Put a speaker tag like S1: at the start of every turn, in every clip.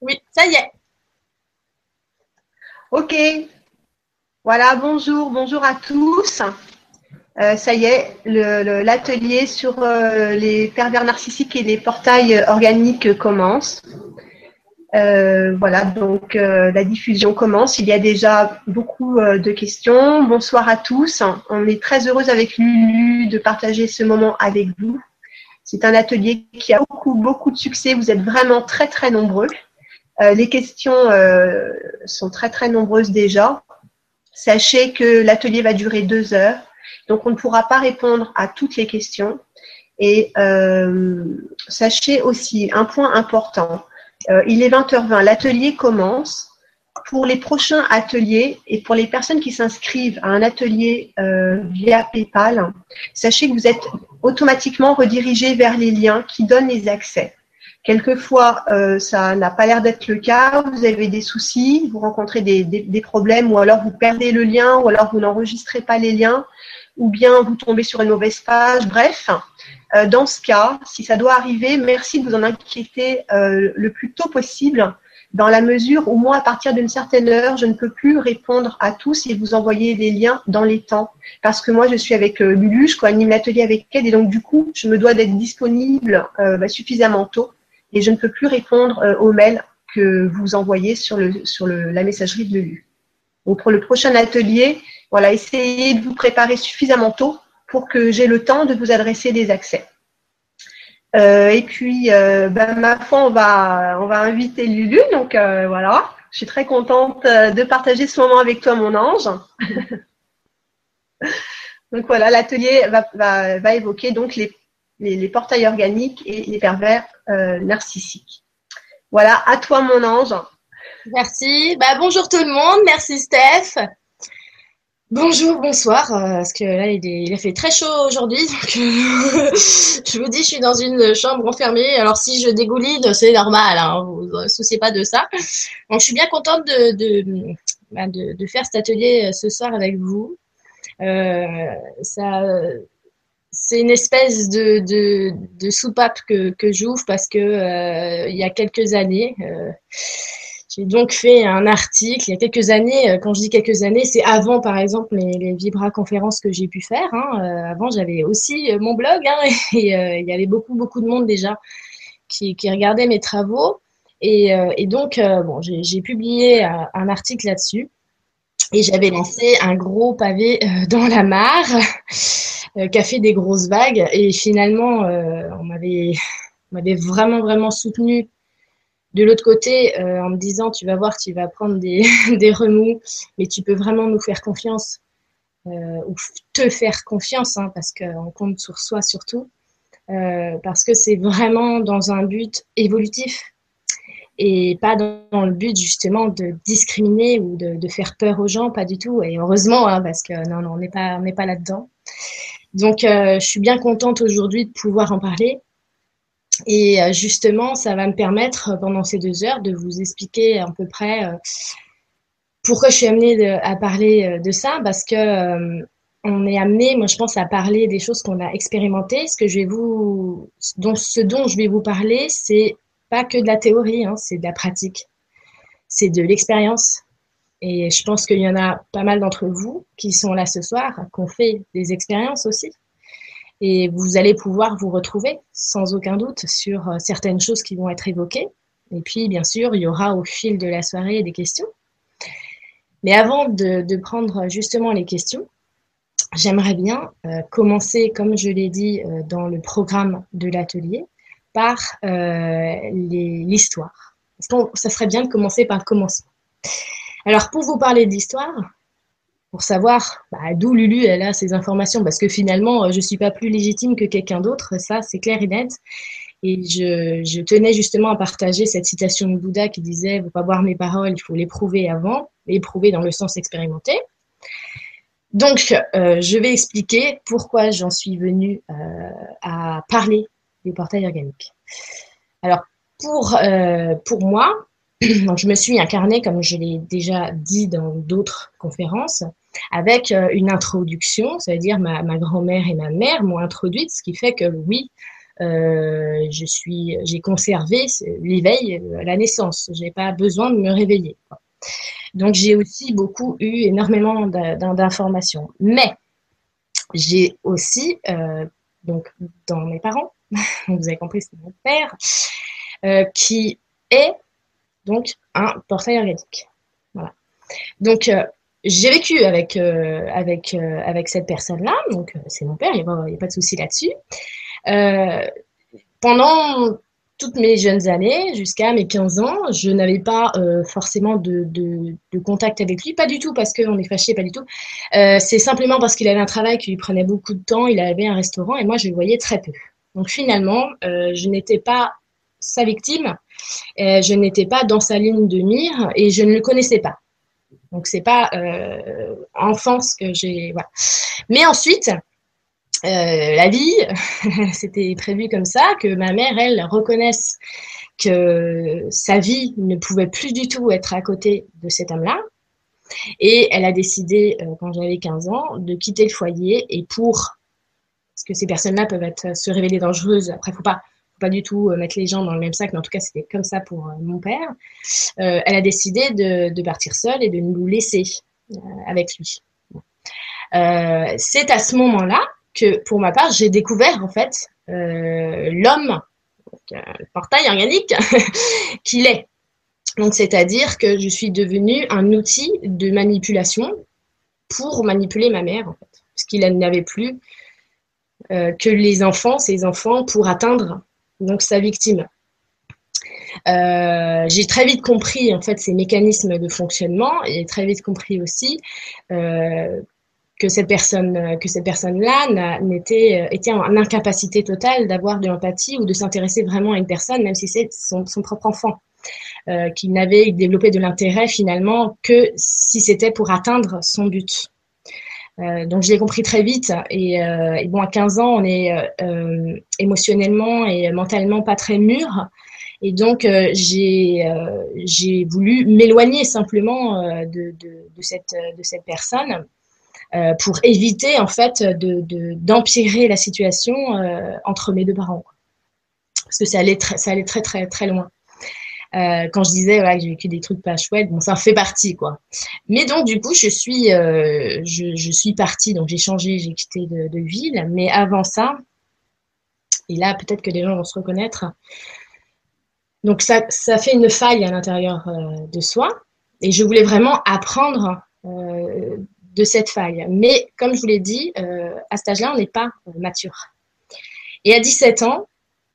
S1: Oui, ça y est.
S2: Ok. Voilà, bonjour, bonjour à tous. Euh, ça y est, l'atelier sur euh, les pervers narcissiques et les portails organiques commence. Euh, voilà, donc la diffusion commence. Il y a déjà beaucoup de questions. Bonsoir à tous. On est très heureuse avec Lulu de partager ce moment avec vous. C'est un atelier qui a beaucoup, beaucoup de succès. Vous êtes vraiment très, très nombreux. Les questions sont très, très nombreuses déjà. Sachez que l'atelier va durer deux heures. Donc, on ne pourra pas répondre à toutes les questions. Et euh, sachez aussi un point important. Euh, il est 20h20. L'atelier commence. Pour les prochains ateliers et pour les personnes qui s'inscrivent à un atelier euh, via PayPal, sachez que vous êtes automatiquement redirigé vers les liens qui donnent les accès. Quelquefois, euh, ça n'a pas l'air d'être le cas. Vous avez des soucis, vous rencontrez des, des, problèmes, ou alors vous perdez le lien, ou alors vous n'enregistrez pas les liens, ou bien vous tombez sur une mauvaise page. Bref, euh, dans ce cas, si ça doit arriver, merci de vous en inquiéter euh, le plus tôt possible, dans la mesure où moi, à partir d'une certaine heure, je ne peux plus répondre à tous et vous envoyer les liens dans les temps, parce que moi, je suis avec Lulu, je co-anime l'atelier avec elle, et donc du coup, je me dois d'être disponible bah, suffisamment tôt et je ne peux plus répondre euh, aux mails que vous envoyez sur, la messagerie de l'ELU. Donc pour le prochain atelier, voilà, essayez de vous préparer suffisamment tôt pour que j'ai le temps de vous adresser des accès. Euh, et puis, euh, ben, ma foi, on va, on va inviter Lulu. Donc voilà, je suis très contente de partager ce moment avec toi, mon ange. donc voilà, l'atelier va, va, va, évoquer donc les les, portails organiques et les pervers euh, narcissiques. Voilà, à toi mon ange.
S1: Merci. Bah, bonjour tout le monde. Merci Steph. Bonjour, bonsoir, euh, parce que là il, a fait très chaud aujourd'hui, donc euh, je vous dis, je suis dans une chambre enfermée. Alors si je dégouline, c'est normal, hein, vous ne souciez pas de ça. Donc je suis bien contente de, bah, de, faire cet atelier ce soir avec vous. ça, c'est une espèce de, de, de soupape que, que j'ouvre parce que euh, il y a quelques années, euh, j'ai donc fait un article. Il y a quelques années, euh, quand je dis quelques années, c'est avant par exemple les, les Vibra conférences que j'ai pu faire. Hein. avant, j'avais aussi mon blog hein, et il y avait beaucoup beaucoup de monde déjà qui, qui regardait mes travaux. Et, et donc, bon, j'ai publié un article là-dessus. Et j'avais lancé un gros pavé dans la mare qui a fait des grosses vagues. Et finalement, euh, on m'avait vraiment, vraiment soutenu de l'autre côté euh, en me disant tu vas voir, tu vas prendre des, remous, mais tu peux vraiment nous faire confiance ou te faire confiance hein, parce qu'on compte sur soi surtout. parce que c'est vraiment dans un but évolutif et pas dans, le but justement de discriminer ou de, de, faire peur aux gens, pas du tout. Et heureusement, hein, parce que non, non, on n'est pas, on n'est pas là-dedans. Donc, euh, je suis bien contente aujourd'hui de pouvoir en parler. Et euh, justement, ça va me permettre euh, pendant ces deux heures de vous expliquer à peu près pourquoi je suis amenée à parler de ça, parce que on est amené, moi je pense, à parler des choses qu'on a expérimentées. Ce que je vais vous, dont, ce dont je vais vous parler, c'est pas que de la théorie, hein, c'est de la pratique, c'est de l'expérience, et je pense qu'il y en a pas mal d'entre vous qui sont là ce soir, qui ont fait des expériences aussi. Et vous allez pouvoir vous retrouver sans aucun doute sur euh, certaines choses qui vont être évoquées. Et puis, bien sûr, il y aura au fil de la soirée des questions. Mais avant de, prendre justement les questions, j'aimerais bien euh, commencer, comme je l'ai dit euh, dans le programme de l'atelier, par l'histoire. Ça serait bien de commencer par le commencement? Alors, pour vous parler d'histoire, pour savoir bah, d'où Lulu elle a ces informations, parce que finalement, euh, je ne suis pas plus légitime que quelqu'un d'autre, ça c'est clair et net. Et je, tenais justement à partager cette citation de Bouddha qui disait « Il ne faut pas boire mes paroles, il faut les prouver avant, les prouver dans le sens expérimenté ». Donc, euh, je vais expliquer pourquoi j'en suis venue euh, à parler des portails organiques. Alors, pour, pour moi, je me suis incarnée, comme je l'ai déjà dit dans d'autres conférences, avec euh, une introduction, ça veut dire ma, grand-mère et ma mère m'ont introduite, ce qui fait que oui, je suis, j'ai conservé l'éveil à la naissance. J'ai pas besoin de me réveiller. Donc j'ai aussi beaucoup eu énormément d'informations. Mais j'ai aussi, donc dans mes parents, vous avez compris, c'est mon père, qui est donc un portail organique. Voilà. Donc j'ai vécu avec, euh, avec, euh, avec cette personne-là, donc euh, c'est mon père, il n'y a, pas de souci là-dessus. pendant toutes mes jeunes années, jusqu'à mes 15 ans, je n'avais pas forcément de, de, de, contact avec lui, pas du tout parce qu'on est fâché, pas du tout. c'est simplement parce qu'il avait un travail qui lui prenait beaucoup de temps, il avait un restaurant et moi je le voyais très peu. Donc finalement, je n'étais pas sa victime, je n'étais pas dans sa ligne de mire et je ne le connaissais pas. Donc c'est pas euh, enfance que j'ai. Mais ensuite, euh, la vie, c'était prévu comme ça, que ma mère, elle, reconnaisse que sa vie ne pouvait plus du tout être à côté de cet homme-là. Et elle a décidé, euh, quand j'avais 15 ans, de quitter le foyer et pour, parce que ces personnes-là peuvent être, se révéler dangereuses, après, faut pas pas du tout euh, mettre les gens dans le même sac, mais en tout cas, c'était comme ça pour euh, mon père. Euh, elle a décidé de, partir seule et de nous laisser avec lui. c'est à ce moment-là que, pour ma part, j'ai découvert en fait l'homme, le portail organique, qu'il est. Donc, c'est-à-dire que je suis devenue un outil de manipulation pour manipuler ma mère, en parce qu'il n'avait plus que les enfants, ses enfants, pour atteindre donc sa victime. Euh, j'ai très vite compris en fait ces mécanismes de fonctionnement et très vite compris aussi euh, que cette personne que cette personne-là n'était euh, était en incapacité totale d'avoir de l'empathie ou de s'intéresser vraiment à une personne, même si c'est son, propre enfant, euh, qu'il n'avait développé de l'intérêt finalement que si c'était pour atteindre son but. Euh, donc je l'ai compris très vite. Et, euh, bon à 15 ans on est euh, émotionnellement et mentalement pas très mûr. Et donc j'ai j'ai voulu m'éloigner simplement de, de, de, cette de cette personne pour éviter en fait de d'empirer la situation entre mes deux parents parce que ça allait ça allait très très très loin euh, quand je disais que j'ai vécu des trucs pas chouettes, bon, ça fait partie, quoi. Mais donc, du coup, je suis, euh, je, suis partie, donc j'ai changé, j'ai quitté de, ville. Mais avant ça, et là, peut-être que les gens vont se reconnaître. Donc, ça, ça fait une faille à l'intérieur euh, de soi. Et je voulais vraiment apprendre de cette faille. Mais, comme je vous l'ai dit, à cet âge-là, on n'est pas mature. Et à 17 ans,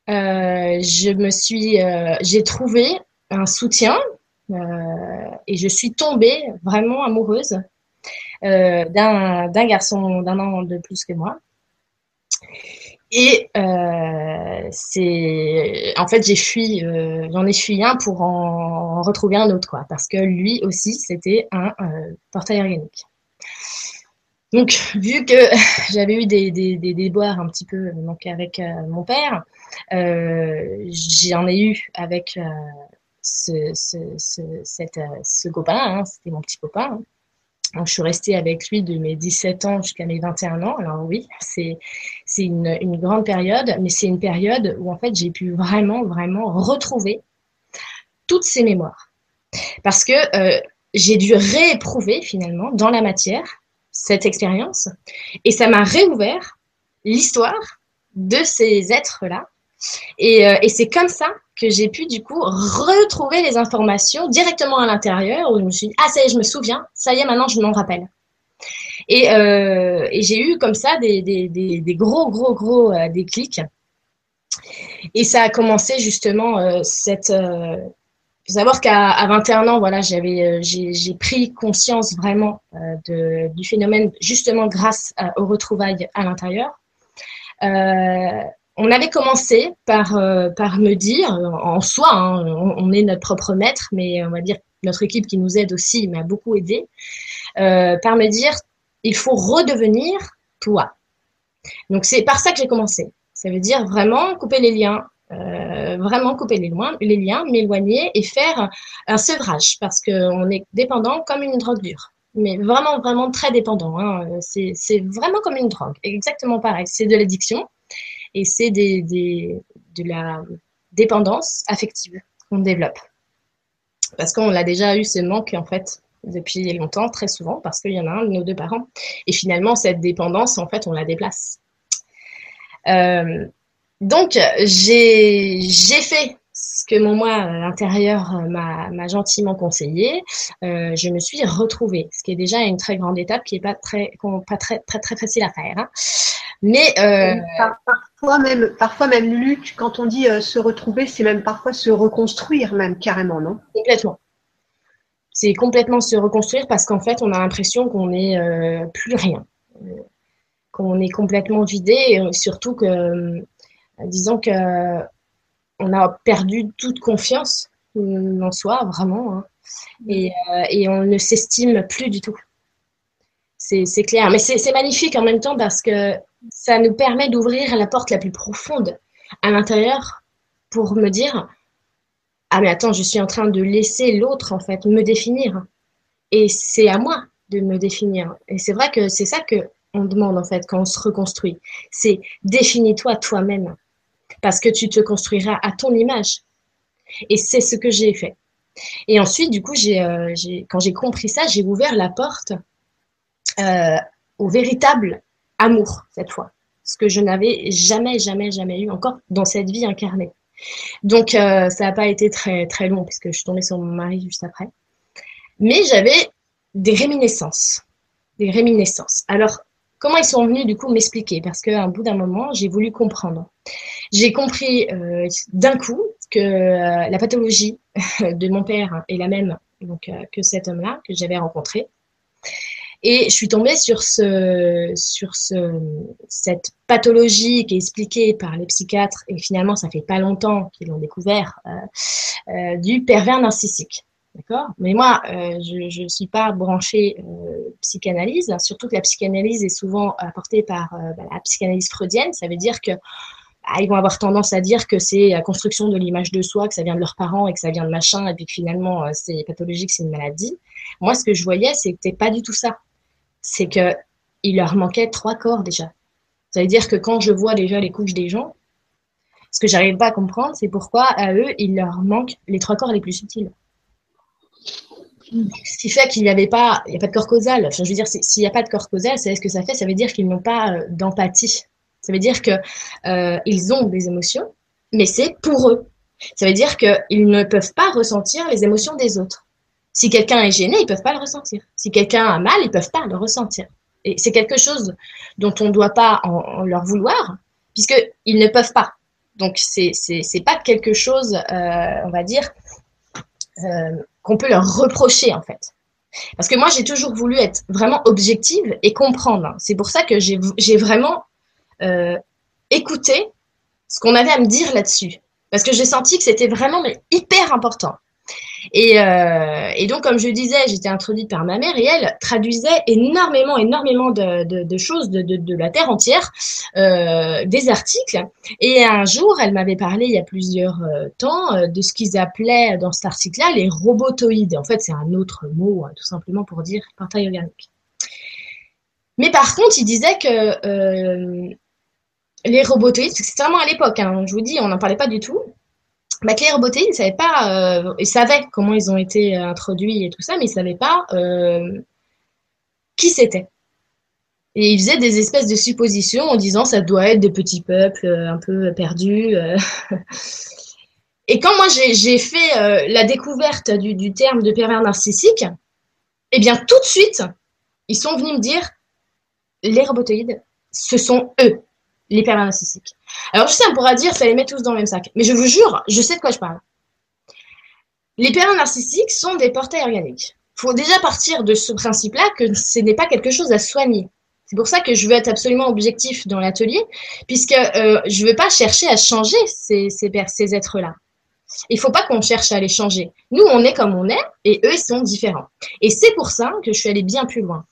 S1: je me suis, euh, j'ai trouvé un soutien euh, et je suis tombée vraiment amoureuse d'un garçon d'un an de plus que moi. Et euh, c'est, en fait, j'ai fui, euh, j'en ai fui un pour en retrouver un autre, quoi, parce que lui aussi, c'était un euh, portail organique. Donc, vu que j'avais eu des, déboires un petit peu donc avec euh, mon père, euh, j'en ai eu avec euh, ce, copain, hein, c'était mon petit copain. Hein. Donc, je suis restée avec lui de mes 17 ans jusqu'à mes 21 ans. Alors oui, c'est une, une grande période, mais c'est une période où en fait j'ai pu vraiment, vraiment retrouver toutes ces mémoires. Parce que j'ai dû rééprouver finalement dans la matière cette expérience et ça m'a réouvert l'histoire de ces êtres-là. Et, euh, et c'est comme ça que j'ai pu du coup retrouver les informations directement à l'intérieur où je me suis dit, ah ça y est, je me souviens, ça y est, maintenant je m'en rappelle. Et, euh, j'ai eu comme ça des, gros, gros, gros euh, déclics. Et ça a commencé justement euh, cette, faut savoir qu'à 21 ans, voilà, j'avais, euh, j'ai pris conscience vraiment euh, du phénomène justement grâce à, aux retrouvailles à l'intérieur. Euh, on avait commencé par, euh, par me dire, en soi, hein, on, on, est notre propre maître, mais on va dire notre équipe qui nous aide aussi m'a beaucoup aidé, euh, par me dire, il faut redevenir toi. Donc c'est par ça que j'ai commencé. Ça veut dire vraiment couper les liens euh, vraiment couper les, liens, m'éloigner et faire un sevrage parce qu'on est dépendant comme une drogue dure. Mais vraiment, vraiment très dépendant. Hein. C'est vraiment comme une drogue. Exactement pareil. C'est de l'addiction. Et c'est de la dépendance affective qu'on développe. Parce qu'on l'a déjà eu ce manque, en fait, depuis longtemps, très souvent, parce qu'il y en a un de nos deux parents. Et finalement, cette dépendance, en fait, on la déplace. Euh, donc, j'ai fait ce que mon moi intérieur m'a gentiment conseillé. Euh, je me suis retrouvée, ce qui est déjà une très grande étape qui n'est pas très, pas très, très, très facile à faire. Hein. Mais euh,
S2: parfois même, parfois même, Luc, quand on dit se retrouver, c'est même parfois se reconstruire, même carrément, non?
S1: Complètement c'est complètement se reconstruire parce qu'en fait, on a l'impression qu'on n'est euh, plus rien, qu'on est complètement vidé, et surtout que, euh, disons que on a perdu toute confiance en soi, vraiment, hein. et, euh, et, on ne s'estime plus du tout. C'est clair, mais c'est magnifique en même temps parce que ça nous permet d'ouvrir la porte la plus profonde à l'intérieur pour me dire ah mais attends, je suis en train de laisser l'autre en fait me définir. Et c'est à moi de me définir. Et c'est vrai que c'est ça que on demande en fait quand on se reconstruit. C'est définis-toi toi-même parce que tu te construiras à ton image. Et c'est ce que j'ai fait. Et ensuite, du coup, euh, quand j'ai compris ça, j'ai ouvert la porte euh, au véritable amour cette fois, ce que je n'avais jamais, jamais, jamais eu encore dans cette vie incarnée. Donc, euh, ça n'a pas été très, très long puisque je suis tombée sur mon mari juste après. Mais j'avais des réminiscences. Des réminiscences. Alors, comment ils sont venus du coup m'expliquer? Parce qu'à un bout d'un moment, j'ai voulu comprendre. J'ai compris euh, d'un coup que euh, la pathologie de mon père est la même donc, que cet homme-là que j'avais rencontré. Et je suis tombée sur, ce, sur ce, cette pathologie qui est expliquée par les psychiatres, et finalement, ça fait pas longtemps qu'ils l'ont découvert, euh, euh, du pervers narcissique. D'accord? Mais moi, euh, je ne suis pas branchée euh, psychanalyse, surtout que la psychanalyse est souvent apportée par euh, bah, la psychanalyse freudienne. Ça veut dire que bah, ils vont avoir tendance à dire que c'est la construction de l'image de soi, que ça vient de leurs parents et que ça vient de machin, et puis que finalement c'est pathologique, c'est une maladie. Moi, ce que je voyais, c'était pas du tout ça c'est que il leur manquait trois corps déjà. Ça veut dire que quand je vois déjà les couches des gens, ce que j'arrive pas à comprendre, c'est pourquoi à eux, il leur manque les trois corps les plus subtils. Ce qui fait qu'il n'y avait pas, il n'y a pas de corps causal. Enfin, je veux dire, s'il n'y a pas de corps causal, c'est ce que ça fait. Ça veut dire qu'ils n'ont pas euh, d'empathie. Ça veut dire que euh, ont des émotions, mais c'est pour eux. Ça veut dire qu'ils ne peuvent pas ressentir les émotions des autres. Si quelqu'un est gêné, ils peuvent pas le ressentir. Si quelqu'un a mal, ils peuvent pas le ressentir. Et c'est quelque chose dont on ne doit pas leur vouloir, puisqu'ils ne peuvent pas. Donc, c'est n'est pas quelque chose, euh, on va dire, euh, qu'on peut leur reprocher, en fait. Parce que moi, j'ai toujours voulu être vraiment objective et comprendre. C'est pour ça que j'ai vraiment euh, écouté ce qu'on avait à me dire là-dessus. Parce que j'ai senti que c'était vraiment hyper important. Et, euh, et, donc, comme je disais, j'étais introduite par ma mère et elle traduisait énormément, énormément de, choses de, la terre entière, euh, des articles. Et un jour, elle m'avait parlé, il y a plusieurs euh, temps, de ce qu'ils appelaient dans cet article-là les robotoïdes. En fait, c'est un autre mot, hein, tout simplement pour dire portail organique. Mais par contre, il disait que les robotoïdes, c'est vraiment à l'époque, hein, je vous dis, on n'en parlait pas du tout bah, Claire Beauté, ils savaient pas, euh, ils savaient comment ils ont été euh, introduits et tout ça, mais ils savaient pas euh, qui c'était. Et ils faisaient des espèces de suppositions en disant ça doit être des petits peuples un peu perdus. Et quand moi j'ai fait la découverte du, terme de pervers narcissique, eh bien tout de suite, ils sont venus me dire les robotoïdes, ce sont eux pervers narcissiques. Alors je sais, on pourra dire, ça les met tous dans le même sac. Mais je vous jure, je sais de quoi je parle. Les pervers narcissiques sont des portails organiques. Il faut déjà partir de ce principe-là que ce n'est pas quelque chose à soigner. C'est pour ça que je veux être absolument objectif dans l'atelier, puisque euh, je ne veux pas chercher à changer ces, ces, ces êtres-là. Il ne faut pas qu'on cherche à les changer. Nous, on est comme on est, et eux, ils sont différents. Et c'est pour ça que je suis allée bien plus loin.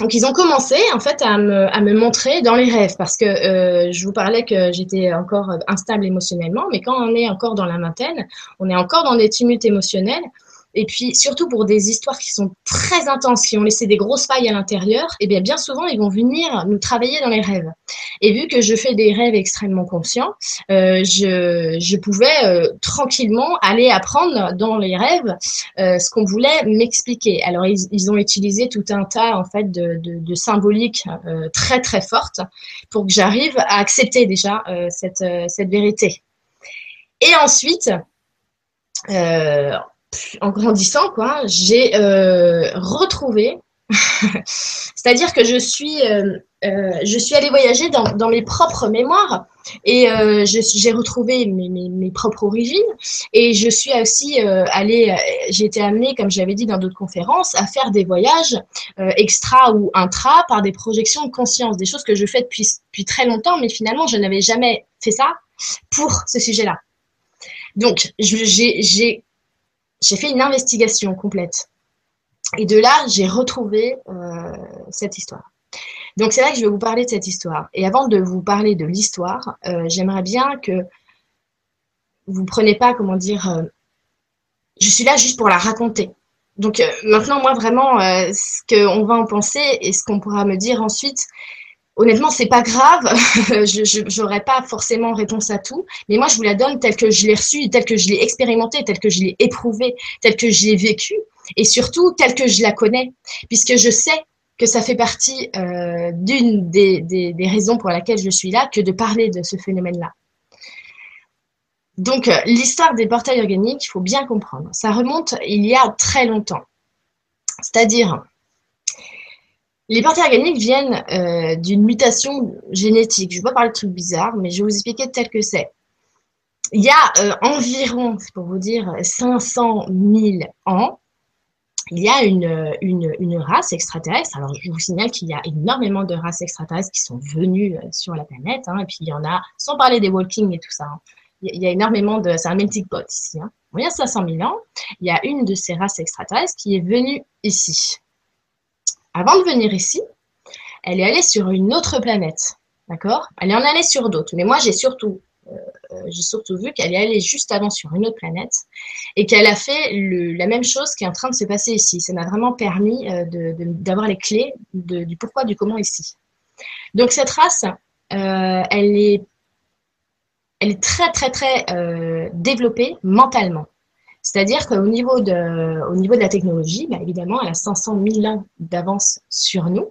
S1: Donc ils ont commencé en fait à me, à me montrer dans les rêves parce que euh, je vous parlais que j'étais encore instable émotionnellement, mais quand on est encore dans la vingtaine, on est encore dans des tumultes émotionnels et puis surtout pour des histoires qui sont très intenses, qui ont laissé des grosses failles à l'intérieur, et eh bien bien souvent ils vont venir nous travailler dans les rêves. Et vu que je fais des rêves extrêmement conscients, euh, je, pouvais euh, tranquillement aller apprendre dans les rêves euh, ce qu'on voulait m'expliquer. Alors ils, ont utilisé tout un tas en fait de, symboliques très très fortes pour que j'arrive à accepter déjà cette, cette vérité. Et ensuite, euh, en grandissant, quoi, j'ai euh, retrouvé, c'est-à-dire que je suis, euh, euh, je suis allée voyager dans, mes propres mémoires et j'ai retrouvé mes, propres origines et je suis aussi allée, j'ai été amenée, comme j'avais dit dans d'autres conférences, à faire des voyages extra ou intra par des projections de conscience, des choses que je fais depuis, depuis très longtemps, mais finalement je n'avais jamais fait ça pour ce sujet-là. Donc, j'ai j'ai fait une investigation complète. Et de là, j'ai retrouvé euh, cette histoire. Donc c'est là que je vais vous parler de cette histoire. Et avant de vous parler de l'histoire, euh, j'aimerais bien que vous prenez pas, comment dire, euh, je suis là juste pour la raconter. Donc maintenant, moi vraiment, ce qu'on va en penser et ce qu'on pourra me dire ensuite, honnêtement, c'est pas grave. je n'aurai pas forcément réponse à tout, mais moi, je vous la donne telle que je l'ai reçue, telle que je l'ai expérimentée, telle que je l'ai éprouvée, telle que je l'ai vécue, et surtout telle que je la connais, puisque je sais que ça fait partie euh, d'une des, des, des, raisons pour laquelle je suis là, que de parler de ce phénomène-là. Donc, euh, l'histoire des portails organiques, il faut bien comprendre. Ça remonte il y a très longtemps. C'est-à-dire, les portails organiques viennent euh, d'une mutation génétique. Je ne vais pas parler de trucs bizarres, mais je vais vous expliquer tel que c'est. Il y a euh, environ, c'est pour vous dire, 500 000 ans, il y a une, race extraterrestre. Alors, je vous signale qu'il y a énormément de races extraterrestres qui sont venues euh, sur la planète. Hein, et puis, il y en a, sans parler des walking et tout ça, hein, il y a énormément de... C'est un melting pot ici. Hein. il y a 500 000 ans, il y a une de ces races extraterrestres qui est venue ici avant de venir ici, elle est allée sur une autre planète. D'accord? Elle est en allée sur d'autres. Mais moi, j'ai surtout, euh, euh, surtout vu qu'elle est allée juste avant sur une autre planète et qu'elle a fait la même chose qui est en train de se passer ici. Ça m'a vraiment permis euh, d'avoir les clés de, du pourquoi, du comment ici. Donc, cette race, elle, est, elle est très, très, très développée mentalement. C'est-à-dire qu'au niveau de, au niveau de la technologie, bah, évidemment, elle a 500 000 ans d'avance sur nous.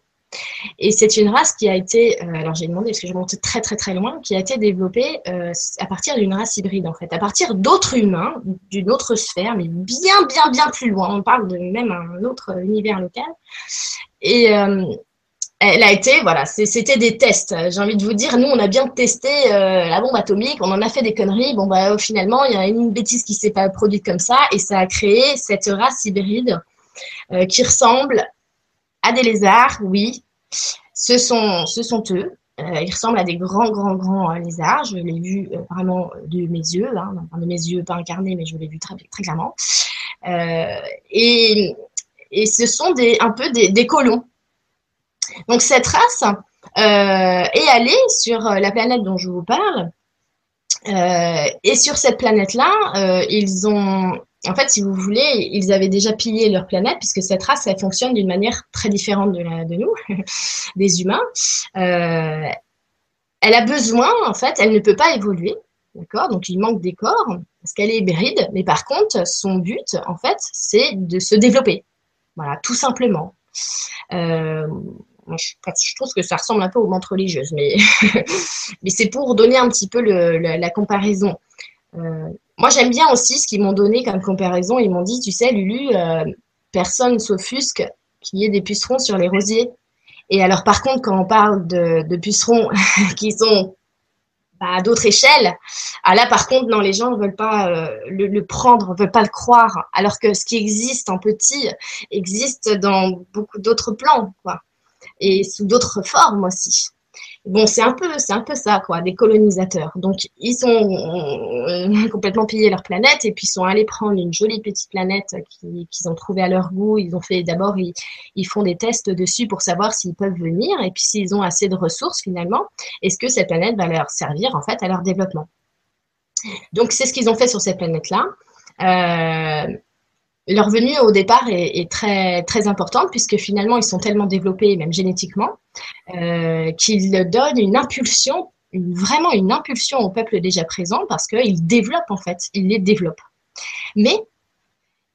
S1: Et c'est une race qui a été, euh, alors j'ai demandé parce que je monte très très très loin, qui a été développée euh, à partir d'une race hybride en fait, à partir d'autres humains, d'une autre sphère, mais bien bien bien plus loin. On parle de même un autre univers local. Et, euh, elle a été, voilà, c'était des tests. J'ai envie de vous dire, nous, on a bien testé euh, la bombe atomique, on en a fait des conneries. Bon, bah, finalement, il y a une bêtise qui s'est pas produite comme ça, et ça a créé cette race hybride euh, qui ressemble à des lézards, oui. Ce sont, eux. Euh, ils ressemblent à des grands, grands, grands lézards. Je l'ai vu vraiment de mes yeux, hein, de mes yeux pas incarnés, mais je l'ai vu très, très clairement. et, ce sont un peu des colons donc cette race euh, est allée sur euh, la planète dont je vous parle. Euh, et sur cette planète-là, ils ont, en fait, si vous voulez, ils avaient déjà pillé leur planète puisque cette race, elle fonctionne d'une manière très différente de, la, de nous, des humains. Elle a besoin, en fait, elle ne peut pas évoluer, d'accord? Donc il manque des corps parce qu'elle est hybride, mais par contre, son but, en fait, c'est de se développer. Voilà, tout simplement. Je, trouve que ça ressemble un peu aux montres religieuses, mais, mais c'est pour donner un petit peu le, la comparaison. Euh, moi, j'aime bien aussi ce qu'ils m'ont donné comme comparaison. Ils m'ont dit, tu sais, Lulu, euh, personne s'offusque qu'il y ait des pucerons sur les rosiers. Et alors, par contre, quand on parle de, pucerons qui sont bah, à d'autres échelles, ah là, par contre, non, les gens ne veulent pas euh, le, le, prendre, ne veulent pas le croire. Alors que ce qui existe en petit existe dans beaucoup d'autres plans, quoi et sous d'autres formes aussi. Bon, c'est un peu, c'est un peu ça, quoi, des colonisateurs. Donc, ils ont euh, complètement pillé leur planète et puis ils sont allés prendre une jolie petite planète qu'ils ont trouvée à leur goût. Ils ont fait, d'abord, ils, ils, font des tests dessus pour savoir s'ils peuvent venir et puis s'ils ont assez de ressources finalement. Est-ce que cette planète va leur servir en fait à leur développement Donc, c'est ce qu'ils ont fait sur cette planète-là. Euh, leur venue au départ est, très, importante puisque finalement ils sont tellement développés, même génétiquement, euh, qu'ils donnent une impulsion, vraiment une impulsion au peuple déjà présent parce qu'ils développent en fait, ils les développent. Mais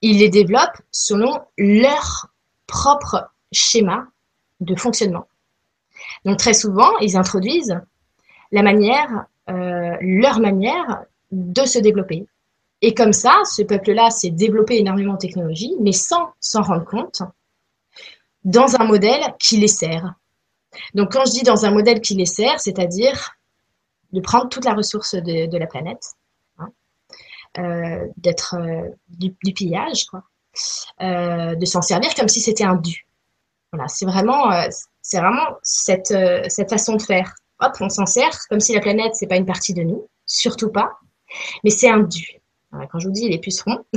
S1: ils les développent selon leur propre schéma de fonctionnement. Donc très souvent, ils introduisent la manière, euh, leur manière de se développer. Et comme ça, ce peuple-là s'est développé énormément en technologie, mais sans s'en rendre compte, dans un modèle qui les sert. Donc quand je dis dans un modèle qui les sert, c'est-à-dire de prendre toute la ressource de, la planète, hein, euh, d'être euh, du, pillage, quoi, de s'en servir comme si c'était un dû. Voilà, c'est vraiment, vraiment cette, cette façon de faire hop, on s'en sert, comme si la planète, c'est pas une partie de nous, surtout pas, mais c'est un dû. Quand je vous dis les pucerons.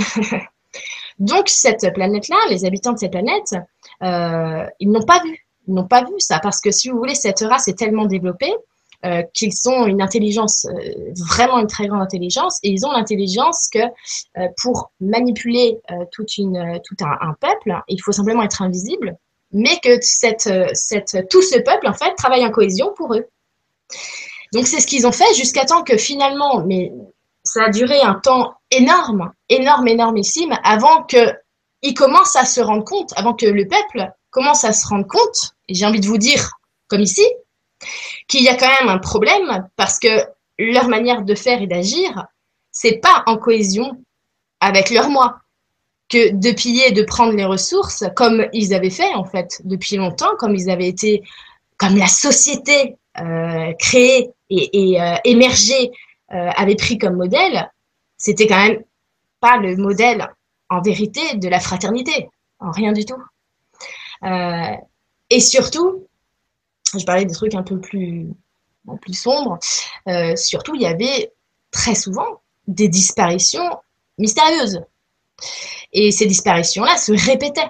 S1: Donc, cette planète-là, les habitants de cette planète, euh, ils n'ont pas vu. Ils n'ont pas vu ça, parce que si vous voulez, cette race est tellement développée euh, qu'ils ont une intelligence, euh, vraiment une très grande intelligence, et ils ont l'intelligence que pour manipuler tout un, peuple, il faut simplement être invisible, mais que tout ce peuple, en fait, travaille en cohésion pour eux. Donc c'est ce qu'ils ont fait jusqu'à temps que finalement, mais ça a duré un temps énorme, énorme, énormissime, avant qu'ils commencent à se rendre compte, avant que le peuple commence à se rendre compte, et j'ai envie de vous dire, comme ici, qu'il y a quand même un problème parce que leur manière de faire et d'agir, c'est pas en cohésion avec leur moi que de piller, de prendre les ressources comme ils avaient fait en fait depuis longtemps, comme ils avaient été, comme la société euh, créé et, euh, émergé euh, avait pris comme modèle, c'était quand même pas le modèle en vérité de la fraternité, en rien du tout. et surtout, je parlais des trucs un peu plus, sombres, surtout il y avait très souvent des disparitions mystérieuses. Et ces disparitions-là se répétaient.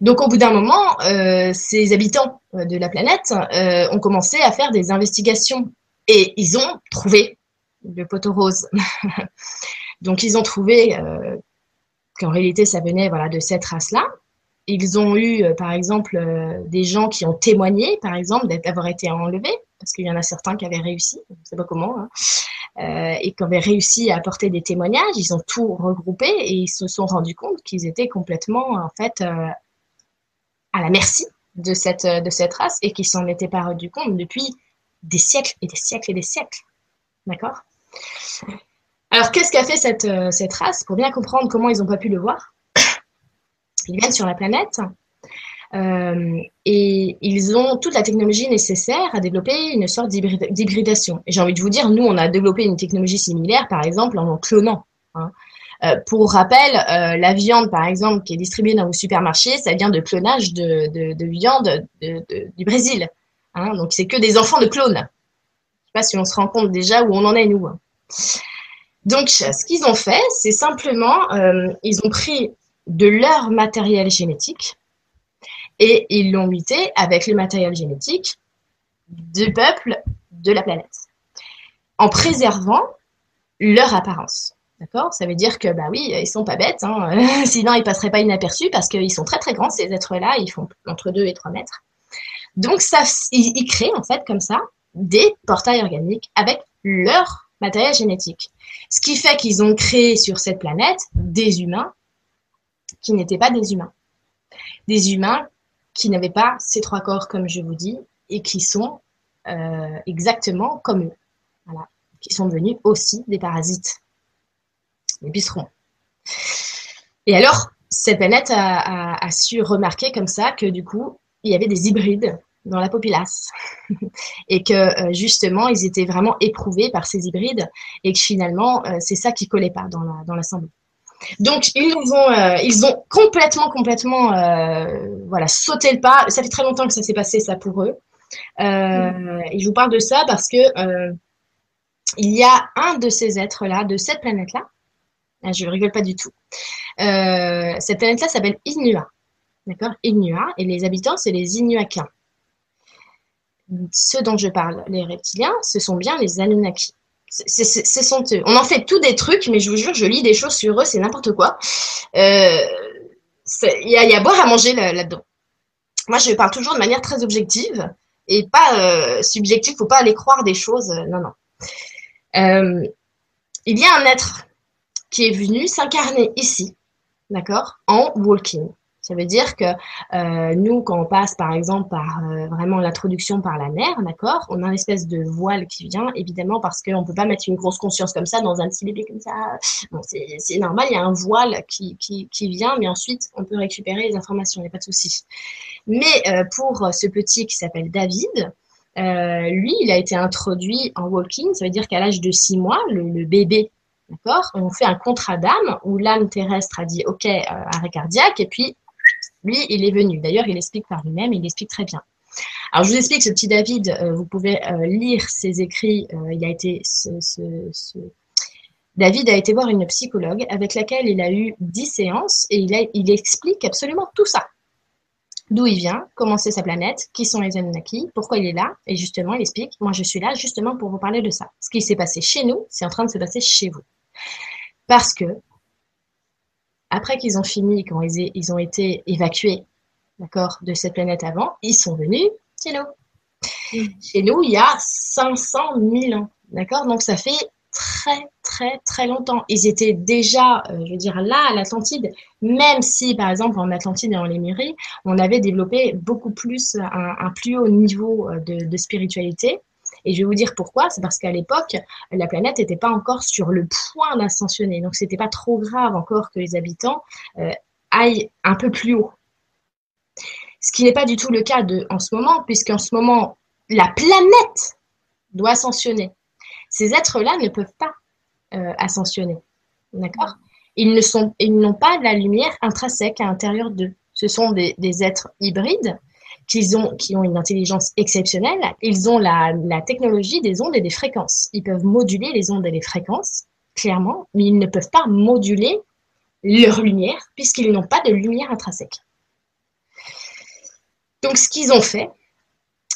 S1: Donc au bout d'un moment, euh, ces habitants euh, de la planète euh, ont commencé à faire des investigations et ils ont trouvé le poteau rose. Donc ils ont trouvé qu'en réalité ça venait voilà de cette race-là. Ils ont eu par exemple des gens qui ont témoigné par exemple d'avoir été enlevés parce qu'il y en a certains qui avaient réussi, je ne sais pas comment, hein, et qui avaient réussi à apporter des témoignages. Ils ont tout regroupé et ils se sont rendus compte qu'ils étaient complètement en fait à la merci de cette, euh, de cette race et qui s'en étaient pas rendu compte depuis des siècles et des siècles et des siècles. D'accord? Alors, qu'est-ce qu'a fait cette, euh, race? Pour bien comprendre comment ils n'ont pas pu le voir, ils viennent sur la planète euh, et ils ont toute la technologie nécessaire à développer une sorte d'hybridation. Et j'ai envie de vous dire, nous, on a développé une technologie similaire, par exemple, en clonant. Hein. Euh, pour rappel, la viande, par exemple, qui est distribuée dans vos supermarchés, ça vient de clonage de viande du Brésil. Hein, donc, c'est que des enfants de clones. Je ne sais pas si on se rend compte déjà où on en est, nous. Donc, ce qu'ils ont fait, c'est simplement, euh, ils ont pris de leur matériel génétique et ils l'ont muté avec le matériel génétique du peuple de la planète, en préservant leur apparence. D'accord? Ça veut dire que, bah oui, ils sont pas bêtes, hein. sinon ils passeraient pas inaperçus parce qu'ils sont très très grands, ces êtres-là, ils font entre 2 et 3 mètres. Donc, ils, créent en fait comme ça des portails organiques avec leur matériel génétique. Ce qui fait qu'ils ont créé sur cette planète des humains qui n'étaient pas des humains. Des humains qui n'avaient pas ces trois corps, comme je vous dis, et qui sont euh, exactement comme eux. Voilà. Qui sont devenus aussi des parasites les pucerons. Et alors, cette planète a, su remarquer comme ça que du coup, il y avait des hybrides dans la populace et que euh, justement, ils étaient vraiment éprouvés par ces hybrides et que finalement, euh, c'est ça qui collait pas dans la l'assemblée. Donc ils ont euh, ils ont complètement complètement voilà sauté le pas. Ça fait très longtemps que ça s'est passé ça pour eux. Et je vous parle de ça parce que il y a un de ces êtres là, de cette planète là, ah, je rigole pas du tout. Cette planète-là s'appelle Inua. D'accord? Inua. Et les habitants, c'est les Inuakiens. Ceux dont je parle, les reptiliens, ce sont bien les Anunnaki. c'est somptueux. On en fait tous des trucs, mais je vous jure, je lis des choses sur eux, c'est n'importe quoi. Euh, il y, a, y boire à manger là-dedans. Moi, je parle toujours de manière très objective et pas euh, subjective. Faut pas aller croire des choses. Euh, non, non. Euh, il y a un être qui est venu s'incarner ici, d'accord, en walking. Ça veut dire que euh, nous, quand on passe par exemple par euh, vraiment l'introduction par la mère, d'accord, on a une espèce de voile qui vient, évidemment, parce qu'on ne peut pas mettre une grosse conscience comme ça dans un petit bébé comme ça. Bon, c'est normal, il y a un voile qui, qui, vient, mais ensuite, on peut récupérer les informations, il n'y a pas de souci. Mais euh, pour ce petit qui s'appelle David, lui, il a été introduit en walking, ça veut dire qu'à l'âge de six mois, le, le bébé D'accord On fait un contrat d'âme où l'âme terrestre a dit OK, arrêt cardiaque, et puis lui, il est venu. D'ailleurs, il explique par lui-même, il explique très bien. Alors, je vous explique, ce petit David, euh, vous pouvez euh, lire ses écrits. Euh, il a été, David a été voir une psychologue avec laquelle il a eu dix séances et il, il explique absolument tout ça. D'où il vient, comment c'est sa planète, qui sont les Anunnaki, pourquoi il est là. Et justement, il explique, moi je suis là justement pour vous parler de ça. Ce qui s'est passé chez nous, c'est en train de se passer chez vous. Parce que après qu'ils ont fini, quand ils, ont été évacués d'accord, de cette planète avant, ils sont venus chez nous. Chez nous, il y a 500 000 ans. D'accord Donc, ça fait très, très, très longtemps. Ils étaient déjà, euh, je veux dire, là, à l'Atlantide, même si, par exemple, en Atlantide et en Lémurie, on avait développé beaucoup plus, un, plus haut niveau euh, de spiritualité. Et je vais vous dire pourquoi. C'est parce qu'à l'époque, la planète n'était pas encore sur le point d'ascensionner. Donc, c'était pas trop grave encore que les habitants euh, aillent un peu plus haut. Ce qui n'est pas du tout le cas de, en ce moment, puisqu'en ce moment, la planète doit ascensionner. Ces êtres-là ne peuvent pas euh, ascensionner. D'accord? Ils ne sont, ils n'ont pas la lumière intrinsèque à l'intérieur d'eux. Ce sont des êtres hybrides qu'ils ont, qui ont une intelligence exceptionnelle, ils ont la, technologie des ondes et des fréquences. Ils peuvent moduler les ondes et les fréquences, clairement, mais ils ne peuvent pas moduler leur lumière, puisqu'ils n'ont pas de lumière intrinsèque. Donc, ce qu'ils ont fait,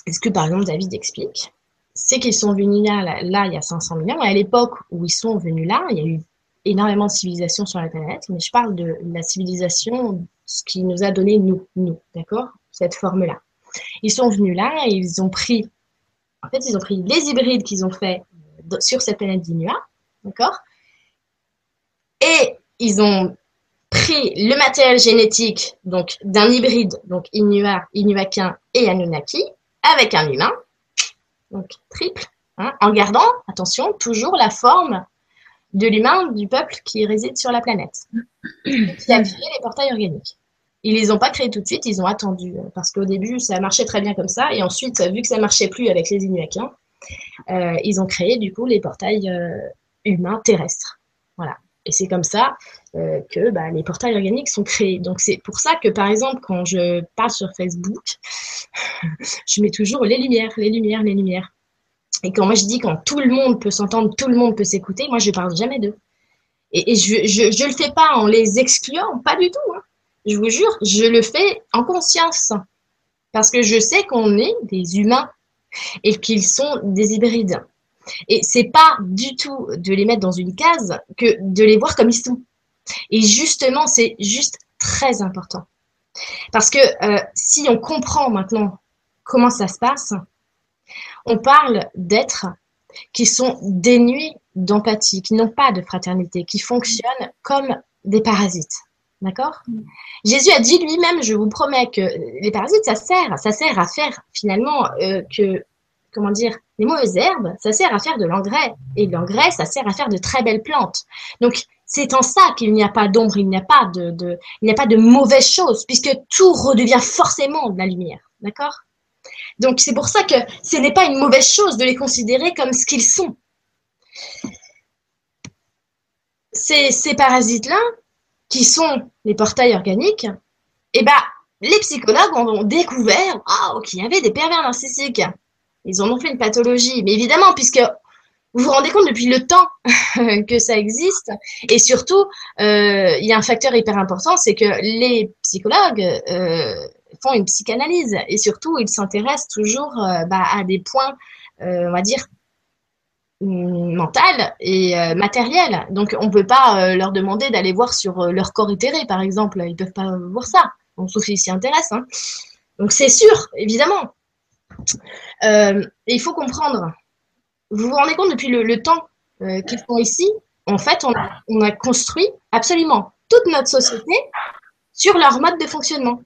S1: ce que par exemple David explique, c'est qu'ils sont venus là, là, il y a 500 millions. À l'époque où ils sont venus là, il y a eu énormément de civilisations sur la planète, mais je parle de la civilisation, ce qui nous a donné nous, nous, d'accord? Cette forme-là. Ils sont venus là et ils ont pris, en fait, ils ont pris les hybrides qu'ils ont fait sur cette planète d'Inua, d'accord? Et ils ont pris le matériel génétique donc d'un hybride, donc Inua, Inuakin et Anunnaki, avec un humain, donc triple, hein, en gardant, attention, toujours la forme de l'humain du peuple qui réside sur la planète, qui a créé les portails organiques. Ils les ont pas créés tout de suite, ils ont attendu euh, parce qu'au début ça marchait très bien comme ça et ensuite vu que ça marchait plus avec les Inuakiens, euh, ils ont créé du coup les portails euh, humains terrestres. Voilà. Et c'est comme ça euh, que bah, les portails organiques sont créés. Donc c'est pour ça que par exemple quand je parle sur Facebook, je mets toujours les lumières, les lumières, les lumières. Et quand moi je dis quand tout le monde peut s'entendre, tout le monde peut s'écouter, moi je parle jamais d'eux. Et, et, je, je je le fais pas en les excluant, pas du tout. Hein je vous jure, je le fais en conscience. Parce que je sais qu'on est des humains et qu'ils sont des hybrides. Et c'est pas du tout de les mettre dans une case que de les voir comme ils sont. Et justement, c'est juste très important. Parce que euh, si on comprend maintenant comment ça se passe, on parle d'êtres qui sont dénués d'empathie, qui n'ont pas de fraternité, qui fonctionnent comme des parasites. D'accord? Jésus a dit lui-même, je vous promets que les parasites, ça sert, ça sert à faire finalement euh, que, comment dire, les mauvaises herbes, ça sert à faire de l'engrais. Et l'engrais, ça sert à faire de très belles plantes. Donc, c'est en ça qu'il n'y a pas d'ombre, il n'y a pas de, de, il n'y a pas de mauvaises choses, puisque tout redevient forcément de la lumière. D'accord? Donc, c'est pour ça que ce n'est pas une mauvaise chose de les considérer comme ce qu'ils sont. Ces, ces parasites-là, qui sont les portails organiques, eh ben, les psychologues ont découvert qu'il y avait des pervers narcissiques. Ils en ont fait une pathologie. Mais évidemment, puisque vous vous rendez compte depuis le temps que ça existe, et surtout, euh, il y a un facteur hyper important, c'est que les psychologues euh, font une psychanalyse, et surtout, ils s'intéressent toujours euh, bah, à des points, on va dire, mentale et euh, matérielle. Donc, on ne peut pas leur demander d'aller voir sur leur corps éthéré, par exemple. Ils ne peuvent pas voir ça, sauf s'ils s'y intéressent. Hein. Donc, c'est sûr, évidemment. il faut comprendre. Vous vous rendez compte depuis le, temps qu'ils font ici? En fait, on a construit absolument toute notre société sur leur mode de fonctionnement.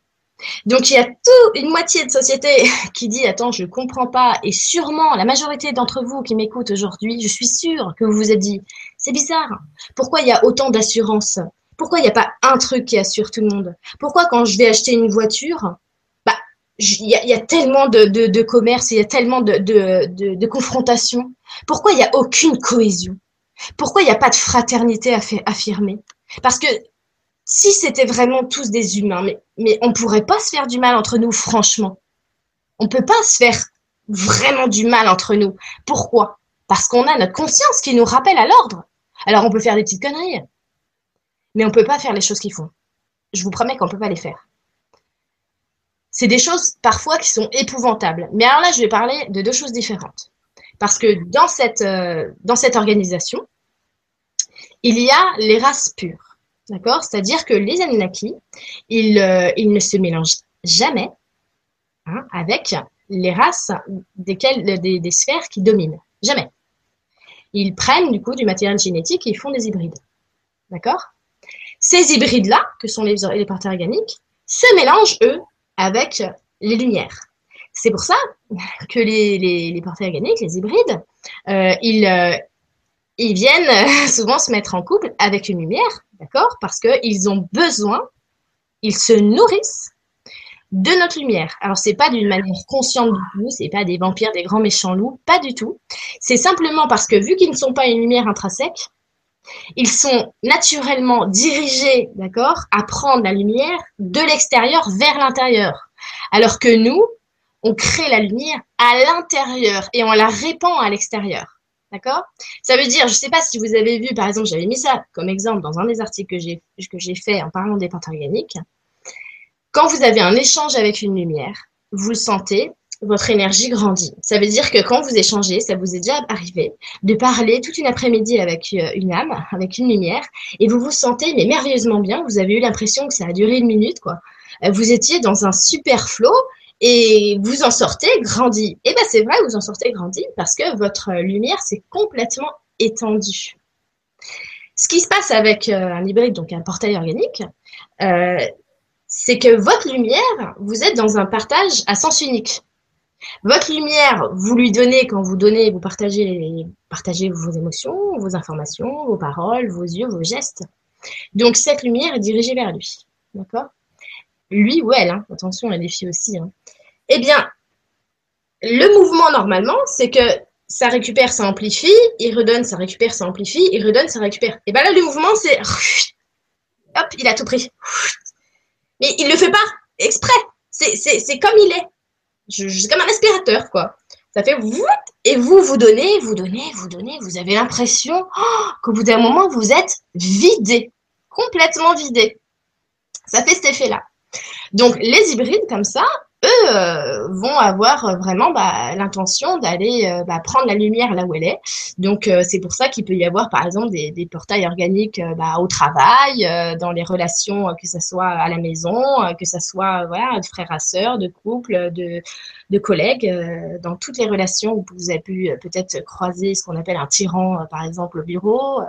S1: Donc il y a tout une moitié de société qui dit attends je comprends pas et sûrement la majorité d'entre vous qui m'écoutent aujourd'hui je suis sûre que vous vous êtes dit c'est bizarre. Pourquoi il y a autant d'assurance? Pourquoi il n'y a pas un truc qui assure tout le monde? Pourquoi quand je vais acheter une voiture bah il y, a, tellement de, de, commerce il y a tellement de, de, de confrontations? Pourquoi il n'y a aucune cohésion? Pourquoi il n'y a pas de fraternité affirmée? Parce que si c'était vraiment tous des humains, mais, mais on pourrait pas se faire du mal entre nous, franchement. On peut pas se faire vraiment du mal entre nous. Pourquoi? Parce qu'on a notre conscience qui nous rappelle à l'ordre. Alors on peut faire des petites conneries, mais on peut pas faire les choses qu'ils font. Je vous promets qu'on peut pas les faire. C'est des choses parfois qui sont épouvantables. Mais alors là, je vais parler de deux choses différentes. Parce que dans cette, euh, dans cette organisation, il y a les races pures. D'accord? C'est-à-dire que les Anunnaki, ils, euh, ne se mélangent jamais hein, avec les races desquelles, des, sphères qui dominent. Jamais. Ils prennent du coup du matériel génétique et ils font des hybrides. D'accord? Ces hybrides-là, que sont les, les organiques, se mélangent, eux, avec les lumières. C'est pour ça que les, les, les organiques, les hybrides, euh, ils, euh, ils viennent souvent se mettre en couple avec une lumière, d'accord? Parce qu'ils ont besoin, ils se nourrissent de notre lumière. Alors c'est pas d'une manière consciente du tout, c'est pas des vampires, des grands méchants loups, pas du tout. C'est simplement parce que vu qu'ils ne sont pas une lumière intrinsèque, ils sont naturellement dirigés, d'accord, à prendre la lumière de l'extérieur vers l'intérieur. Alors que nous, on crée la lumière à l'intérieur et on la répand à l'extérieur. D'accord? Ça veut dire, je ne sais pas si vous avez vu, par exemple, j'avais mis ça comme exemple dans un des articles que j'ai, fait en parlant des pentes organiques. Quand vous avez un échange avec une lumière, vous le sentez, votre énergie grandit. Ça veut dire que quand vous échangez, ça vous est déjà arrivé de parler toute une après-midi avec euh, une âme, avec une lumière, et vous vous sentez mais merveilleusement bien. Vous avez eu l'impression que ça a duré une minute, quoi. Euh, vous étiez dans un super flow et vous en sortez grandi. Et eh bien c'est vrai, vous en sortez grandi parce que votre lumière s'est complètement étendue. Ce qui se passe avec euh, un hybride, donc un portail organique, euh, c'est que votre lumière, vous êtes dans un partage à sens unique. Votre lumière, vous lui donnez, quand vous donnez, vous partagez, partagez vos émotions, vos informations, vos paroles, vos yeux, vos gestes. Donc cette lumière est dirigée vers lui. D'accord? Lui ou elle, hein. attention, il y a filles aussi. Hein. Eh bien, le mouvement normalement, c'est que ça récupère, ça amplifie, il redonne, ça récupère, ça amplifie, il redonne, ça récupère. Et bien là, le mouvement, c'est hop, il a tout pris. Mais il ne le fait pas exprès. C'est comme il est. C'est comme un aspirateur, quoi. Ça fait et vous, vous donnez, vous donnez, vous donnez, vous avez l'impression oh, qu'au bout d'un moment, vous êtes vidé, complètement vidé. Ça fait cet effet-là. Donc les hybrides comme ça, eux euh, vont avoir vraiment bah, l'intention d'aller euh, bah, prendre la lumière là où elle est. Donc euh, c'est pour ça qu'il peut y avoir par exemple des, portails organiques bah, au travail, dans les relations que ce soit à la maison, que ce soit voilà de frères à sœurs, de couples, de, collègues, dans toutes les relations où vous avez pu peut-être croiser ce qu'on appelle un tyran par exemple au bureau.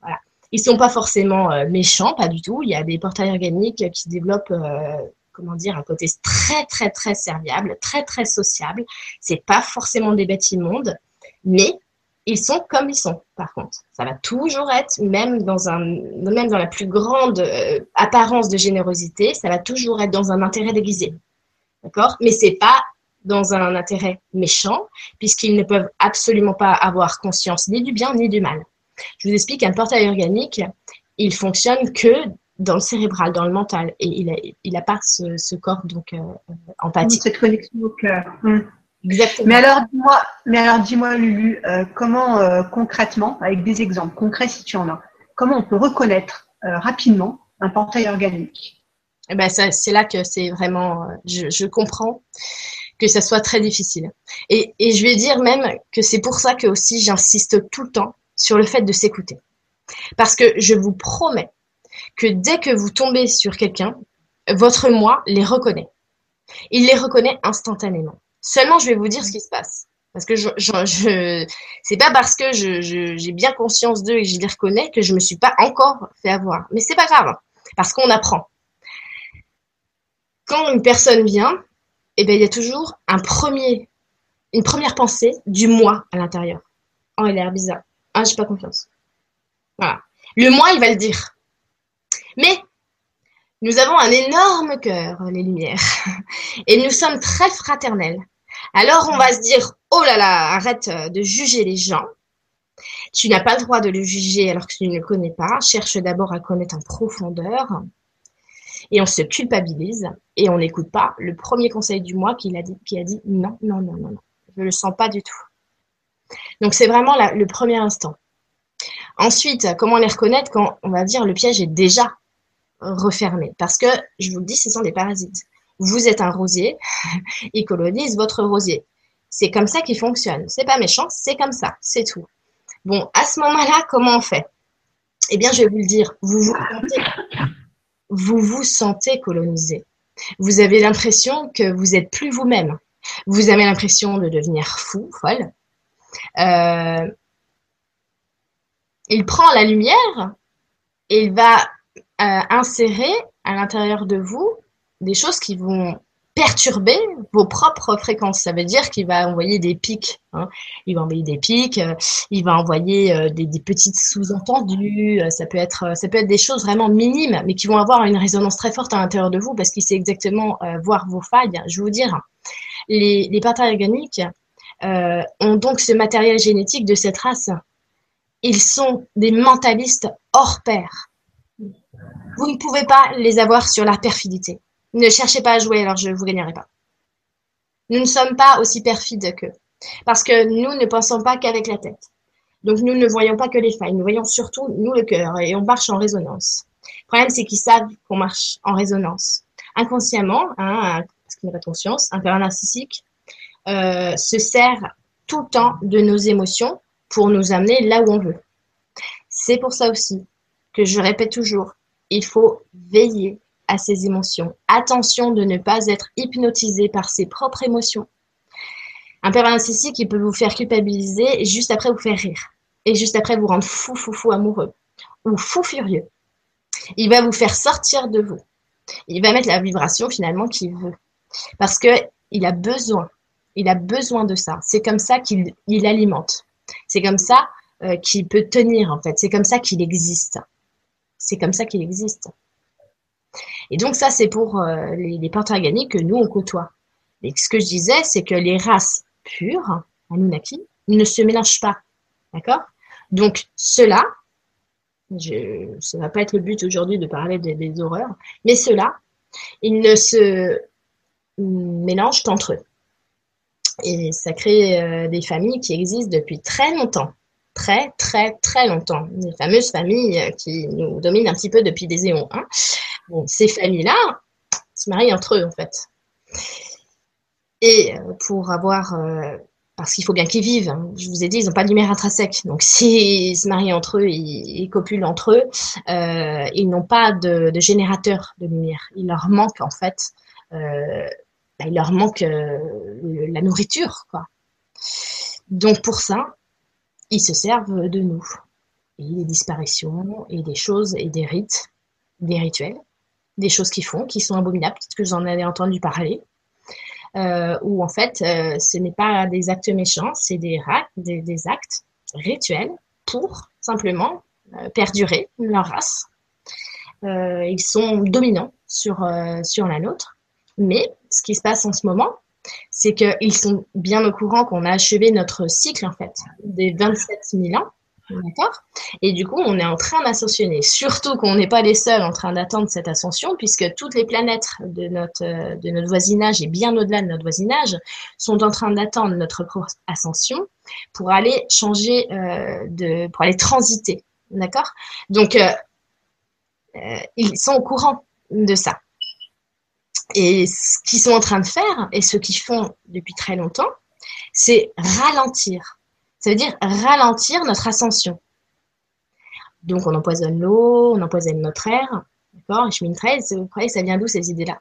S1: voilà. Ils sont pas forcément euh, méchants, pas du tout. Il y a des portails organiques qui développent euh, comment dire, un côté très, très, très serviable, très, très sociable. C'est pas forcément des bêtes immondes, mais ils sont comme ils sont, par contre. Ça va toujours être, même dans, un, même dans la plus grande euh, apparence de générosité, ça va toujours être dans un intérêt déguisé. D'accord? Mais c'est pas dans un intérêt méchant, puisqu'ils ne peuvent absolument pas avoir conscience ni du bien ni du mal. Je vous explique, un portail organique, il fonctionne que dans le cérébral, dans le mental, et il n'a il a pas ce, corps donc euh, empathique.
S2: Cette connexion au cœur. Hmm. Exactement. Mais alors, dis-moi, mais alors, dis-moi, Lulu, euh, comment euh, concrètement, avec des exemples concrets si tu en as, comment on peut reconnaître rapidement un portail organique?
S1: Eh ben, c'est là que c'est vraiment, je, je comprends que ça soit très difficile. Et, et je vais dire même que c'est pour ça que aussi j'insiste tout le temps sur le fait de s'écouter. Parce que je vous promets que dès que vous tombez sur quelqu'un, votre moi les reconnaît. Il les reconnaît instantanément. Seulement, je vais vous dire ce qui se passe. Parce que je, je, c'est pas parce que j'ai bien conscience d'eux et que je les reconnais que je me suis pas encore fait avoir. Mais c'est pas grave, parce qu'on apprend. Quand une personne vient, eh ben, il y a toujours un premier, une première pensée du moi à l'intérieur. Oh, il a l'air bizarre. Ah, j'ai pas confiance. Voilà. Le moi, il va le dire. Mais nous avons un énorme cœur, les Lumières, et nous sommes très fraternels. Alors on va se dire, oh là là, arrête de juger les gens. Tu n'as pas le droit de le juger alors que tu ne le connais pas. Cherche d'abord à connaître en profondeur. Et on se culpabilise et on n'écoute pas le premier conseil du mois qui a dit, qui a dit non, non, non, non, non. Je ne le sens pas du tout. Donc c'est vraiment le premier instant. Ensuite, comment les reconnaître quand on va dire le piège est déjà refermé Parce que, je vous le dis, ce sont des parasites. Vous êtes un rosier, ils colonisent votre rosier. C'est comme ça qu'ils fonctionnent. C'est pas méchant, c'est comme ça, c'est tout. Bon, à ce moment-là, comment on fait? Eh bien, je vais vous le dire, vous vous sentez, colonisé. Vous avez l'impression que vous êtes plus vous-même. Vous avez l'impression de devenir fou, folle. Euh, il prend la lumière et il va insérer à l'intérieur de vous des choses qui vont perturber vos propres fréquences. Ça veut dire qu'il va envoyer des pics. Hein. Il va envoyer des pics, euh, il va envoyer euh, des, petites sous-entendus. ça peut être, ça peut être des choses vraiment minimes, mais qui vont avoir une résonance très forte à l'intérieur de vous parce qu'il sait exactement voir vos failles. Je vais vous dire, les, les organiques ont donc ce matériel génétique de cette race. Ils sont des mentalistes hors pair. Vous ne pouvez pas les avoir sur la perfidité. Ne cherchez pas à jouer, alors je ne vous gagnerai pas. Nous ne sommes pas aussi perfides qu'eux. Parce que nous ne pensons pas qu'avec la tête. Donc nous ne voyons pas que les failles, nous voyons surtout, nous, le cœur, et on marche en résonance. Le problème, c'est qu'ils savent qu'on marche en résonance. Inconsciemment, hein, parce qu'il n'y pas conscience, un père narcissique euh, se sert tout le temps de nos émotions pour nous amener là où on veut. C'est pour ça aussi que je répète toujours, il faut veiller à ses émotions. Attention de ne pas être hypnotisé par ses propres émotions. Un père narcissique, il peut vous faire culpabiliser juste après vous faire rire. Et juste après vous rendre fou, fou, fou amoureux. Ou fou furieux. Il va vous faire sortir de vous. Il va mettre la vibration finalement qu'il veut. Parce qu'il a besoin. Il a besoin de ça. C'est comme ça qu'il alimente. C'est comme ça euh, qu'il peut tenir en fait. C'est comme ça qu'il existe. C'est comme ça qu'il existe. Et donc ça, c'est pour euh, les, les que nous, on côtoie. Et ce que je disais, c'est que les races pures, Anunnaki, ne se mélangent pas. D'accord? Donc cela, je, ça ne va pas être le but aujourd'hui de parler des, horreurs, mais cela, ils ne se mélangent qu'entre eux. Et ça crée euh, des familles qui existent depuis très longtemps très, très, très longtemps. Les fameuses familles euh, qui nous dominent un petit peu depuis des éons. Hein. Bon, ces familles-là se marient entre eux, en fait. Et euh, pour avoir. Euh, parce qu'il faut bien qu'ils vivent. Hein. Je vous ai dit, ils n'ont pas de lumière intrinsèque. Donc, s'ils se marient entre eux, ils, copulent entre eux, ils n'ont pas de, générateur de lumière. Il leur manque, en fait, bah, il leur manque la nourriture, quoi. Donc, pour ça, ils se servent de nous. Et des disparitions, et des choses, et des rites, des rituels, des choses qu'ils font, qui sont abominables, peut-être que vous en avez entendu parler, euh, où en fait, euh, ce n'est pas des actes méchants, c'est des, actes rituels pour simplement euh, perdurer leur race. ils sont dominants sur, sur la nôtre. Mais ce qui se passe en ce moment, c'est qu'ils sont bien au courant qu'on a achevé notre cycle, en fait, des 27 000 ans. D'accord? Et du coup, on est en train d'ascensionner. Surtout qu'on n'est pas les seuls en train d'attendre cette ascension, puisque toutes les planètes de notre, de notre voisinage et bien au-delà de notre voisinage sont en train d'attendre notre ascension pour aller changer, euh, de, pour aller transiter. D'accord? Donc, euh, euh, ils sont au courant de ça. Et ce qu'ils sont en train de faire, et ce qu'ils font depuis très longtemps, c'est ralentir. Ça veut dire ralentir notre ascension. Donc on empoisonne l'eau, on empoisonne notre air, d'accord? Chemin 13, vous croyez que ça vient d'où ces idées-là?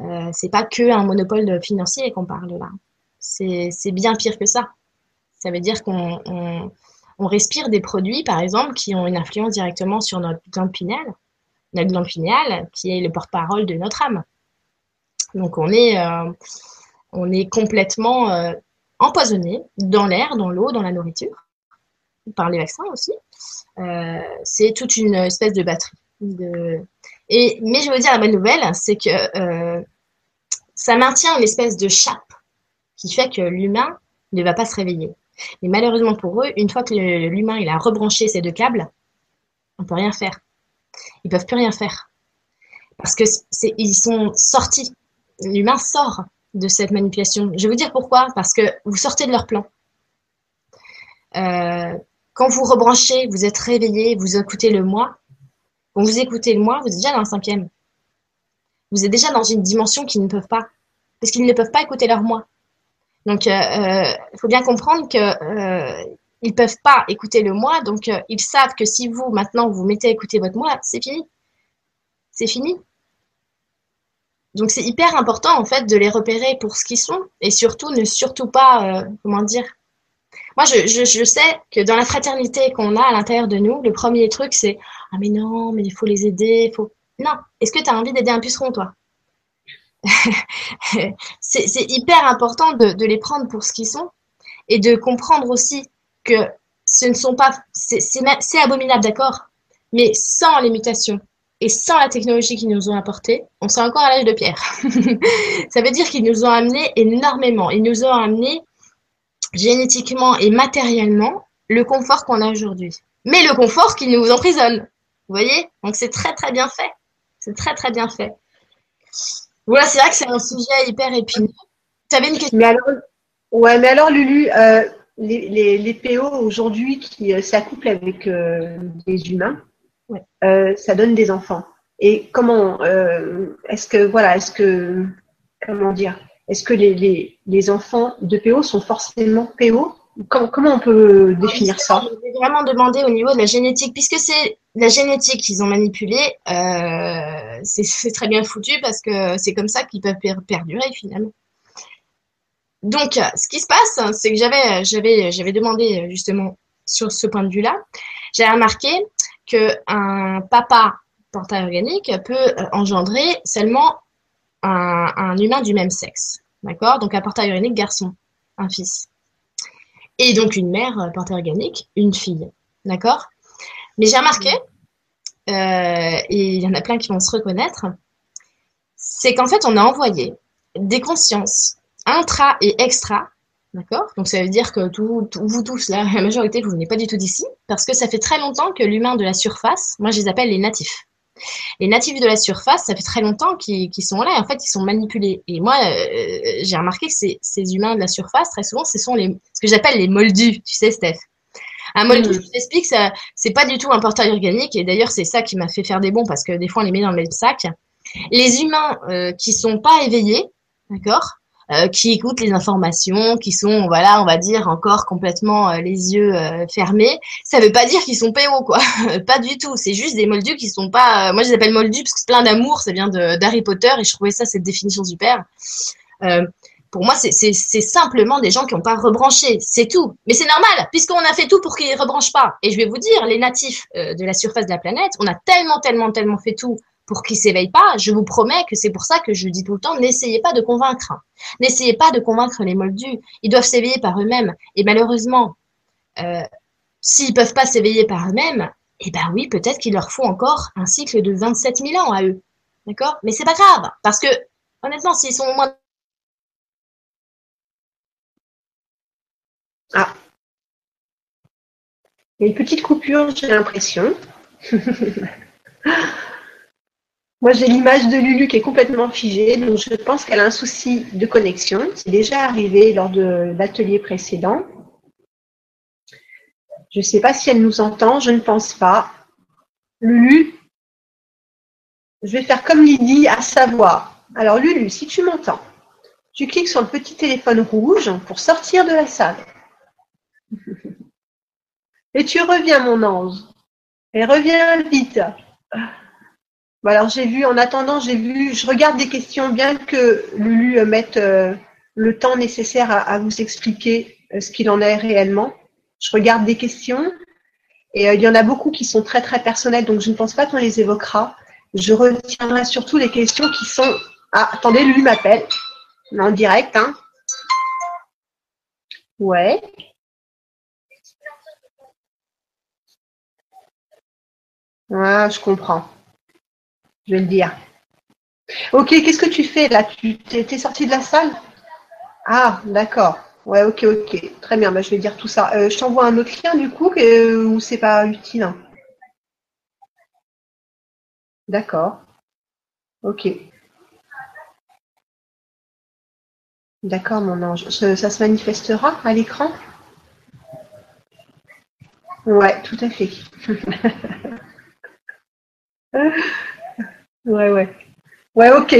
S1: Euh, C'est pas que un monopole financier qu'on parle là. C'est bien pire que ça. Ça veut dire qu'on on, respire des produits, par exemple, qui ont une influence directement sur notre glande notre glande pinéale qui est le porte-parole de notre âme. Donc on est, euh, on est complètement euh, empoisonné dans l'air, dans l'eau, dans la nourriture, par les vaccins aussi. Euh, c'est toute une espèce de batterie. Et, mais je veux dire, la bonne nouvelle, c'est que ça maintient une espèce de chape qui fait que l'humain ne va pas se réveiller. Mais malheureusement pour eux, une fois que l'humain il a rebranché ces deux câbles, on peut rien faire. Ils peuvent plus rien faire parce que ils sont sortis. L'humain sort de cette manipulation. Je vais vous dire pourquoi. Parce que vous sortez de leur plan. Euh, quand vous rebranchez, vous êtes réveillé, vous écoutez le moi. Quand vous écoutez le moi, vous êtes déjà dans le cinquième. Vous êtes déjà dans une dimension qu'ils ne peuvent pas. Parce qu'ils ne peuvent pas écouter leur moi. Donc, il euh, euh, faut bien comprendre que ils peuvent pas écouter le moi. Donc, euh, ils savent que si vous, maintenant, vous mettez à écouter votre moi, c'est fini. C'est fini. Donc, c'est hyper important, en fait, de les repérer pour ce qu'ils sont. Et surtout, ne surtout pas, comment dire, moi, je, sais que dans la fraternité qu'on a à l'intérieur de nous, le premier truc, c'est Ah, mais non, mais il faut les aider. Faut... Non. Est-ce que tu as envie d'aider un puceron, toi? C'est hyper important de, les prendre pour ce qu'ils sont et de comprendre aussi que ce ne sont pas. C'est abominable, d'accord? Mais sans les mutations et sans la technologie qu'ils nous ont apportée, on serait encore à l'âge de pierre. Ça veut dire qu'ils nous ont amené énormément. Ils nous ont amené génétiquement et matériellement le confort qu'on a aujourd'hui. Mais le confort qui nous emprisonne. Vous voyez? Donc c'est très très bien fait. C'est très très bien fait. Voilà, c'est vrai que c'est un sujet hyper épineux. Tu avais une question?
S2: Mais alors, Ouais, mais alors Lulu, euh, les, les, PO aujourd'hui qui euh, s'accouplent avec euh, des humains, ça donne des enfants. Et comment est-ce que voilà, est-ce que comment dire est-ce que les, les, enfants de PO sont forcément PO comment, on peut définir ça?
S1: Je vais vraiment demander au niveau de la génétique, puisque c'est la génétique qu'ils ont manipulée, euh, c'est très bien foutu parce que c'est comme ça qu'ils peuvent perdurer finalement. Donc, ce qui se passe, c'est que j'avais, j'avais, j'avais demandé justement sur ce point de vue-là, j'ai remarqué qu'un papa portail organique peut engendrer seulement un, humain du même sexe. D'accord? Donc un portail organique garçon, un fils. Et donc une mère euh, portail organique, une fille. D'accord? Mais j'ai remarqué, euh, et il y en a plein qui vont se reconnaître, c'est qu'en fait on a envoyé des consciences intra et extra D'accord? Donc ça veut dire que tout, vous tous, là, la majorité, vous venez pas du tout d'ici, parce que ça fait très longtemps que l'humain de la surface, moi je les appelle les natifs. Les natifs de la surface, ça fait très longtemps qu'ils sont là. Et en fait, ils sont manipulés. Et moi, euh, j'ai remarqué que ces, humains de la surface, très souvent, ce sont les, ce que j'appelle les moldus. Tu sais, Steph. Un moldu, mmh. je t'explique, c'est pas du tout un portail organique. Et d'ailleurs, c'est ça qui m'a fait faire des bons parce que des fois, on les met dans le même sac. Les humains euh, qui sont pas éveillés, d'accord, euh, qui écoutent les informations, qui sont, voilà, on va dire, encore complètement euh, les yeux euh, fermés. Ça veut pas dire qu'ils sont PO, quoi. pas du tout. C'est juste des moldus qui sont pas. moi, je les appelle moldus parce que plein d'amour. Ça vient d'Harry Potter et je trouvais ça cette définition super. pour moi, c'est simplement des gens qui n'ont pas rebranché, c'est tout. Mais c'est normal, puisqu'on a fait tout pour qu'ils ne rebranchent pas. Et je vais vous dire, les natifs de la surface de la planète, on a tellement, tellement, tellement fait tout pour qu'ils s'éveillent pas, je vous promets que c'est pour ça que je dis tout le temps, n'essayez pas de convaincre. N'essayez pas de convaincre les moldus. Ils doivent s'éveiller par eux-mêmes. Et malheureusement, euh, s'ils peuvent pas s'éveiller par eux-mêmes, eh ben oui, peut-être qu'il leur faut encore un cycle de 27 000 ans à eux. D'accord? Mais c'est pas grave. Parce que, honnêtement, s'ils sont au moins
S2: Ah. Une petite coupure, j'ai l'impression. Moi, j'ai l'image de Lulu qui est complètement figée, donc je pense qu'elle a un souci de connexion. C'est déjà arrivé lors de l'atelier précédent. Je ne sais pas si elle nous entend, je ne pense pas. Lulu je vais faire comme Lydie, à savoir. Alors Lulu, si tu m'entends, tu cliques sur le petit téléphone rouge pour sortir de la salle. Et tu reviens, mon ange. Et reviens vite. Alors j'ai vu, en attendant, j'ai vu, je regarde des questions, bien que Lulu mette euh, le temps nécessaire à, vous expliquer euh, ce qu'il en est réellement. Je regarde des questions et euh, il y en a beaucoup qui sont très très personnelles, donc je ne pense pas qu'on les évoquera. Je retiendrai surtout les questions qui sont. Ah, attendez, Lulu m'appelle. En direct, hein. Ouais. Ah, je comprends. Je vais le dire. Ok, qu'est-ce que tu fais là? Tu t'es sorti de la salle? Ah, d'accord. Ouais, ok, ok. Très bien, bah, je vais dire tout ça. Euh, je t'envoie un autre lien du coup euh, ou c'est pas utile? D'accord. Ok. D'accord, mon ange. Ça, ça se manifestera à l'écran? Ouais, tout à fait. ouais, ouais. Ouais, ok.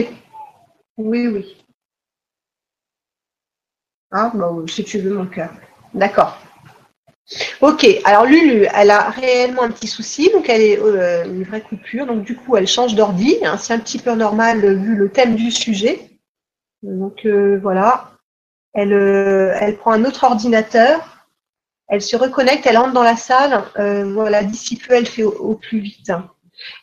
S2: Oui, oui. Ah, bah si tu veux mon cœur. D'accord. Ok, alors Lulu, elle a réellement un petit souci, donc elle est euh, une vraie coupure, donc du coup elle change d'ordi, hein, c'est un petit peu normal vu le thème du sujet. Donc euh, voilà, elle, euh, elle prend un autre ordinateur, elle se reconnecte, elle entre dans la salle, voilà, d'ici peu elle fait au plus vite.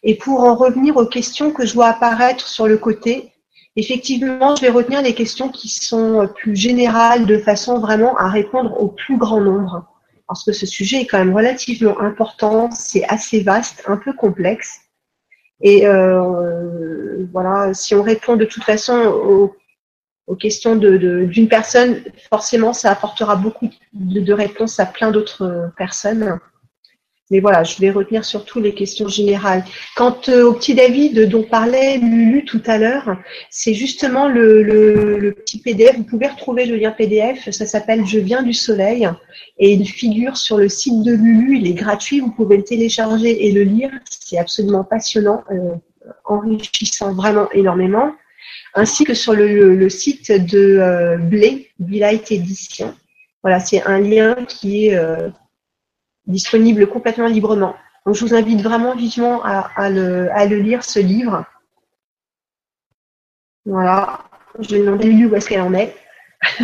S2: Et pour en revenir aux questions que je vois apparaître sur le côté, effectivement, je vais retenir les questions qui sont plus générales de façon vraiment à répondre au plus grand nombre. Parce que ce sujet est quand même relativement important, c'est assez vaste, un peu complexe. Et euh, voilà, si on répond de toute façon aux, questions d'une personne, forcément, ça apportera beaucoup de réponses à plein d'autres personnes. Mais voilà, je vais retenir surtout les questions générales. Quant euh, au petit David dont parlait Lulu tout à l'heure, c'est justement le, petit PDF. Vous pouvez retrouver le lien PDF. Ça s'appelle Je viens du soleil et il figure sur le site de Lulu. Il est gratuit. Vous pouvez le télécharger et le lire. C'est absolument passionnant, euh, enrichissant vraiment énormément. Ainsi que sur le, site de euh, Blé, Blight Edition. Voilà, c'est un lien qui est euh, disponible complètement librement. Donc, je vous invite vraiment vivement à, le, lire, ce livre. Voilà. Je vais demander Lulu où est-ce qu'elle en est.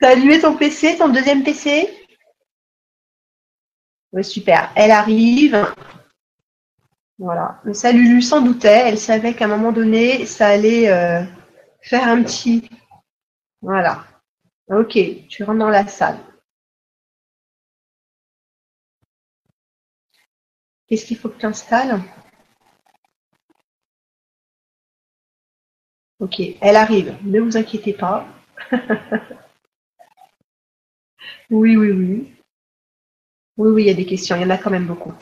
S2: T'as allumé ton PC, ton deuxième PC Oui, super. Elle arrive. Voilà. Mais ça, Lulu s'en doutait. Elle savait qu'à un moment donné, ça allait euh, faire un petit. Voilà. Ok, tu rentres dans la salle. Qu'est-ce qu'il faut que tu installes? Ok, elle arrive, ne vous inquiétez pas. oui, oui, oui. Oui, oui, il y a des questions, il y en a quand même beaucoup.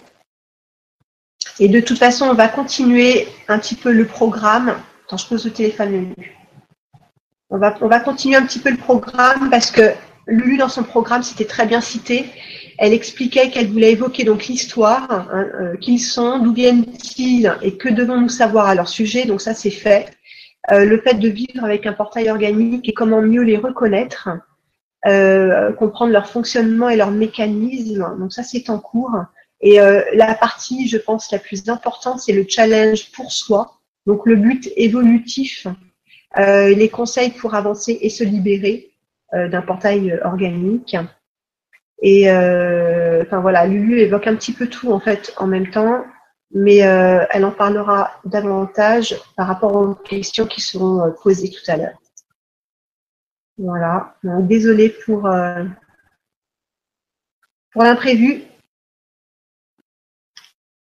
S2: Et de toute façon, on va continuer un petit peu le programme. Attends, je pose le téléphone, On va, on va continuer un petit peu le programme parce que Lulu, dans son programme, c'était très bien cité. Elle expliquait qu'elle voulait évoquer donc l'histoire, hein, euh, qui sont, d'où viennent-ils et que devons-nous savoir à leur sujet. Donc ça, c'est fait. Euh, le fait de vivre avec un portail organique et comment mieux les reconnaître, euh, comprendre leur fonctionnement et leur mécanisme. Donc ça, c'est en cours. Et la partie, je pense, la plus importante, c'est le challenge pour soi. Donc le but évolutif, les conseils pour avancer et se libérer d'un portail organique. Et euh, enfin voilà, Lulu évoque un petit peu tout en fait en même temps, mais euh, elle en parlera davantage par rapport aux questions qui seront euh, posées tout à l'heure. Voilà. désolée pour pour l'imprévu.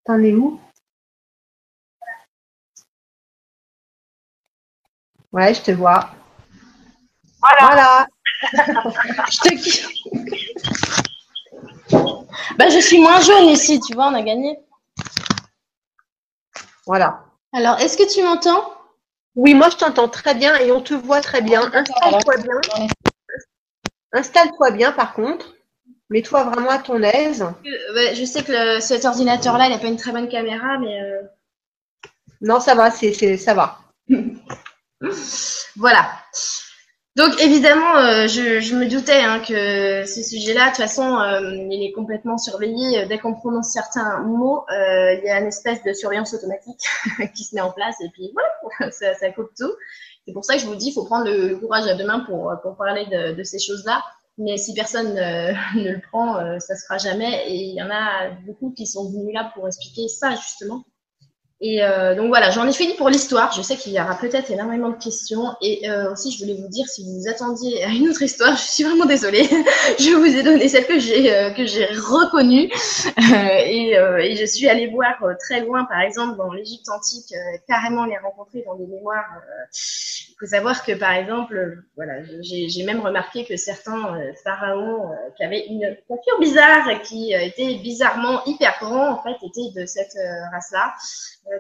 S2: T'en es où? Ouais, je te vois.
S1: Voilà. je te kiffe. Bah, je suis moins jaune ici, tu vois, on a gagné.
S2: Voilà.
S1: Alors, est-ce que tu m'entends?
S2: Oui, moi je t'entends très bien et on te voit très bien. Installe-toi bien. Installe-toi bien par contre. Mets-toi vraiment à ton aise.
S1: je sais que cet ordinateur-là, il n'a pas une très bonne caméra, mais.
S2: Non, ça va, c'est, ça va.
S1: voilà. Donc évidemment, euh, je, me doutais hein, que ce sujet-là, de toute façon, euh, il est complètement surveillé. Dès qu'on prononce certains mots, euh, il y a une espèce de surveillance automatique qui se met en place et puis voilà, ça, ça coupe tout. C'est pour ça que je vous dis, il faut prendre le, courage à deux mains pour, pour parler de, de ces choses-là. Mais si personne ne le prend, ça se fera jamais. Et il y en a beaucoup qui sont venus là pour expliquer ça justement. Et euh, donc voilà, j'en ai fini pour l'histoire. Je sais qu'il y aura peut-être énormément de questions. Et euh, aussi, je voulais vous dire, si vous vous attendiez à une autre histoire, je suis vraiment désolée. je vous ai donné celle que j'ai euh, que j'ai reconnue. Et, et, je suis allée voir très loin, par exemple, dans l'Égypte antique, carrément les rencontrer dans des mémoires. Faut savoir que, par exemple, voilà, j'ai même remarqué que certains pharaons qui avaient une coiffure bizarre, qui était bizarrement hyper grand, en fait, étaient de cette race-là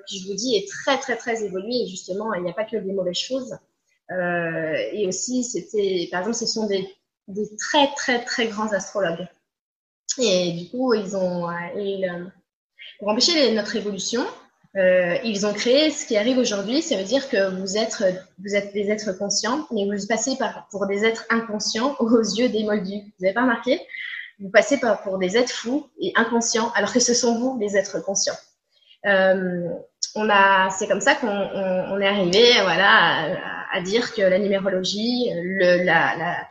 S1: qui je vous dis est très très très évolué et justement il n'y a pas que des mauvaises choses. Euh, et aussi c'était, par exemple, ce sont des, très très très grands astrologues. Et du coup ils ont, euh, ils, euh, pour empêcher notre évolution, euh, ils ont créé ce qui arrive aujourd'hui. Ça veut dire que vous êtes, vous êtes des êtres conscients, mais vous passez par, pour des êtres inconscients aux yeux des moldus. Vous n'avez pas remarqué? Vous passez par, pour des êtres fous et inconscients, alors que ce sont vous les êtres conscients. Euh, on a, c'est comme ça qu'on on, est arrivé, voilà, à, dire que la numérologie, le, la, la,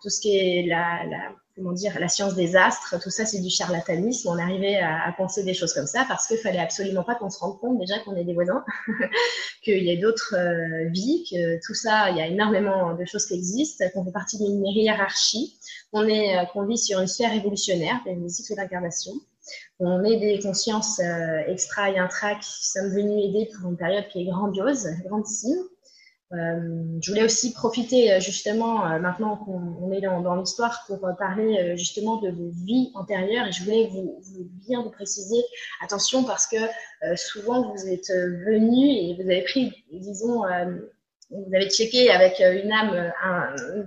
S1: tout ce qui est la, la, comment dire, la science des astres, tout ça, c'est du charlatanisme. On arrivé à, à, penser des choses comme ça parce qu'il fallait absolument pas qu'on se rende compte déjà qu'on est des voisins, qu'il y a d'autres euh, vies, que tout ça, il y a énormément de choses qui existent, qu'on fait partie d'une hiérarchie, qu'on est, euh, qu'on vit sur une sphère évolutionnaire, une cycle d'incarnation on est des consciences euh, extra et intra qui sommes venus aider pour une période qui est grandiose, grandissime. Euh, je voulais aussi profiter euh, justement, maintenant qu'on est dans, l'histoire, pour parler justement de vos vies antérieures. Et je voulais vous, bien vous préciser, attention, parce que souvent vous êtes venus et vous avez pris, disons, vous avez checké avec une âme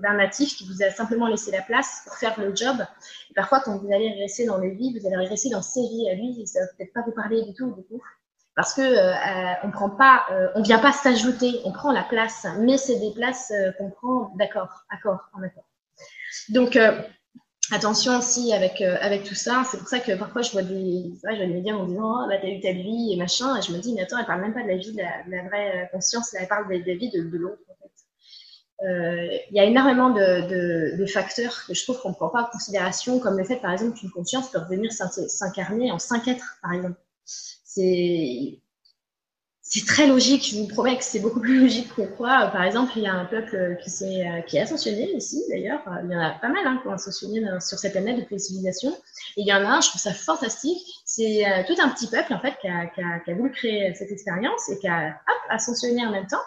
S1: d'un natif qui vous a simplement laissé la place pour faire le job parfois, quand vous allez régresser dans les vies, vous allez régresser dans ses vies à lui, et ça va peut-être pas vous parler du tout, du coup. Parce que euh, on prend pas, euh, vient pas s'ajouter, on prend la place, mais c'est des places euh, qu'on prend d'accord, accord, en accord. Donc euh, attention aussi avec avec tout ça. C'est pour ça que parfois je vois des, je vois des médias en disant oh, bah t'as eu ta vie et machin, et je me dis mais attends, elle parle même pas de la vie de la, vraie conscience, elle parle de la vie de, l'autre. Il y a énormément de, de, facteurs que je trouve qu'on ne prend pas en considération, comme le fait, par exemple, qu'une conscience peut revenir s'incarner en cinq êtres, par exemple. C'est très logique, je vous promets que c'est beaucoup plus logique qu'on croit. Par exemple, il y a un peuple qui, est, qui est ascensionné ici, d'ailleurs. Il y en a pas mal hein, qui ont ascensionné sur cette planète depuis les civilisations. Et il y en a un, je trouve ça fantastique, c'est euh, tout un petit peuple, en fait, qui a, voulu créer cette expérience et qui a hop, ascensionné en même temps.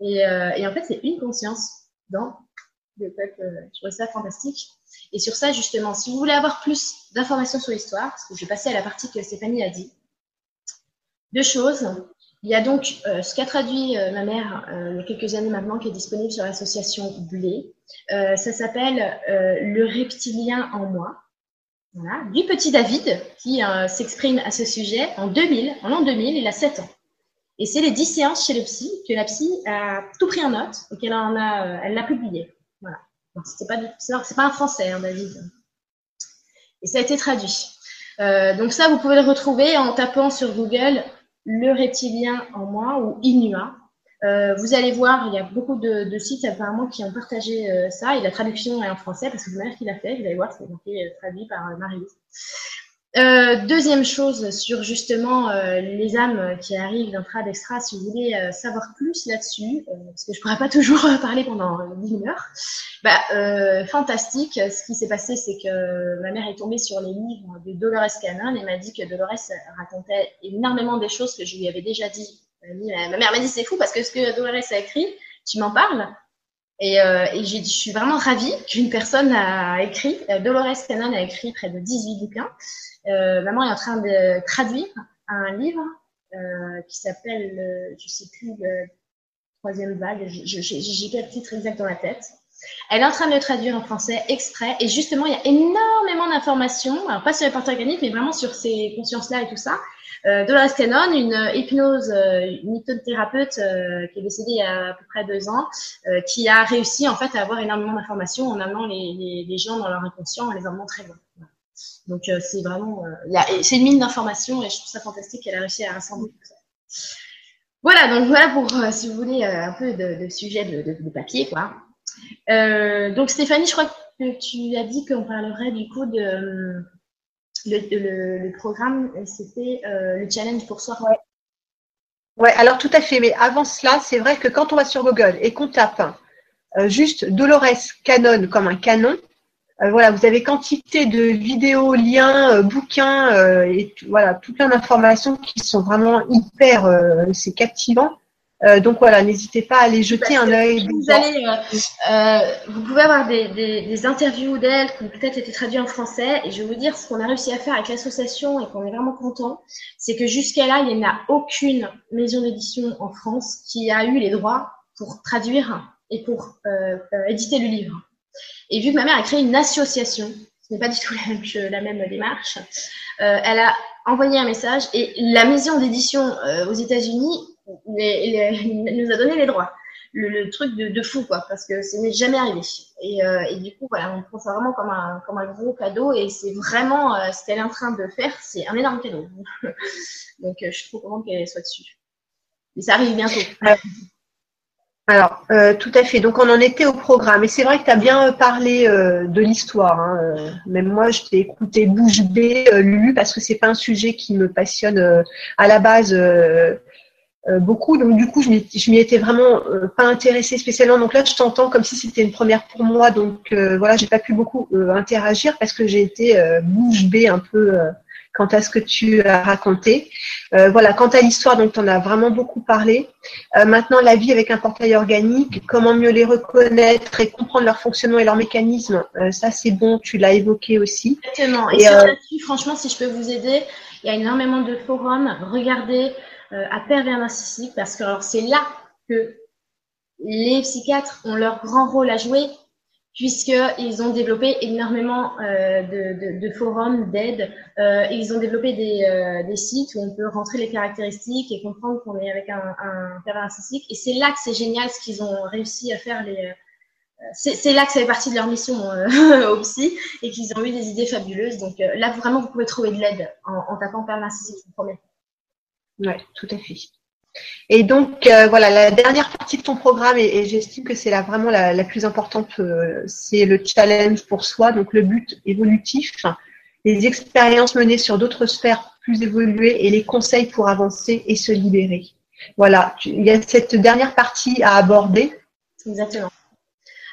S1: Et, euh, et en fait, c'est une conscience dans le peuple. Euh, je trouve ça fantastique. Et sur ça, justement, si vous voulez avoir plus d'informations sur l'histoire, parce que je vais passer à la partie que Stéphanie a dit, deux choses. Il y a donc euh, ce qu'a traduit euh, ma mère euh, il y a quelques années maintenant, qui est disponible sur l'association Blé. Ça s'appelle Le reptilien en moi. Voilà, du petit David qui s'exprime à ce sujet en 2000, en l'an 2000, il a 7 ans. Et c'est les 10 séances chez le psy que la psy a tout pris en note et qu'elle elle l'a publié. Voilà. c'est pas, un français, hein, David. Et ça a été traduit. Donc ça, vous pouvez le retrouver en tapant sur Google le reptilien en moi ou Inua. Euh, vous allez voir, il y a beaucoup de, de sites apparemment qui ont partagé euh, ça et la traduction est en français parce que vous m'avez qui l'a fait. Vous allez voir, c'est euh, traduit par Marie. Euh, deuxième chose sur justement euh, les âmes qui arrivent d'intra d'extra, si vous voulez euh, savoir plus là-dessus, parce que je pourrais pas toujours parler pendant 10 heures, bah, fantastique. Ce qui s'est passé, c'est que ma mère est tombée sur les livres de Dolores Cannon et m'a dit que Dolores racontait énormément des choses que je lui avais déjà dit. Ma mère m'a dit c'est fou parce que ce que Dolores a écrit, tu m'en parles et, et j'ai dit, je suis vraiment ravie qu'une personne a écrit, Dolores Cannon a écrit près de 18 bouquins, euh, maman est en train de traduire un livre euh, qui s'appelle, je sais plus, le troisième vague. J'ai pas le titre exact dans la tête. Elle est en train de le traduire en français exprès. Et justement, il y a énormément d'informations, pas sur les portes organiques, mais vraiment sur ces consciences-là et tout ça. Euh, Dolores Cannon, une hypnose, euh, une hypnothérapeute euh, qui est décédée il y a à peu près deux ans, qui a réussi en fait à avoir énormément d'informations en amenant les, gens dans leur inconscient, en les emmenant très loin. Donc c'est vraiment, c'est une mine d'informations et je trouve ça fantastique qu'elle a réussi à rassembler tout ça. Voilà, donc voilà pour, si vous voulez, un peu de, de sujet de, de, de, papier, quoi. donc Stéphanie, je crois que tu as dit qu'on parlerait du coup de le, programme, c'était euh, le challenge pour soi.
S2: Ouais. alors tout à fait. Mais avant cela, c'est vrai que quand on va sur Google et qu'on tape euh, juste Dolores Canon comme un canon, euh, voilà, vous avez quantité de vidéos, liens, euh, bouquins euh, et voilà, tout plein d'informations qui sont vraiment hyper, c'est captivant. Euh, donc voilà, n'hésitez pas à aller jeter un œil.
S1: Vous, allez, euh, euh, vous pouvez avoir des, des, des interviews d'elle qui ont peut-être été traduites en français. Et je vais vous dire ce qu'on a réussi à faire avec l'association et qu'on est vraiment content, c'est que jusqu'à là, il n'y a aucune maison d'édition en France qui a eu les droits pour traduire et pour euh, éditer le livre. Et vu que ma mère a créé une association, ce n'est pas du tout la même, la même démarche, elle a envoyé un message et la maison d'édition aux États-Unis nous a donné les droits. Le, truc de, fou, quoi, parce que ce n'est jamais arrivé. Et, euh, et, du coup, voilà, on prend ça vraiment comme un, comme un gros cadeau, et c'est vraiment euh, ce qu'elle est en train de faire, c'est un énorme cadeau. Donc, euh, je suis trop contente qu'elle soit dessus. Et ça arrive bientôt.
S2: Alors, euh, tout à fait. Donc, on en était au programme. Et c'est vrai que tu as bien parlé euh, de l'histoire. Hein. Même moi, je t'ai écouté bouche bée, lu, parce que c'est pas un sujet qui me passionne à la base euh, beaucoup. Donc du coup, je m'y étais vraiment euh, pas intéressée spécialement. Donc là, je t'entends comme si c'était une première pour moi. Donc euh, voilà, j'ai pas pu beaucoup interagir parce que j'ai été bouche bée un peu quant à ce que tu as raconté. voilà, quant à l'histoire, donc tu en as vraiment beaucoup parlé. maintenant, la vie avec un portail organique, comment mieux les reconnaître et comprendre leur fonctionnement et leur mécanisme, ça c'est bon, tu l'as évoqué aussi.
S1: Exactement. Et, et sur franchement, si je peux vous aider, il y a énormément de forums. Regardez euh, à pervers narcissique parce que c'est là que les psychiatres ont leur grand rôle à jouer puisqu'ils ont développé énormément euh, de, de, de, forums d'aide. Euh, ils ont développé des, euh, des, sites où on peut rentrer les caractéristiques et comprendre qu'on est avec un, un pervers narcissique. Et c'est là que c'est génial ce qu'ils ont réussi à faire. Les, euh, c'est là que ça fait partie de leur mission euh, au psy et qu'ils ont eu des idées fabuleuses. Donc là, vraiment, vous pouvez trouver de l'aide en, en tapant pervers narcissique, je vous promets.
S2: Oui, tout à fait. Et donc, euh, voilà, la dernière partie de ton programme, et, et j'estime que c'est la, vraiment la, la plus importante, euh, c'est le challenge pour soi, donc le but évolutif, les expériences menées sur d'autres sphères plus évoluées et les conseils pour avancer et se libérer. Voilà, tu, il y a cette dernière partie à aborder.
S1: Exactement.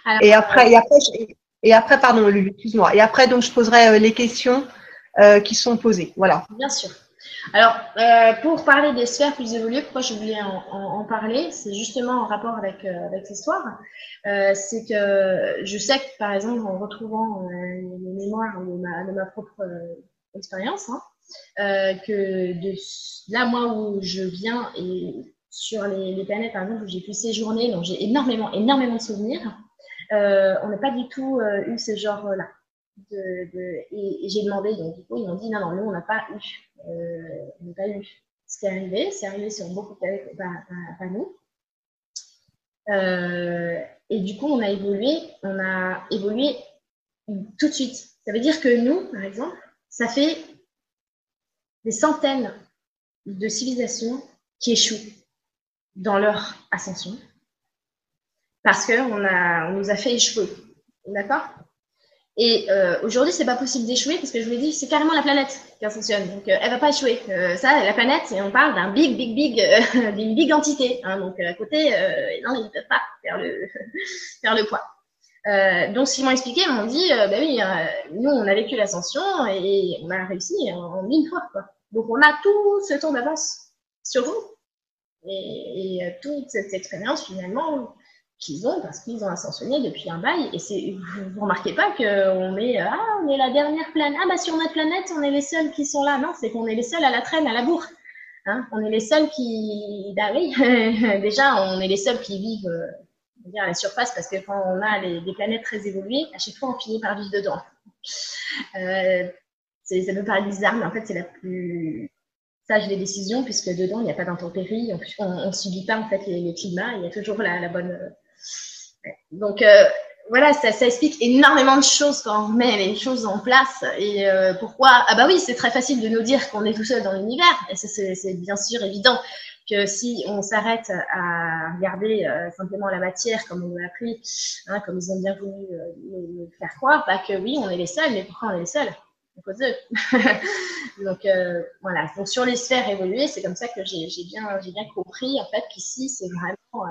S2: Alors, et après, et après, et après, pardon, excuse-moi. Et après, donc, je poserai euh, les questions euh, qui sont posées. Voilà.
S1: Bien sûr. Alors, euh, pour parler des sphères plus évoluées, pourquoi je voulais en, parler, c'est justement en rapport avec, euh, l'histoire. Euh, c'est que je sais que, par exemple, en retrouvant les mémoires de ma, propre expérience, hein, que de là, moi, où je viens et sur les, les planètes, par exemple, où j'ai pu séjourner, donc j'ai énormément, énormément de souvenirs, on n'a pas du tout eu ce genre-là. Et, j'ai demandé, donc du coup, ils m'ont dit non, non, nous, on n'a pas eu euh, ce qui est arrivé. C'est arrivé sur beaucoup de pas, pas nous. Euh, et du coup, on a évolué, on a évolué tout de suite. Ça veut dire que nous, par exemple, ça fait des centaines de civilisations qui échouent dans leur ascension parce qu'on on nous a fait échouer. D'accord? Et euh, aujourd'hui, c'est pas possible d'échouer parce que je vous l'ai dit, c'est carrément la planète qui fonctionne. Donc, euh, elle va pas échouer. Euh, ça, la planète, on parle d'un big, big, big, euh, d'une big entité. Hein, donc, à côté, euh, non, ils ne peuvent pas faire le, faire le poids. donc, ce qu'ils m'ont expliqué, ils m'ont dit, bah oui, nous, on a vécu l'ascension et on a réussi en, en une fois. Quoi. Donc, on a tout ce temps d'avance sur vous. Et, et toute cette expérience, finalement, qu'ils ont parce qu'ils ont ascensionné depuis un bail. Et c'est vous, vous remarquez pas qu'on est ah on est la dernière planète. Ah bah sur notre planète on est les seuls qui sont là. Non c'est qu'on est les seuls à la traîne à la bourre. Hein on est les seuls qui bah déjà on est les seuls qui vivent dire à la surface, parce que quand on a des planètes très évoluées, à chaque fois, on finit par vivre dedans. Euh, ça peut paraître bizarre, mais en fait, c'est la plus sage des décisions, puisque dedans, il n'y a pas d'intempéries, on ne subit pas en fait les, climats, il y a toujours la, bonne. Donc, euh, voilà, ça, explique énormément de choses quand on met les choses en place. Et euh, pourquoi? Ah bah oui, c'est très facile de nous dire qu'on est tout seul dans l'univers. Et c'est bien sûr évident que si on s'arrête à regarder euh, simplement la matière comme on l'a appris, hein, comme ils ont bien voulu euh, faire croire, bah que oui, on est les seuls. Mais pourquoi on est les seuls? À cause d'eux. Donc voilà. Donc sur les sphères évoluées, c'est comme ça que j'ai bien, bien compris en fait qu'ici c'est vraiment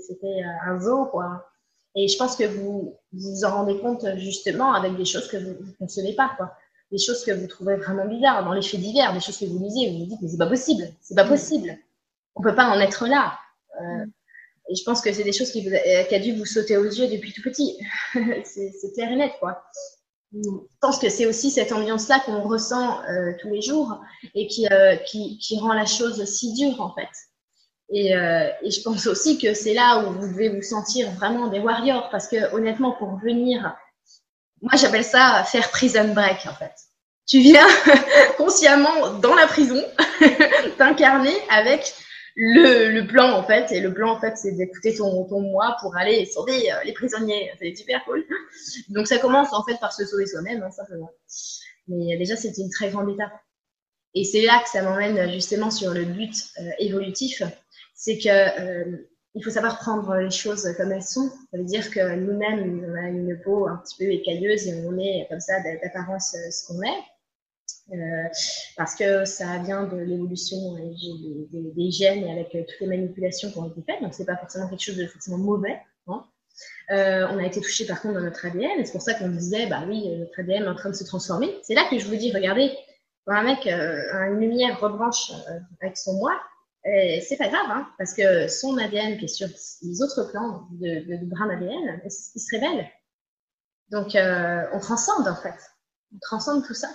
S1: c'était un zoo quoi et je pense que vous vous en rendez compte justement avec des choses que vous ne concevez pas, quoi. Des choses que vous trouvez vraiment bizarres dans les faits divers, des choses que vous lisez, vous vous dites, mais c'est pas possible, c'est pas possible. On peut pas en être là. Euh, et je pense que c'est des choses qui, vous a, dû vous sauter aux yeux depuis tout petit. c'est clair et net, quoi. Je pense que c'est aussi cette ambiance-là qu'on ressent euh, tous les jours et qui, euh, qui, qui rend la chose si dure, en fait. Euh, et, je pense aussi que c'est là où vous devez vous sentir vraiment des warriors, parce que honnêtement, pour venir, moi j'appelle ça faire prison break en fait. Tu viens consciemment dans la prison, t'incarner avec le, le, plan en fait, et le plan en fait c'est d'écouter ton, ton moi pour aller sauver euh, les prisonniers, c'est super cool. Donc ça commence en fait par se sauver soi-même, hein, simplement. Mais déjà c'était une très grande étape. Et c'est là que ça m'emmène justement sur le but euh, évolutif, c'est que euh, il faut savoir prendre les choses comme elles sont. Ça veut dire que nous-mêmes, on a une peau un petit peu écailleuse et on est comme ça d'apparence euh, ce qu'on est. Euh, parce que ça vient de l'évolution des, des, gènes et avec toutes les manipulations qui ont été faites. Donc, c'est pas forcément quelque chose de forcément mauvais. Hein. on a été touché par contre dans notre ADN. Et c'est pour ça qu'on disait, bah oui, notre ADN est en train de se transformer. C'est là que je vous dis, regardez, quand un mec, une lumière rebranche avec son moi, c'est pas grave, hein, parce que son ADN qui est sur les autres plans de, de, de brin ADN, il se révèle. Donc, euh, on transcende en fait. On transcende tout ça.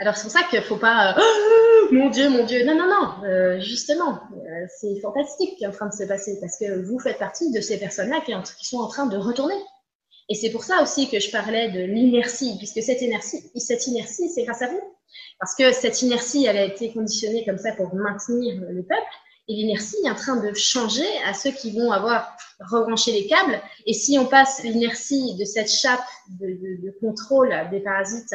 S1: Alors, c'est pour ça qu'il ne faut pas oh, mon Dieu, mon Dieu. Non, non, non. Euh, justement, euh, c'est fantastique qui est en train de se passer parce que vous faites partie de ces personnes-là qui, qui, sont en train de retourner. Et c'est pour ça aussi que je parlais de l'inertie, puisque cette inertie, cette inertie, c'est grâce à vous. Parce que cette inertie, elle a été conditionnée comme ça pour maintenir le peuple. Et l'inertie est en train de changer à ceux qui vont avoir rebranché les câbles. Et si on passe l'inertie de cette chape de, contrôle des parasites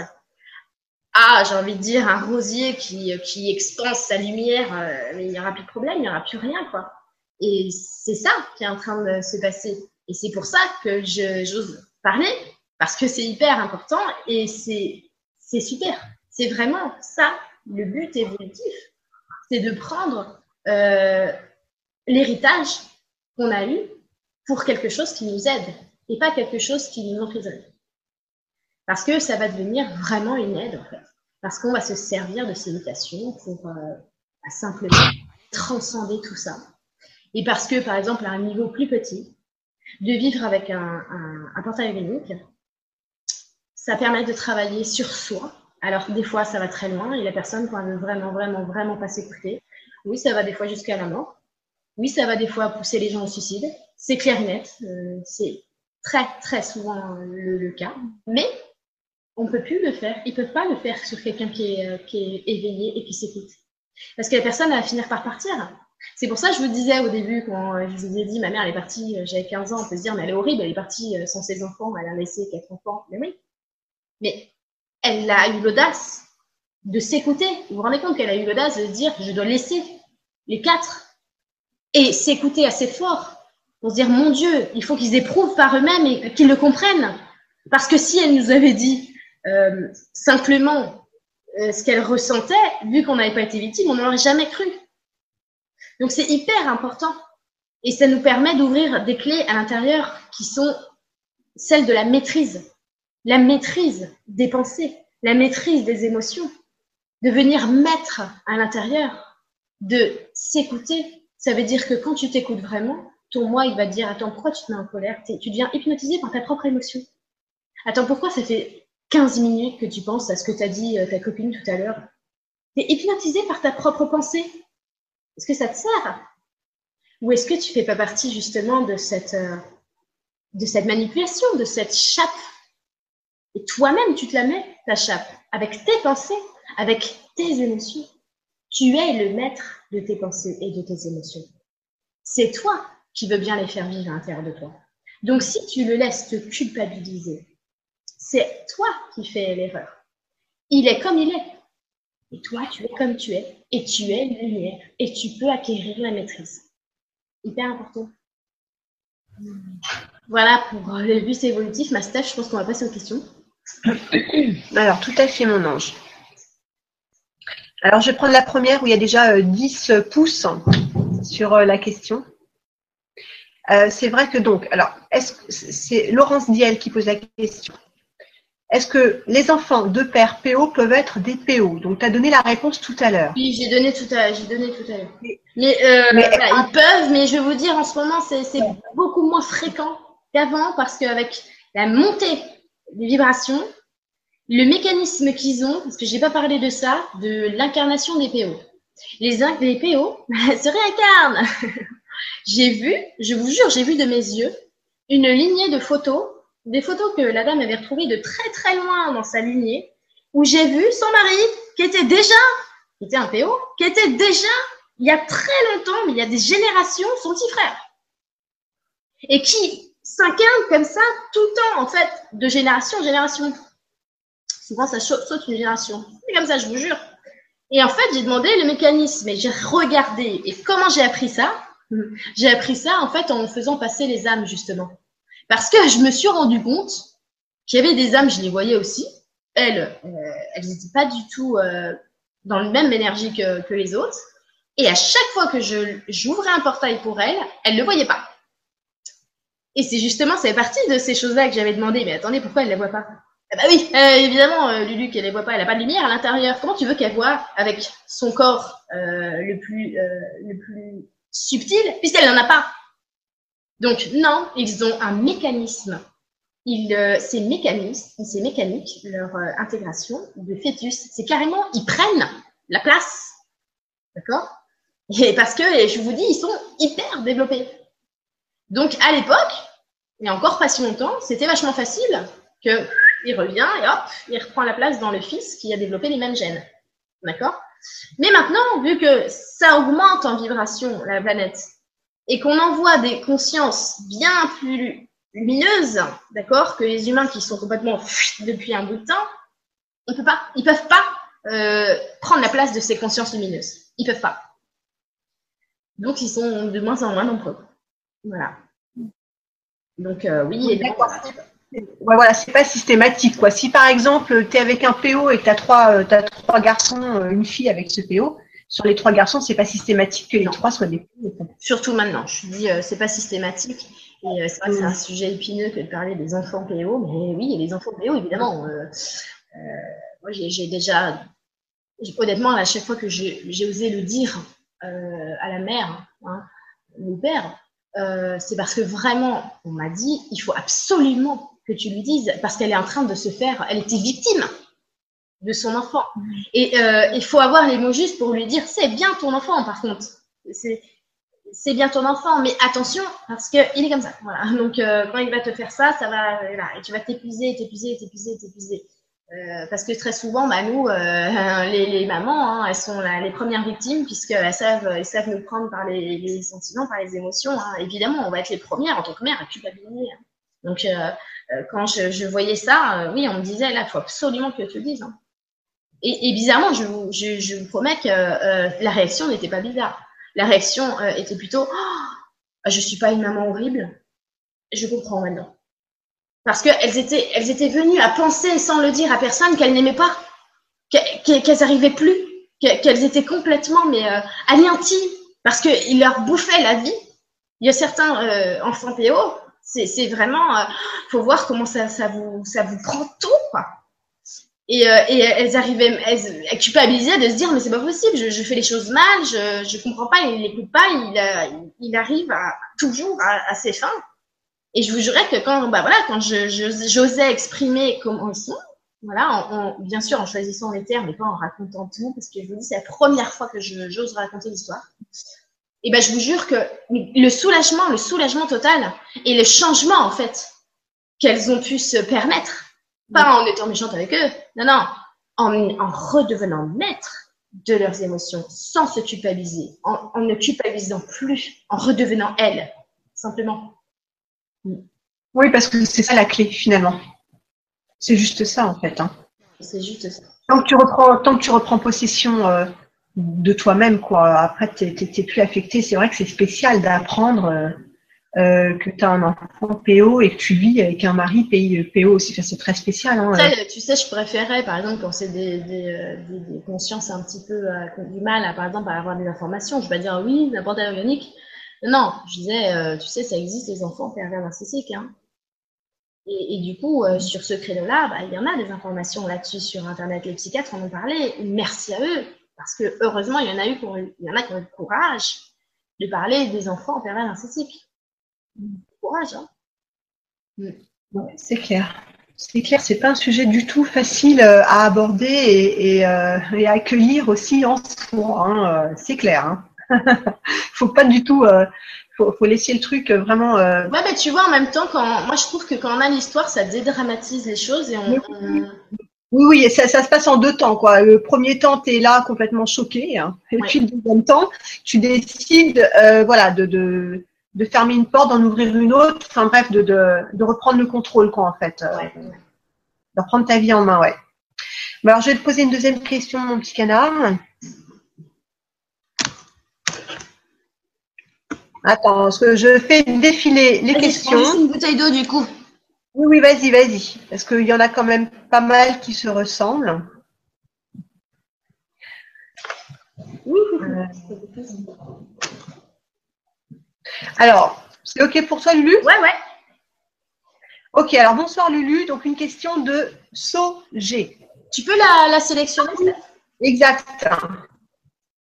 S1: à, j'ai envie de dire, un rosier qui, qui expanse sa lumière, euh, il n'y aura plus de problème, il n'y aura plus rien, quoi. Et c'est ça qui est en train de se passer. Et c'est pour ça que j'ose parler, parce que c'est hyper important et c'est super. C'est vraiment ça, le but évolutif, c'est de prendre euh, l'héritage qu'on a eu pour quelque chose qui nous aide et pas quelque chose qui nous emprisonne. Parce que ça va devenir vraiment une aide, en fait. Parce qu'on va se servir de ces mutations pour euh, simplement transcender tout ça. Et parce que, par exemple, à un niveau plus petit, de vivre avec un, un, un portail unique, ça permet de travailler sur soi, alors, des fois, ça va très loin et la personne, quand elle vraiment, vraiment, vraiment pas s'écouter, oui, ça va des fois jusqu'à la mort. Oui, ça va des fois pousser les gens au suicide. C'est clair et net. Euh, c'est très, très souvent le, cas. Mais on peut plus le faire. Ils peuvent pas le faire sur quelqu'un qui est, euh, éveillé et qui s'écoute. Parce que la personne va finir par partir. C'est pour ça que je vous disais au début, quand je vous ai dit, ma mère, elle est partie, euh, j'avais 15 ans, on peut se dire, mais elle est horrible, elle est partie sans ses enfants, elle a laissé quatre enfants. Mais oui. Mais elle a eu l'audace de s'écouter. Vous vous rendez compte qu'elle a eu l'audace de dire je dois laisser les quatre et s'écouter assez fort pour se dire mon Dieu, il faut qu'ils éprouvent par eux-mêmes et qu'ils le comprennent. Parce que si elle nous avait dit euh, simplement euh, ce qu'elle ressentait, vu qu'on n'avait pas été victime, on n'aurait jamais cru. Donc c'est hyper important. Et ça nous permet d'ouvrir des clés à l'intérieur qui sont celles de la maîtrise la maîtrise des pensées, la maîtrise des émotions, de venir mettre à l'intérieur, de s'écouter. Ça veut dire que quand tu t'écoutes vraiment, ton moi, il va te dire, attends, pourquoi tu te mets en colère? Tu deviens hypnotisé par ta propre émotion. Attends, pourquoi ça fait 15 minutes que tu penses à ce que t'as dit euh, ta copine tout à l'heure? Tu es hypnotisé par ta propre pensée. Est-ce que ça te sert? Ou est-ce que tu fais pas partie justement de cette, euh, de cette manipulation, de cette chape Et toi-même, tu te la mets, ta chape, avec tes pensées, avec tes émotions. Tu es le maître de tes pensées et de tes émotions. C'est toi qui veux bien les faire vivre à l'intérieur de toi. Donc si tu le laisses te culpabiliser, c'est toi qui fais l'erreur. Il est comme il est. Et toi, tu es comme tu es. Et tu es lumière. Et tu peux acquérir la maîtrise. Hyper important. Voilà pour le bus évolutif. Ma Steph, je pense qu'on va passer aux questions.
S2: Alors, tout à fait, mon ange. Alors, je vais prendre la première où il y a déjà 10 euh, pouces sur euh, la question. Euh, c'est vrai que donc, alors, est-ce c'est Laurence Diel qui pose la question. Est-ce que les enfants de père PO peuvent être des PO Donc, tu as donné la réponse tout à l'heure.
S1: Oui, j'ai donné tout à, j'ai donné tout à l'heure. Mais, ils peuvent, mais je vais vous dire, en ce moment, c'est beaucoup moins fréquent qu'avant parce qu'avec la montée des vibrations, le mécanisme qu'ils ont, parce que je n'ai pas parlé de ça, de l'incarnation des PO. Les, les PO se réincarnent. j'ai vu, je vous jure, j'ai vu de mes yeux une lignée de photos, des photos que la dame avait retrouvées de très très loin dans sa lignée, où j'ai vu son mari qui était déjà, qui était un PO, qui était déjà, il y a très longtemps, mais il y a des générations, son petit frère. Et qui s'incarne comme ça tout le temps, en fait, de génération en génération. Souvent, ça saute une génération. C'est comme ça, je vous jure. Et en fait, j'ai demandé le mécanisme et j'ai regardé. Et comment j'ai appris ça? J'ai appris ça, en fait, en faisant passer les âmes, justement. Parce que je me suis rendu compte qu'il y avait des âmes, je les voyais aussi. Elles, euh, elles n'étaient pas du tout euh, dans la même énergie que, que, les autres. Et à chaque fois que j'ouvrais un portail pour elles, elles ne le voyaient pas. Et c'est justement, c'est partie de ces choses-là que j'avais demandé. Mais attendez, pourquoi elles ne les voient pas? Eh ben oui, euh, évidemment, euh, Lulu, qu'elle ne voit pas, elle n'a pas de lumière à l'intérieur. Comment tu veux qu'elle voit avec son corps euh, le, plus, le plus subtil, puisqu'elle n'en a pas? Donc non, ils ont un mécanisme. c'est mécanisme, c'est mécanique, leur intégration de fœtus. C'est carrément, ils prennent la place. D'accord? Et parce que, je vous dis, ils sont hyper développés. Donc à l'époque, et encore pas si longtemps, c'était vachement facile que il revient et hop, il reprend la place dans le fils qui a développé les mêmes gènes. D'accord? Mais maintenant, vu que ça augmente en vibration, la planète, et qu'on envoie des consciences bien plus lumineuses, d'accord, que les humains qui sont complètement depuis un bout de temps, on peut pas, ils peuvent pas euh, prendre la place de ces consciences lumineuses. Ils peuvent pas. Donc, ils sont de moins en moins nombreux. Voilà. Donc, euh, oui, évidemment
S2: ouais, voilà, c'est pas systématique. Quoi. Si par exemple, tu es avec un PO et tu as trois, euh, as trois garçons, euh, une fille avec ce PO, sur les trois garçons, c'est pas systématique que les trois soient des PO.
S1: Surtout maintenant, je dis, euh, c'est pas systématique. Et c'est vrai que c'est un sujet épineux que de parler des enfants PO, mais oui, les enfants PO, évidemment. moi, j'ai déjà, honnêtement, à chaque fois que j'ai osé le dire à la mère, hein, mon père, c'est parce que vraiment, on m'a dit, il faut absolument que tu lui dises, parce qu'elle est en train de se faire, elle était victime de son enfant. Et euh, il faut avoir les mots justes pour lui dire, c'est bien ton enfant, par contre. C'est bien ton enfant, mais attention, parce qu'il est comme ça. Voilà. Donc, euh, quand il va te faire ça, ça va, là, et tu vas t'épuiser, t'épuiser, t'épuiser, t'épuiser. Euh, parce que très souvent, bah, nous, euh, les, les, mamans, hein, elles sont les premières victimes puisqu'elles savent, elles savent nous prendre par les, les sentiments, par les émotions. Hein. Évidemment, on va être les premières en tant que mère à culpabiliser. Hein. Donc, euh, euh, quand je, je, voyais ça, euh, oui, on me disait, là, il faut absolument que tu le dises. Hein. Et, et, bizarrement, je vous, je, je vous promets que la réaction n'était pas bizarre. La réaction était plutôt, oh, je suis pas une maman horrible. Je comprends maintenant. Parce qu'elles étaient, elles étaient venues à penser sans le dire à personne qu'elles n'aimaient pas, qu'elles n'arrivaient plus, qu'elles étaient complètement mais anéanties parce qu'ils leur bouffaient la vie. Il y a certains euh, enfants PO, c'est vraiment, euh, faut voir comment ça, ça, vous, ça vous prend tout, quoi. Et, euh, et elles arrivaient, elles, elles, culpabilisaient de se dire, mais c'est pas possible, je, je, fais les choses mal, je, je comprends pas, il n'écoute pas, il, il, arrive à, toujours à, à, ses fins. Et je vous jurais que quand, bah voilà, quand j'osais je, exprimer comment ils sont, voilà, en, en, bien sûr en choisissant les termes et pas en racontant tout, parce que je vous dis, c'est la première fois que j'ose raconter l'histoire. Et ben, je vous jure que le soulagement, le soulagement total et le changement, en fait, qu'elles ont pu se permettre, pas en étant méchantes avec eux, non, non, en, en redevenant maîtres de leurs émotions, sans se culpabiliser, en, en ne culpabilisant plus, en redevenant elles, simplement.
S2: Oui, parce que c'est ça la clé, finalement. C'est juste ça, en fait. Hein.
S1: C'est juste ça.
S2: Tant que tu reprends, tant que tu reprends possession euh, de toi-même, quoi. Après, tu n'es plus affecté. C'est vrai que c'est spécial d'apprendre euh, euh, que tu as un enfant PO et que tu vis avec un mari PO aussi. c'est très spécial. Hein,
S1: tu sais, je préférais, par exemple, quand c'est des, des, des, consciences un petit peu du mal, à, par exemple, à avoir des informations, je vais dire oui, n'importe organique. Non, je disais, tu sais, ça existe les enfants pervers narcissiques. Hein. Et, du coup, euh, sur ce créneau-là, bah, il y en a des informations là-dessus sur Internet. Les psychiatres en ont parlé. Merci à eux, parce que heureusement, il y en a eu, pour, il y en a qui ont eu le courage de parler des enfants pervers narcissiques. Courage, hein.
S2: Mm. c'est clair. C'est clair, c'est pas un sujet du tout facile euh, à aborder et, euh, et, à accueillir aussi en soi. Hein, c'est clair. Hein. faut pas du tout faut, faut laisser le truc euh, vraiment. Euh...
S1: Ouais, mais tu vois, en même temps, quand moi je trouve que quand on a l'histoire, ça dédramatise les choses et on.
S2: Oui, oui, ça, ça, se passe en deux temps, quoi. Le premier temps, tu es là complètement choqué, hein. et puis le deuxième temps, tu décides, euh, voilà, de, de, de, fermer une porte, d'en ouvrir une autre, enfin bref, de, de, de, reprendre le contrôle, quoi, en fait. Euh, de reprendre ta vie en main, ouais. alors, je vais te poser une deuxième question, mon petit canard. Attends, parce que je fais défiler les questions.
S1: une bouteille d'eau du coup.
S2: Oui, oui, vas-y, vas-y. Parce qu'il y en a quand même pas mal qui se ressemblent. Euh. Alors, c'est OK pour toi, Lulu?
S1: Ouais, ouais.
S2: Ok, alors bonsoir Lulu. Donc une question de G.
S1: Tu peux la, la sélectionner
S2: Exact.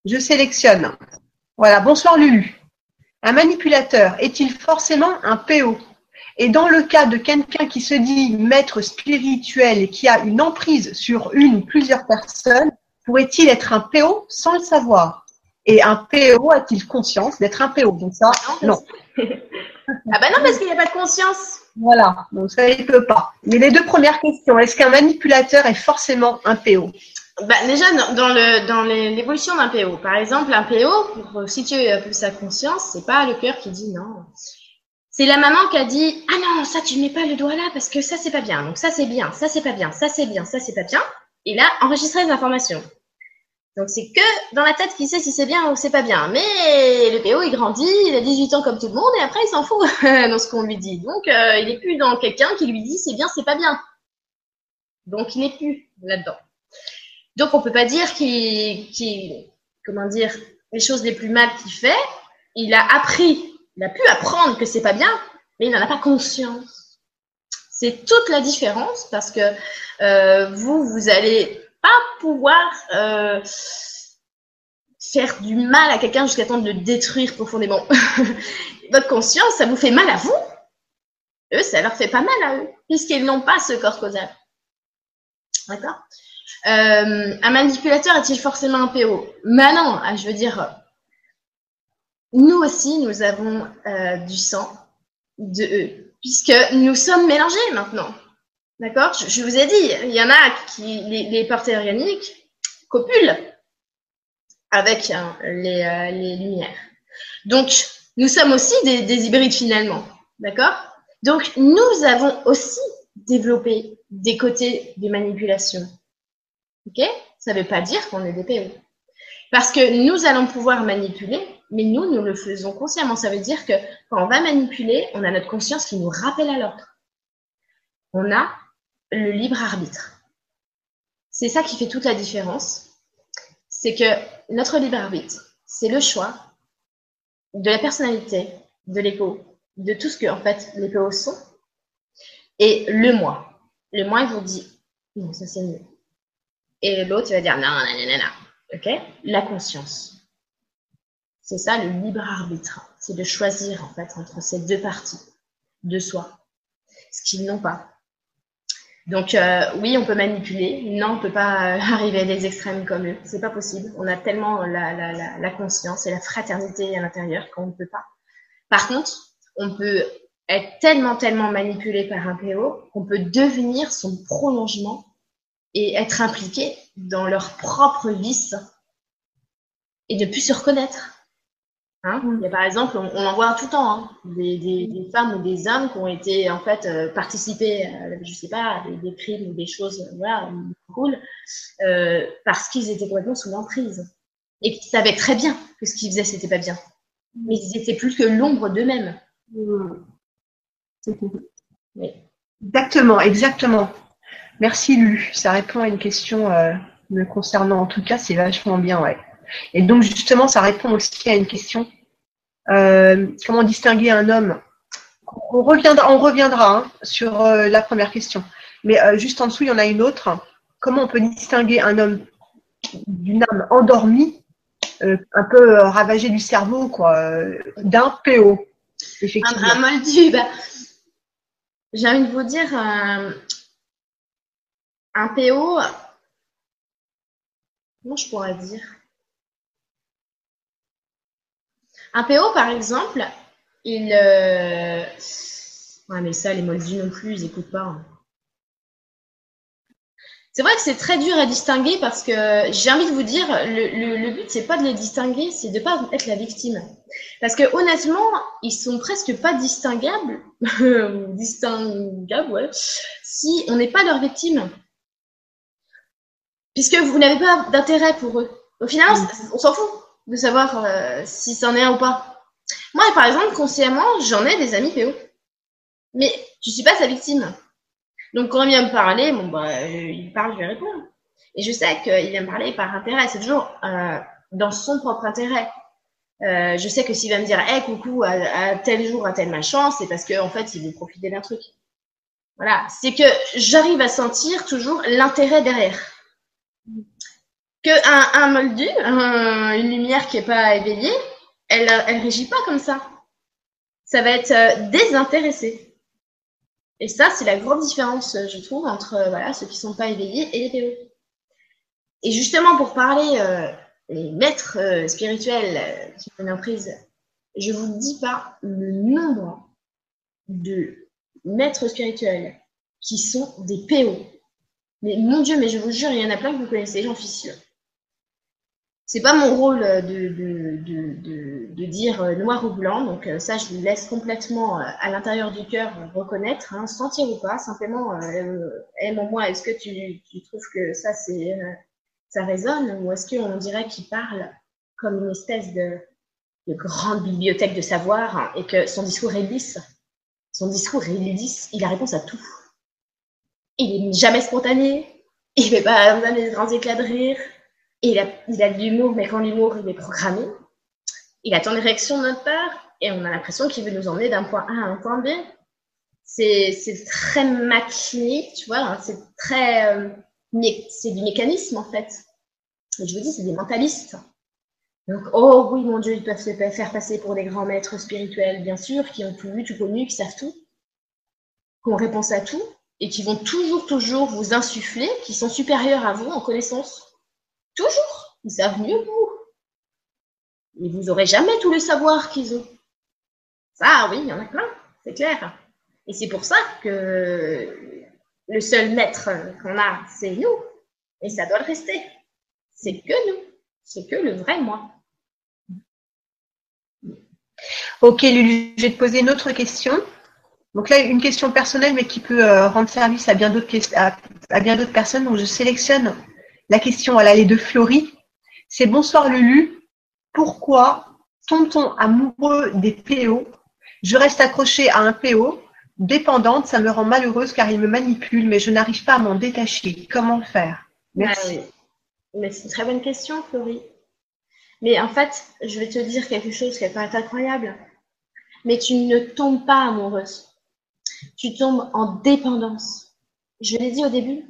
S2: Je sélectionne. Voilà, bonsoir Lulu. Un manipulateur est-il forcément un PO Et dans le cas de quelqu'un qui se dit maître spirituel et qui a une emprise sur une ou plusieurs personnes, pourrait-il être un PO sans le savoir? Et un PO a-t-il conscience d'être un PO Donc ça, non.
S1: ah ben non, parce qu'il n'y a pas de conscience.
S2: Voilà, donc ça, il ne peut pas. Mais les deux premières questions, est-ce qu'un manipulateur est forcément un PO
S1: bah, déjà, dans, le, dans l'évolution d'un PO, par exemple, un PO, pour situer un peu sa conscience, c'est pas le cœur qui dit non. C'est la maman qui a dit Ah non, ça, tu mets pas le doigt là parce que ça, c'est pas bien. Donc, ça, c'est bien, ça, c'est pas bien, ça, c'est bien, ça, c'est pas bien. Et là, enregistrer les informations. Donc, c'est que dans la tête qui sait si c'est bien ou c'est pas bien. Mais le PO, il grandit, il a 18 ans comme tout le monde et après, il s'en fout dans ce qu'on lui dit. Donc, euh, il est plus dans quelqu'un qui lui dit c'est bien, c'est pas bien. Donc, il n'est plus là-dedans. Donc, on peut pas dire qu'il, comment dire, les choses les plus mal qu'il fait, il a appris, il a pu apprendre que c'est pas bien, mais il n'en a pas conscience. C'est toute la différence parce que euh, vous, vous allez pas pouvoir euh, faire du mal à quelqu'un jusqu'à temps de le détruire profondément. Votre conscience, ça vous fait mal à vous. Eux, ça leur fait pas mal à eux, puisqu'ils n'ont pas ce corps causal. D'accord? Euh, un manipulateur est-il forcément un PO Mais non, ah, je veux dire, nous aussi, nous avons euh, du sang de eux, puisque nous sommes mélangés maintenant. D'accord? Je, vous ai dit, il y en a qui, les, les portées organiques, copulent avec hein, les, euh, les, lumières. Donc, nous sommes aussi des, des hybrides finalement. D'accord? Donc, nous avons aussi développé des côtés de manipulation. Ok? Ça ne veut pas dire qu'on est des PO. Parce que nous allons pouvoir manipuler, mais nous, nous le faisons consciemment. Ça veut dire que quand on va manipuler, on a notre conscience qui nous rappelle à l'ordre. On a le libre arbitre. C'est ça qui fait toute la différence. C'est que notre libre arbitre, c'est le choix de la personnalité, de l'ego, de tout ce que en fait les PO sont, et le moi. Le moi, il vous dit non, ça c'est mieux. Et l'autre, il va dire non, non, non, non. OK? La conscience. C'est ça le libre arbitre. C'est de choisir, en fait, entre ces deux parties de soi. Ce qu'ils n'ont pas. Donc euh, oui, on peut manipuler. Non, on peut pas euh, arriver à des extrêmes comme eux. C'est pas possible. On a tellement la, la, la, conscience et la fraternité à l'intérieur qu'on ne peut pas. Par contre, on peut être tellement, tellement manipulé par un PO qu'on peut devenir son prolongement et être impliqué dans leur propre vice et ne plus se reconnaître. Hein il y a par exemple, on, en voit tout le temps, hein, des, femmes ou des hommes qui ont été en fait euh, participés, à, je sais pas, des, des, crimes ou des choses, voilà, cool, euh, parce qu'ils étaient complètement sous l'emprise. Et qu'ils savaient très bien que ce qu'ils faisaient c'était pas bien, mais ils étaient plus que l'ombre d'eux-mêmes.
S2: Exactement, exactement. Merci Lu, ça répond à une question euh, me concernant en tout cas, c'est vachement bien, ouais. Et donc justement, ça répond aussi à une question euh, comment distinguer un homme? On reviendra, hein, sur euh, la première question, mais juste en dessous, il y en a une autre. Comment on peut distinguer un homme d'une âme endormie, un peu ravagée du cerveau, quoi, d'un PO
S1: Effectivement? Un, un moldu, bah, j'ai envie de vous dire, un PO, comment je pourrais dire? Un PO, par exemple, il. Euh... Ouais, mais ça, les moldus non plus, ils n'écoutent pas. Hein. C'est vrai que c'est très dur à distinguer parce que j'ai envie de vous dire, le, le, but, c'est pas de les distinguer, c'est de pas être la victime. Parce que honnêtement, ils sont presque pas distinguables, distinguables, ouais, si on n'est pas leur victime. Puisque vous n'avez pas d'intérêt pour eux. Au final, on s'en fout de savoir euh, si c'en est un ou pas. Moi, par exemple, consciemment, j'en ai des amis PO. Mais je suis pas sa victime. Donc, quand il vient me parler, bon, bah, il parle, je vais répondre. Et je sais qu'il vient me parler par intérêt. C'est toujours euh, dans son propre intérêt. Euh, je sais que s'il va me dire, hey, coucou, à, tel jour, à telle chance, c'est parce qu'en en fait, il veut profiter d'un truc. Voilà. C'est que j'arrive à sentir toujours l'intérêt derrière que un, moldu, une lumière qui n'est pas éveillée, elle, elle régit pas comme ça. Ça va être euh, désintéressé. Et ça, c'est la grande différence, je trouve, entre euh, voilà, ceux qui sont pas éveillés et les PO. Et justement, pour parler euh, maîtres spirituels qui ont une prise, je vous dis pas le nombre de maîtres spirituels qui sont des PO. Mais mon Dieu, mais je vous jure, il y en a plein que vous connaissez, j'en suis sûre c'est pas mon rôle de, de, de, de, dire euh, noir ou blanc, donc euh, ça je vous laisse complètement euh, à l'intérieur du cœur reconnaître, hein, sentir ou pas, simplement, euh, moi est-ce que tu, tu, trouves que ça c'est ça résonne? Ou est-ce qu'on dirait qu'il parle comme une espèce de, de, grande bibliothèque de savoir hein, et que son discours est lisse? Son discours est lisse, il a réponse à tout. Il est jamais spontané, il fait pas des grands éclats de rire, il a, il a de l'humour, mais quand l'humour il est programmé, il attend des réactions de notre part et on a l'impression qu'il veut nous emmener d'un point A à un point B. C'est très machiné, tu vois, hein, c'est très. Euh, c'est du mécanisme en fait. Et je vous dis, c'est des mentalistes. Donc, oh oui, mon Dieu, ils peuvent se faire passer pour des grands maîtres spirituels, bien sûr, qui ont tout vu, tout connu, qui savent tout, qui ont réponse à tout, et qui vont toujours, toujours vous insuffler, qui sont supérieurs à vous en connaissance. Toujours. Ils savent mieux que vous. Et vous n'aurez jamais tout le savoir qu'ils ont. Ça, oui, il y en a plein, c'est clair. Et c'est pour ça que le seul maître qu'on a, c'est nous. Et ça doit le rester. C'est que nous. C'est que le vrai moi.
S2: Ok, Lulu, je vais te poser une autre question. Donc là, une question personnelle, mais qui peut euh, rendre service à bien d'autres personnes. Donc je sélectionne la question, elle, est de Florie. C'est bonsoir Lulu. Pourquoi tombe-t-on amoureux des PO Je reste accrochée à un PO. Dépendante, ça me rend malheureuse car il me manipule, mais je n'arrive pas à m'en détacher. Comment faire? Merci.
S1: Ah mais c'est une très bonne question, Florie. Mais en fait, je vais te dire quelque chose qui être incroyable. Mais tu ne tombes pas amoureuse. Tu tombes en dépendance. Je l'ai dit au début,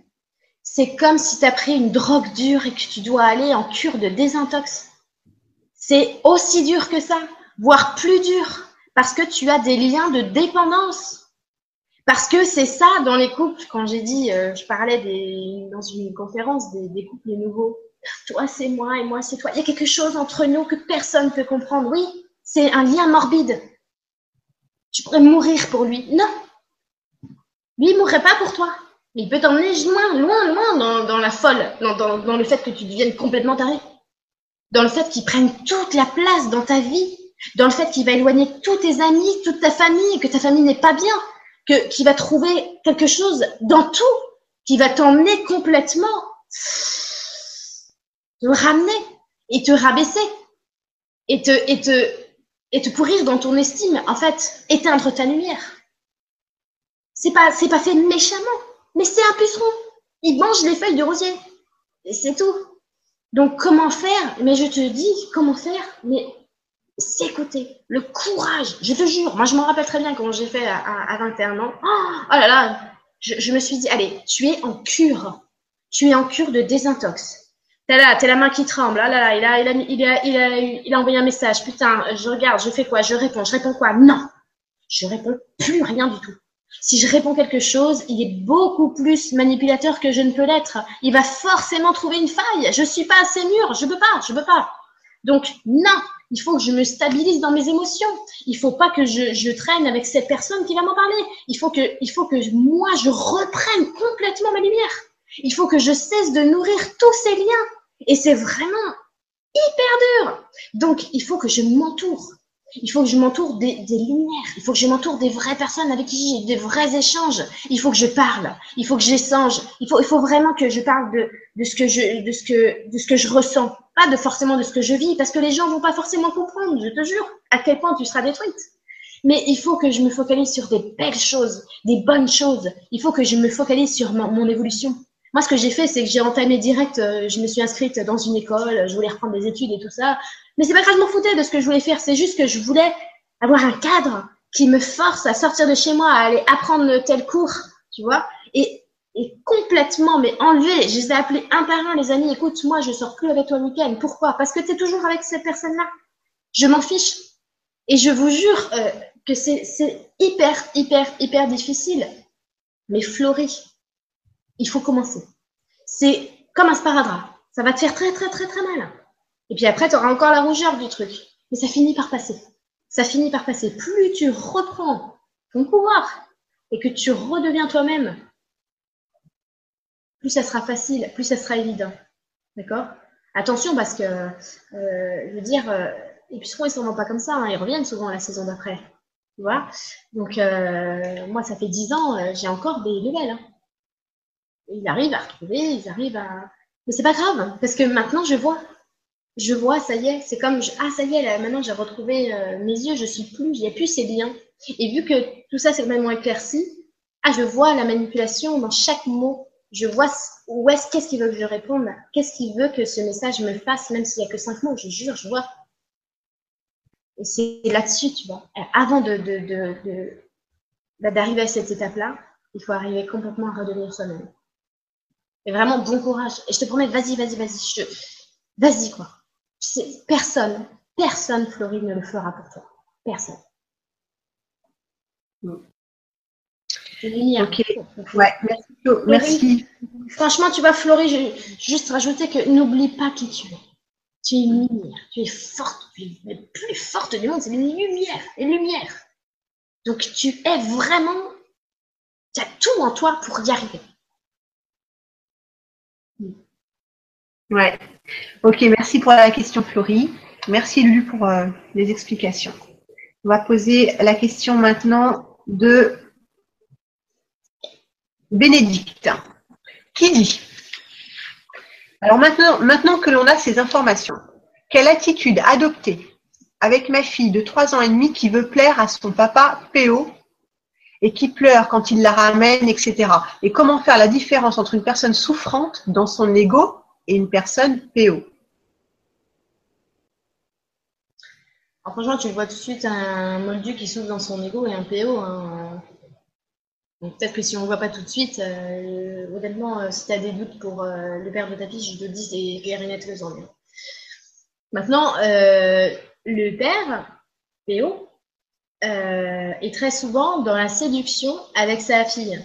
S1: c'est comme si tu as pris une drogue dure et que tu dois aller en cure de désintox. C'est aussi dur que ça, voire plus dur, parce que tu as des liens de dépendance. Parce que c'est ça dans les couples, quand j'ai dit, euh, je parlais dans une conférence des, des couples nouveaux, toi c'est moi et moi c'est toi. Il y a quelque chose entre nous que personne ne peut comprendre. Oui, c'est un lien morbide. Tu pourrais mourir pour lui. Non. Lui, il mourrait pas pour toi. Il peut t'emmener loin, loin, loin dans, dans la folle, dans, dans, dans, le fait que tu deviennes complètement taré. Dans le fait qu'il prenne toute la place dans ta vie. Dans le fait qu'il va éloigner tous tes amis, toute ta famille, que ta famille n'est pas bien. Que, qu'il va trouver quelque chose dans tout qui va t'emmener complètement te ramener et te rabaisser et te, et te, et te pourrir dans ton estime. En fait, éteindre ta lumière. C'est pas, c'est pas fait méchamment, mais c'est un puceron. Il mange les feuilles de rosier. Et c'est tout. Donc, comment faire? Mais je te dis, comment faire? Mais s'écouter, le courage. Je te jure, moi, je m'en rappelle très bien quand j'ai fait à, à, 21 ans. Oh, oh là là, je, me suis dit, allez, tu es en cure. Tu es en cure de désintox. T'es là, t'es la main qui tremble. Ah là là, il a, il a envoyé un message. Putain, je regarde, je fais quoi? Je réponds. Je réponds quoi? Non, je réponds plus rien du tout. Si je réponds quelque chose, il est beaucoup plus manipulateur que je ne peux l'être. Il va forcément trouver une faille. Je suis pas assez mûre. Je peux pas. Je peux pas. Donc non, il faut que je me stabilise dans mes émotions. Il faut pas que je, je traîne avec cette personne qui va m'en parler. Il faut que, il faut que moi je reprenne complètement ma lumière. Il faut que je cesse de nourrir tous ces liens et c'est vraiment hyper dur. Donc, il faut que je m'entoure. Il faut que je m'entoure des, lumières. Il faut que je m'entoure des vraies personnes avec qui j'ai des vrais échanges. Il faut que je parle. Il faut que j'échange. Il faut, il faut vraiment que je parle de, ce que je, ressens. Pas de forcément de ce que je vis, parce que les gens vont pas forcément comprendre, je te jure, à quel point tu seras détruite. Mais il faut que je me focalise sur des belles choses, des bonnes choses. Il faut que je me focalise sur mon, mon évolution. Moi, ce que j'ai fait, c'est que j'ai entamé direct, euh, je me suis inscrite dans une école, je voulais reprendre des études et tout ça. Mais c'est pas grave, je m'en foutais de ce que je voulais faire. C'est juste que je voulais avoir un cadre qui me force à sortir de chez moi, à aller apprendre tel cours, tu vois. Et, et complètement, mais enlever. Je les ai appelés un par un, les amis. Écoute, moi, je sors plus avec toi le week-end. Pourquoi? Parce que tu es toujours avec cette personne-là. Je m'en fiche. Et je vous jure euh, que c'est hyper, hyper, hyper difficile. Mais Florie, il faut commencer. C'est comme un sparadrap. Ça va te faire très, très, très, très mal. Et puis après, tu auras encore la rougeur du truc. Mais ça finit par passer. Ça finit par passer. Plus tu reprends ton pouvoir et que tu redeviens toi-même, plus ça sera facile, plus ça sera évident. D'accord? Attention parce que, euh, je veux dire, euh, ils ne pas comme ça, hein, ils reviennent souvent la saison d'après. Tu vois? Donc, euh, moi, ça fait dix ans, euh, j'ai encore des nouvelles. Hein ils arrivent à retrouver, ils arrivent à. Mais c'est pas grave, parce que maintenant je vois. Je vois, ça y est, c'est comme, ah ça y est, là, maintenant j'ai retrouvé euh, mes yeux, je suis plus, il n'y a plus ces liens. Et vu que tout ça c'est complètement éclairci, ah je vois la manipulation dans chaque mot. Je vois où est-ce, qu'est-ce qu'il veut que je réponde, qu'est-ce qu'il veut que ce message me fasse, même s'il n'y a que cinq mots, je jure, je vois. Et c'est là-dessus, tu vois. Avant de, de, de, bah, d'arriver à cette étape-là, il faut arriver complètement à redevenir soi-même. Et vraiment, bon courage. Et je te promets, vas-y, vas-y, vas-y. Vas-y, quoi. Personne, personne, Floride, ne le fera pour toi. Personne.
S2: Ok. Ouais, merci. merci.
S1: Franchement, tu vois, Florie, je juste rajouter que n'oublie pas qui tu es. Tu es une lumière. Tu es forte. Tu es la plus forte du monde. C'est une lumière. Une lumière. Donc, tu es vraiment. Tu as tout en toi pour y arriver.
S2: Ouais. Ok, merci pour la question, Florie. Merci, Lu, pour euh, les explications. On va poser la question maintenant de Bénédicte, qui dit? Alors maintenant, maintenant que l'on a ces informations, quelle attitude adopter avec ma fille de 3 ans et demi qui veut plaire à son papa PO et qui pleure quand il la ramène, etc. Et comment faire la différence entre une personne souffrante dans son ego une personne PO
S1: franchement, tu vois tout de suite un moldu qui souffre dans son ego et un PO. Hein. peut-être que si on ne voit pas tout de suite, euh, honnêtement, euh, si tu as des doutes pour euh, le père de ta fille, je te dis, c'est clair et net Maintenant, le père, PO, est très souvent dans la séduction avec sa fille.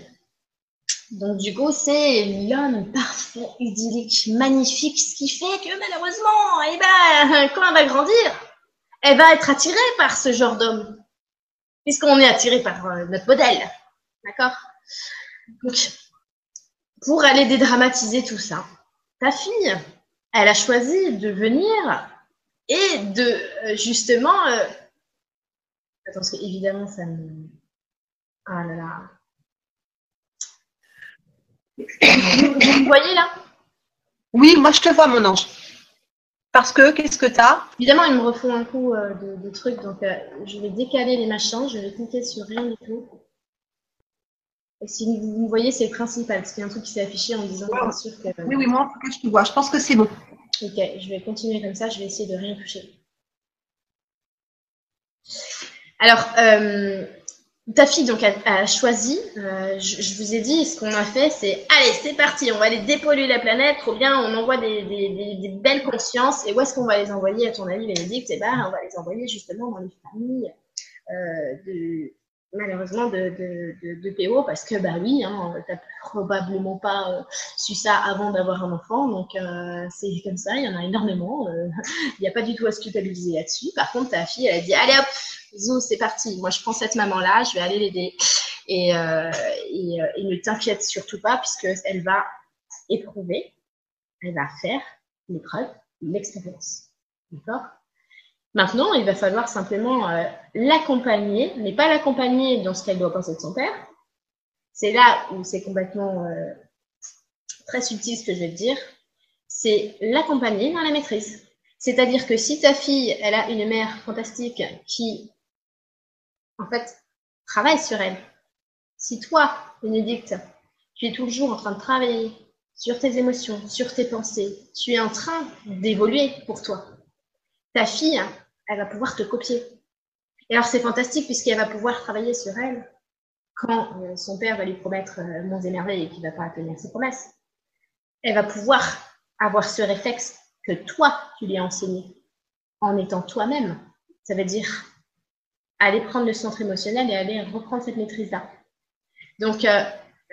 S1: Donc du coup, c'est l'homme parfait, idyllique, magnifique, ce qui fait que malheureusement, eh ben, quand elle va grandir, elle va être attirée par ce genre d'homme, puisqu'on est attiré par euh, notre modèle, d'accord? Donc, pour aller dédramatiser tout ça, ta fille, elle a choisi de venir et de euh, justement, euh... attends, parce que évidemment, ça me, ah là là, vous, me voyez là
S2: Oui, moi je te vois, mon ange. Parce que, qu'est-ce que tu as
S1: Évidemment, ils me refont un coup euh, de, trucs, donc euh, je vais décaler les machins, je vais cliquer sur rien du tout. Et si vous me voyez, c'est le principal, parce qu'il y a un truc qui s'est affiché en disant bien sûr que.
S2: Oui, oui, moi en tout cas, je te vois. Je pense que c'est bon.
S1: Ok, je vais continuer comme ça, je vais essayer de rien toucher. Alors, euh, ta fille donc a, choisi, euh, je, vous ai dit, ce qu'on a fait, c'est allez, c'est parti, on va aller dépolluer la planète, trop bien, on envoie des, belles consciences. Et où est-ce qu'on va les envoyer, à ton avis, Bénédicte? Eh ben, on va les envoyer justement dans les familles euh, de, malheureusement de, de, PO, parce que bah oui, hein, t'as probablement pas euh, su ça avant d'avoir un enfant, donc c'est comme ça, il y en a énormément. Il n'y a pas du tout à se culpabiliser là-dessus. Par contre, ta fille, elle a dit allez hop Zou, c'est parti. Moi, je prends cette maman-là, je vais aller l'aider. Et, euh, et, euh, et, ne t'inquiète surtout pas, puisqu'elle va éprouver, elle va faire l'épreuve, l'expérience. D'accord? Maintenant, il va falloir simplement euh, l'accompagner, mais pas l'accompagner dans ce qu'elle doit penser de son père. C'est là où c'est complètement euh, très subtil ce que je vais te dire. C'est l'accompagner dans la maîtrise. C'est-à-dire que si ta fille, elle a une mère fantastique qui en fait, travaille sur elle. Si toi, Bénédicte, tu es toujours en train de travailler sur tes émotions, sur tes pensées, tu es en train d'évoluer pour toi. Ta fille, elle va pouvoir te copier. Et alors c'est fantastique puisqu'elle va pouvoir travailler sur elle quand euh, son père va lui promettre euh, monts et qu'il ne va pas tenir ses promesses. Elle va pouvoir avoir ce réflexe que toi, tu lui as enseigné en étant toi-même. Ça veut dire aller prendre le centre émotionnel et aller reprendre cette maîtrise-là. Donc, euh,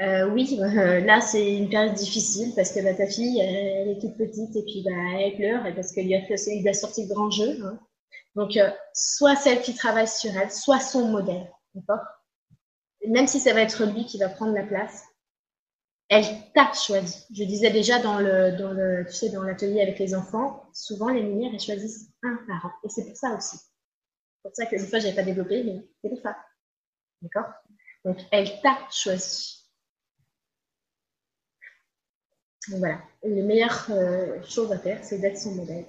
S1: euh, oui, là, c'est une période difficile parce que bah, ta fille, elle, est toute petite et puis bah, elle pleure et parce qu'il il a sorti de grand jeu. Hein. Donc, soit celle qui travaille sur elle, soit son modèle. D'accord? Même si ça va être lui qui va prendre la place, elle t'a choisi. Je disais déjà dans le, tu sais, dans l'atelier avec les enfants, souvent les lumières, elles choisissent un parent. Et c'est pour ça aussi. C'est pour ça que une fois, je n'avais pas développé, mais c'est pour ça. D'accord? Donc, elle t'a choisi. Donc voilà, la meilleure euh, chose à faire, c'est d'être son modèle.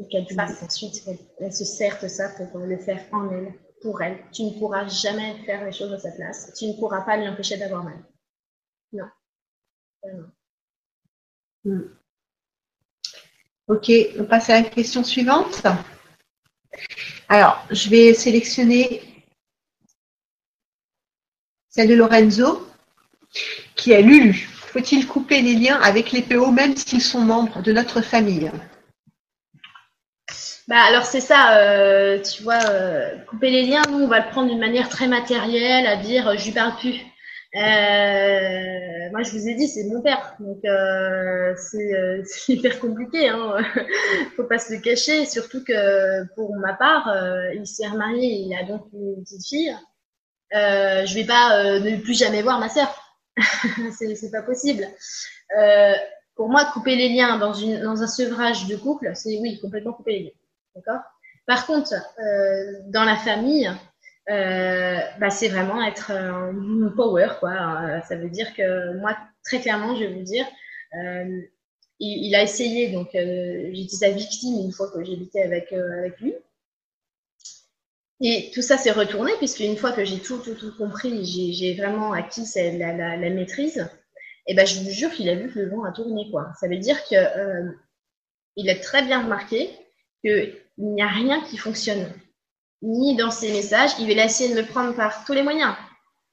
S1: Et qu'elle ensuite, elle, se sert de ça pour le faire en elle, pour elle. Tu ne pourras jamais faire les choses à sa place. Tu ne pourras pas lui empêcher d'avoir mal. Non.
S2: Hmm. Ok, on passe à la question suivante. Alors, je vais sélectionner celle de Lorenzo, qui a Lulu. Faut-il couper les liens avec les PO même s'ils sont membres de notre famille?
S1: Bah alors c'est ça, euh, tu vois, euh, couper les liens, nous on va le prendre d'une manière très matérielle, à dire euh, je lui parle plus. Moi, je vous ai dit, c'est mon père, donc c'est hyper compliqué. Hein. Faut pas se le cacher, surtout que pour ma part, il s'est remarié, il a donc une petite fille. Je vais pas ne plus jamais voir ma sœur, c'est pas possible. pour moi, couper les liens dans, une, dans un sevrage de couple, c'est oui, complètement couper les liens. Par contre, dans la famille, euh, bah, c'est vraiment être un power, quoi. Euh, ça veut dire que moi, très clairement, je vais vous dire, euh, il, a essayé, donc j'étais sa victime une fois que j'habitais avec, avec lui. Et tout ça s'est retourné, puisque une fois que j'ai tout, tout, tout compris, j'ai vraiment acquis la, la, maîtrise, et ben, je vous jure qu'il a vu que le vent a tourné, quoi. Ça veut dire que il a très bien remarqué qu'il n'y a rien qui fonctionne ni dans ses messages. Il va essayer de me prendre par tous les moyens,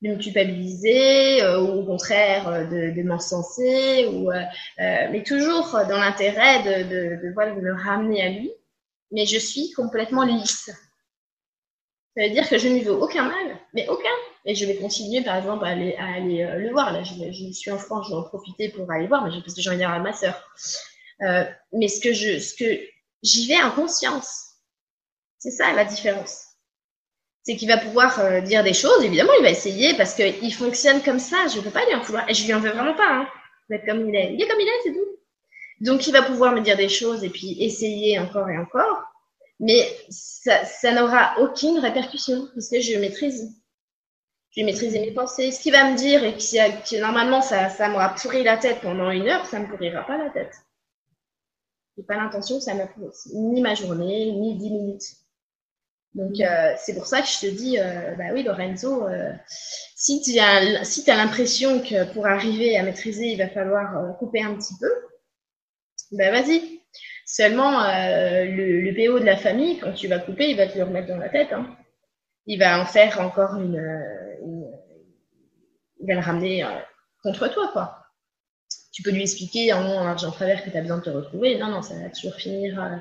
S1: de me culpabiliser euh, ou au contraire euh, de, de m'encenser, ou, euh, mais toujours dans l'intérêt de, de, de, me ramener à lui. Mais je suis complètement lisse. Ça veut dire que je ne lui veux aucun mal, mais aucun. Et je vais continuer, par exemple, à aller, à aller le voir. Là, je, je, suis en France, je vais en profiter pour aller voir, mais parce que j'ai envie dire à ma sœur. Mais ce que je, ce que j'y vais en conscience. C'est ça la différence. C'est qu'il va pouvoir euh, dire des choses, évidemment, il va essayer parce qu'il fonctionne comme ça. Je ne peux pas lui en vouloir. Et je lui en veux vraiment pas. Hein, d'être comme il est. Il est comme il est, c'est tout. Donc, il va pouvoir me dire des choses et puis essayer encore et encore. Mais ça, ça n'aura aucune répercussion parce que je maîtrise. Je vais maîtriser mes pensées. Ce qu'il va me dire et qui, qui normalement, ça, ça m'aura pourri la tête pendant une heure, ça ne me pourrira pas la tête. J'ai pas l'intention que ça me ni ma journée, ni dix minutes. Donc, euh, c'est pour ça que je te dis, euh, bah oui, Lorenzo, euh, si tu as, si as l'impression que pour arriver à maîtriser, il va falloir couper un petit peu, ben vas-y. Seulement, le, le, PO de la famille, quand tu vas couper, il va te le remettre dans la tête. Hein. Il va en faire encore une, une il va le ramener contre toi, quoi tu peux lui expliquer en nom argent travers que tu as besoin de te retrouver. Non, non, ça va toujours finir euh,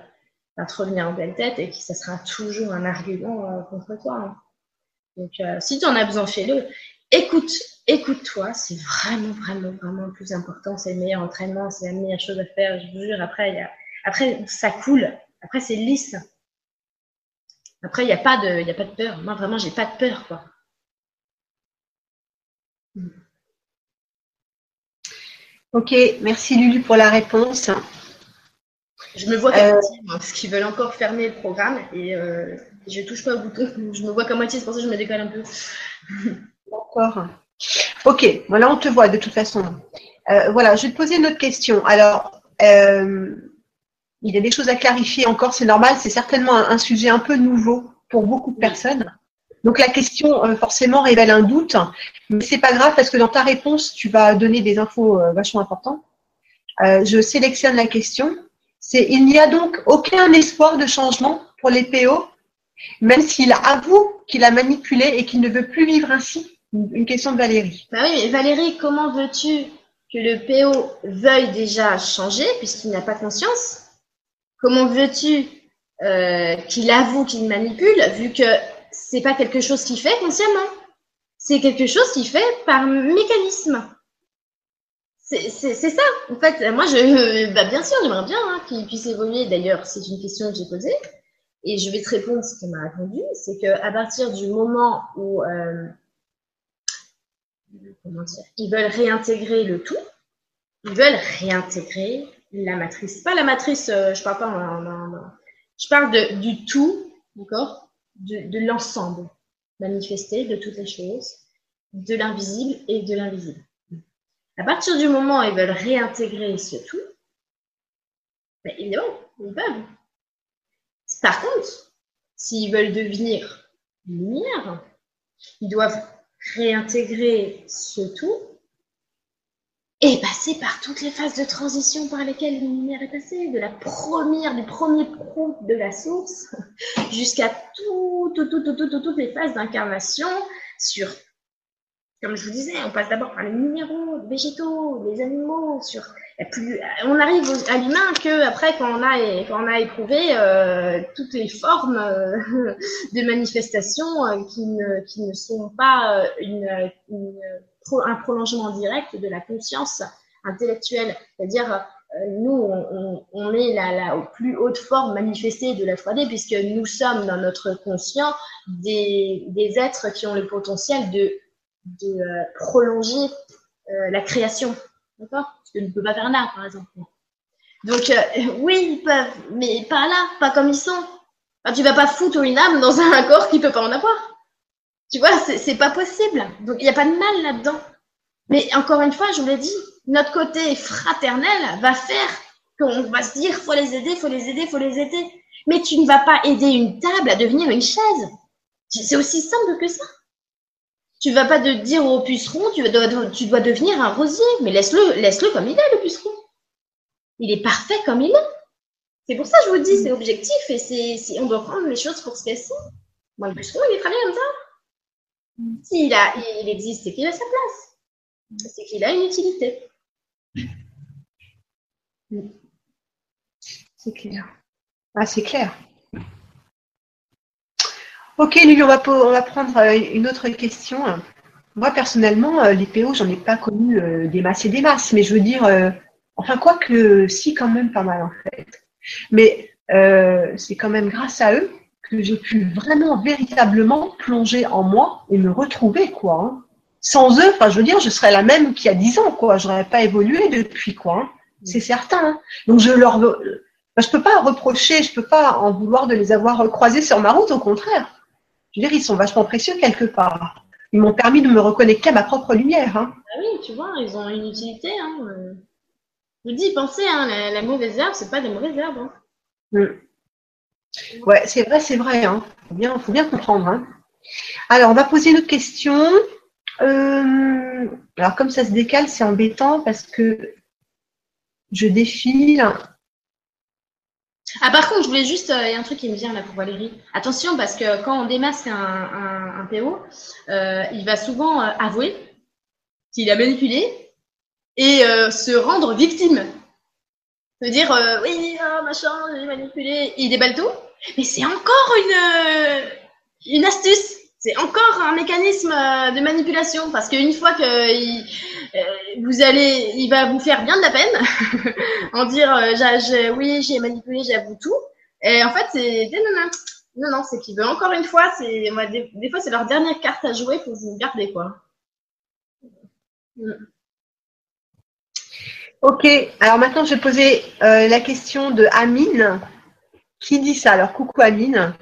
S1: par te revenir en belle tête et que ça sera toujours un argument euh, contre toi. Hein. Donc, euh, si tu en as besoin, fais-le. Écoute, écoute-toi, c'est vraiment, vraiment, vraiment le plus important. C'est le meilleur entraînement, c'est la meilleure chose à faire. Je vous jure, après, après ça coule. Après, c'est lisse. Après, il n'y a, pas de... a pas de peur. Moi, vraiment, j'ai pas de peur, quoi.
S2: Ok, merci Lulu pour la réponse.
S1: Je me vois qu'à euh... moitié, parce qu'ils veulent encore fermer le programme et euh, je touche pas au bouton. Je me vois qu'à moitié, c'est pour ça que je me décolle un peu.
S2: D'accord. Ok, voilà, on te voit de toute façon. Euh, voilà, je vais te poser une autre question. Alors, euh, il y a des choses à clarifier encore, c'est normal, c'est certainement un, un, sujet un peu nouveau pour beaucoup de personnes. Donc la question euh, forcément révèle un doute, mais c'est pas grave parce que dans ta réponse, tu vas donner des infos euh, vachement importantes. Euh, je sélectionne la question. C'est il n'y a donc aucun espoir de changement pour les PO, même s'il avoue qu'il a manipulé et qu'il ne veut plus vivre ainsi? Une question de Valérie.
S1: Bah Valérie, comment veux-tu que le PO veuille déjà changer puisqu'il n'a pas conscience? Comment veux-tu qu'il avoue qu'il manipule vu que c'est pas quelque chose qu'il fait consciemment. C'est quelque chose qu'il fait par mécanisme. C'est ça. En fait, moi, je, bah, bien sûr, j'aimerais bien hein, qu'il puisse évoluer. D'ailleurs, c'est une question que j'ai posée. Et je vais te répondre ce qu'il m'a répondu. C'est qu'à partir du moment où euh, comment dire, ils veulent réintégrer le tout, ils veulent réintégrer la matrice. Pas la matrice, euh, je parle pas en, je parle du tout, d'accord? De, l'ensemble manifesté de toutes les choses, de l'invisible et de l'invisible. À partir du moment où ils veulent réintégrer ce tout, ben, évidemment, ils peuvent. Par contre, s'ils veulent devenir lumière, ils doivent réintégrer ce tout et passer par toutes les phases de transition par lesquelles lumière est passée, de la première, du premier prout de la source, jusqu'à tout, tout, tout, tout, tout, toutes les phases d'incarnation sur, comme je vous disais, on passe d'abord par les minéraux, les végétaux, les animaux, sur, on arrive à l'humain que après quand on a, quand on a éprouvé euh, toutes les formes euh, de manifestations euh, qui, ne, qui ne sont pas une, une un prolongement direct de la conscience intellectuelle. C'est-à-dire, euh, nous, on, est la, la, plus haute forme manifestée de la 3D, puisque nous sommes dans notre conscient des, des êtres qui ont le potentiel de, de euh, prolonger euh, la création. D'accord? Parce que ne peut pas faire là, par exemple. Donc, oui, ils peuvent, mais pas là, pas comme ils sont. Enfin, tu vas pas foutre une âme dans un corps qui peut pas en avoir. Tu vois, c'est pas possible. Donc, il n'y a pas de mal là-dedans. Mais encore une fois, je vous l'ai dit, notre côté fraternel va faire qu'on va se dire, faut les aider, faut les aider, faut les aider. Mais tu ne vas pas aider une table à devenir une chaise. C'est aussi simple que ça. Tu vas pas te dire au puceron, tu, dois, tu dois devenir un rosier, mais laisse-le laisse-le comme il est, le puceron. Il est parfait comme il est. C'est pour ça que je vous dis, c'est objectif et c'est, on doit prendre les choses pour ce qu'elles sont. Moi, le puceron, il est très bien comme ça. S'il il existe, c'est qu'il a sa place. C'est qu'il a une utilité.
S2: C'est clair. Ah, c'est clair. Ok, Lulu, on va, on va prendre euh, une autre question. Moi, personnellement, euh, les PO, j'en ai pas connu euh, des masses et des masses, mais je veux dire, enfin, quoi que, si, quand même pas mal en fait. Mais c'est quand même grâce à eux que j'ai pu vraiment, véritablement plonger en moi et me retrouver, quoi. Hein. Sans eux, enfin, je veux dire, je serais la même qu'il y a dix ans, quoi. J'aurais pas évolué depuis, quoi. Hein. C'est certain. Hein. Donc, je leur, je peux pas reprocher, je peux pas en vouloir de les avoir croisés sur ma route, au contraire. Je veux dire, ils sont vachement précieux quelque part. Ils m'ont permis de me reconnecter à ma propre lumière. Hein.
S1: Ah oui, tu vois, ils ont une utilité. Hein. Je dis, pensez, hein, la, mauvaise herbe, c'est pas des mauvaises herbes. Hein.
S2: Mm. Ouais, c'est vrai, c'est vrai. Il faut, bien, faut bien comprendre. Hein. Alors, on va poser une autre question. Euh, alors, comme ça se décale, c'est embêtant parce que je défile.
S1: Ah, par contre, je voulais juste, euh, il y a un truc qui me vient là pour Valérie. Attention, parce que quand on démasque un, un, PO, euh, il va souvent avouer qu'il a manipulé et se rendre victime. Veut dire, oui, oh, machin, j'ai manipulé, il déballe tout. Mais c'est encore une, une astuce c'est encore un mécanisme euh, de manipulation parce qu'une fois que euh, vous allez, il va vous faire bien de la peine en dire euh, oui j'ai manipulé, j'avoue tout. Et en fait c'est non non non, c'est qu'il veut encore une fois, c'est des, fois c'est leur dernière carte à jouer pour vous garder quoi.
S2: Ok, alors maintenant je vais poser la question de Amine. Qui dit ça Alors coucou Amine.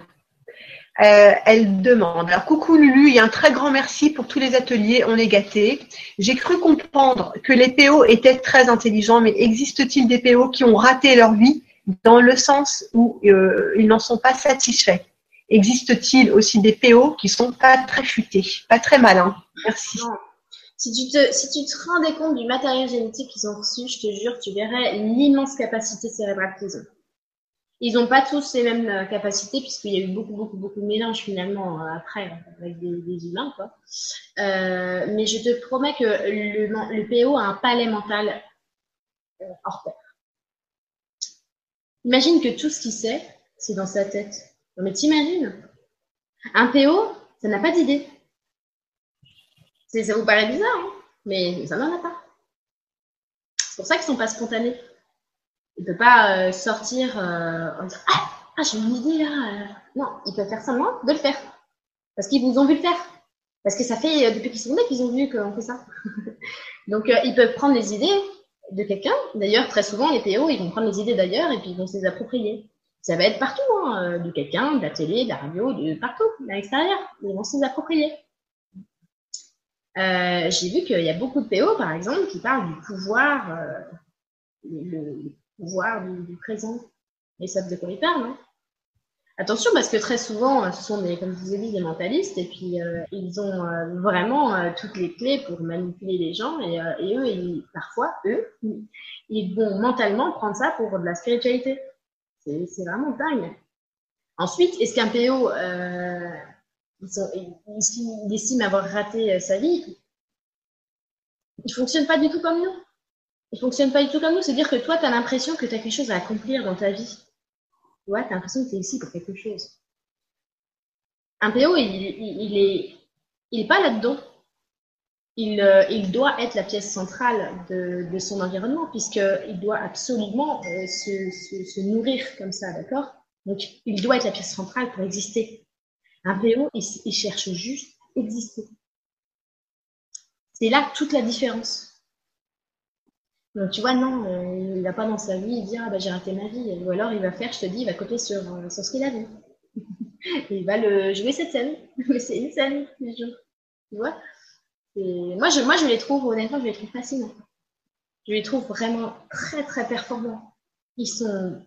S2: Euh, elle demande Alors, coucou Lulu, a un très grand merci pour tous les ateliers, on est gâtés. J'ai cru comprendre que les PO étaient très intelligents, mais existe-t-il des PO qui ont raté leur vie dans le sens où euh, ils n'en sont pas satisfaits? Existe-t-il aussi des PO qui sont pas très futés, pas très malins? Merci.
S1: Si tu te rendais compte du matériel génétique qu'ils ont reçu, je te jure, tu verrais l'immense capacité cérébrale qu'ils ont. Ils n'ont pas tous les mêmes euh, capacités puisqu'il y a eu beaucoup, beaucoup, beaucoup de mélanges finalement euh, après avec des, humains. Quoi. Euh, mais je te promets que le, le PO a un palais mental hors pair. Imagine que tout ce qu'il sait, c'est dans sa tête. Non, mais t'imagines? Un PO, ça n'a pas d'idée. Ça vous paraît bizarre, hein mais ça n'en a pas. C'est pour ça qu'ils ne sont pas spontanés. Il peut pas euh, sortir euh, en disant ah, ah, j'ai une idée là. Euh. Non, il peut faire semblant de le faire parce qu'ils vous ont vu le faire. Parce que ça fait depuis qu'ils sont nés qu'ils ont vu qu'on fait ça. Donc ils peuvent prendre les idées de quelqu'un. D'ailleurs, très souvent les PO ils vont prendre les idées d'ailleurs et puis ils vont se les approprier. Ça va être partout, hein, de quelqu'un, de la télé, de la radio, de partout, à l'extérieur. Ils vont se les approprier. J'ai vu qu'il y a beaucoup de PO, par exemple, qui parlent du pouvoir, le, pouvoir du, présent. Et ça de quoi ils parlent. Hein. Attention, parce que très souvent, ce sont des, comme je vous ai dit, des mentalistes, et puis euh, ils ont euh, vraiment euh, toutes les clés pour manipuler les gens, et, eux, ils, parfois, eux, ils vont mentalement prendre ça pour de la spiritualité. C'est vraiment dingue. Ensuite, est-ce qu'un PO, il, estime avoir raté sa vie? Il fonctionne pas du tout comme nous. Il fonctionne pas du tout comme nous. C'est-à-dire que toi, tu as l'impression que tu as quelque chose à accomplir dans ta vie. Tu as l'impression que tu es ici pour quelque chose. Un PO, il, est, il pas là-dedans. Il, euh, il, doit être la pièce centrale de, son environnement, puisqu'il doit absolument euh, se, nourrir comme ça, d'accord? Donc, il doit être la pièce centrale pour exister. Un PO, il, il cherche juste à exister. C'est là toute la différence. Donc, tu vois, non, euh, il n'a pas dans sa vie, dit ah, bah, j'ai raté ma vie. Ou alors il va faire, je te dis, il va copier sur, euh, ce qu'il a vu. il va le jouer cette scène. Mais c'est une scène, Tu vois? Moi je, moi, je les trouve, honnêtement, je les trouve fascinants. Je les trouve vraiment très, très performants. Ils sont.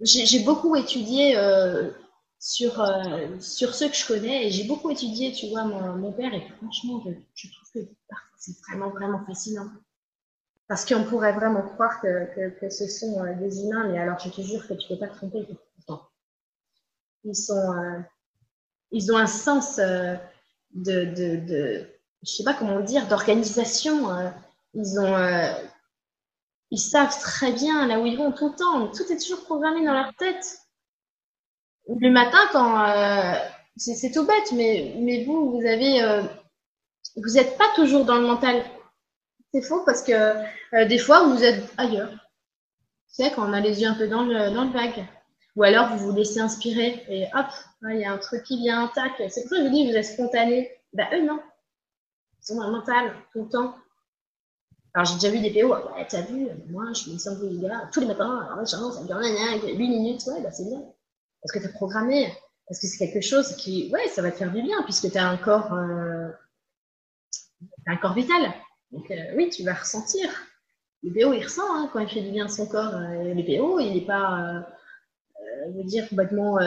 S1: J'ai beaucoup étudié euh, sur, ceux que je connais et j'ai beaucoup étudié, tu vois, mon, mon père, et franchement, je, je trouve que c'est vraiment, vraiment fascinant. Parce qu'on pourrait vraiment croire que, ce sont euh, des humains, mais alors je te jure que tu ne peux pas te tromper Ils sont, euh, ils ont un sens euh, de, de, de, je sais pas comment dire, d'organisation. ils ont, ils savent très bien là où ils vont tout le temps. Tout est toujours programmé dans leur tête. le matin, quand c'est tout bête, mais, vous, vous avez, vous n'êtes pas toujours dans le mental. C'est faux parce que euh, des fois, vous êtes ailleurs. C'est quand on a les yeux un peu dans le, dans le vague. Ou alors, vous vous laissez inspirer et hop, il y a un truc qui vient, tac. C'est pour ça que je vous dis, vous êtes spontané. Ben, eux, non. Ils sont dans le mental, tout le temps. Alors, j'ai déjà vu des PO, ouais, t'as vu, moi, je me sens gars tous les matins, alors là, ça dure 8 minutes, ouais, bah, c'est bien. Parce que t'as programmé, parce que c'est quelque chose qui, ouais, ça va te faire du bien, puisque t'as un corps, euh, un corps vital. Donc, euh, oui, tu vas ressentir. Le PO, il ressent hein, quand il fait du bien à son corps. Euh, le PO, il n'est pas, euh, je veux dire, complètement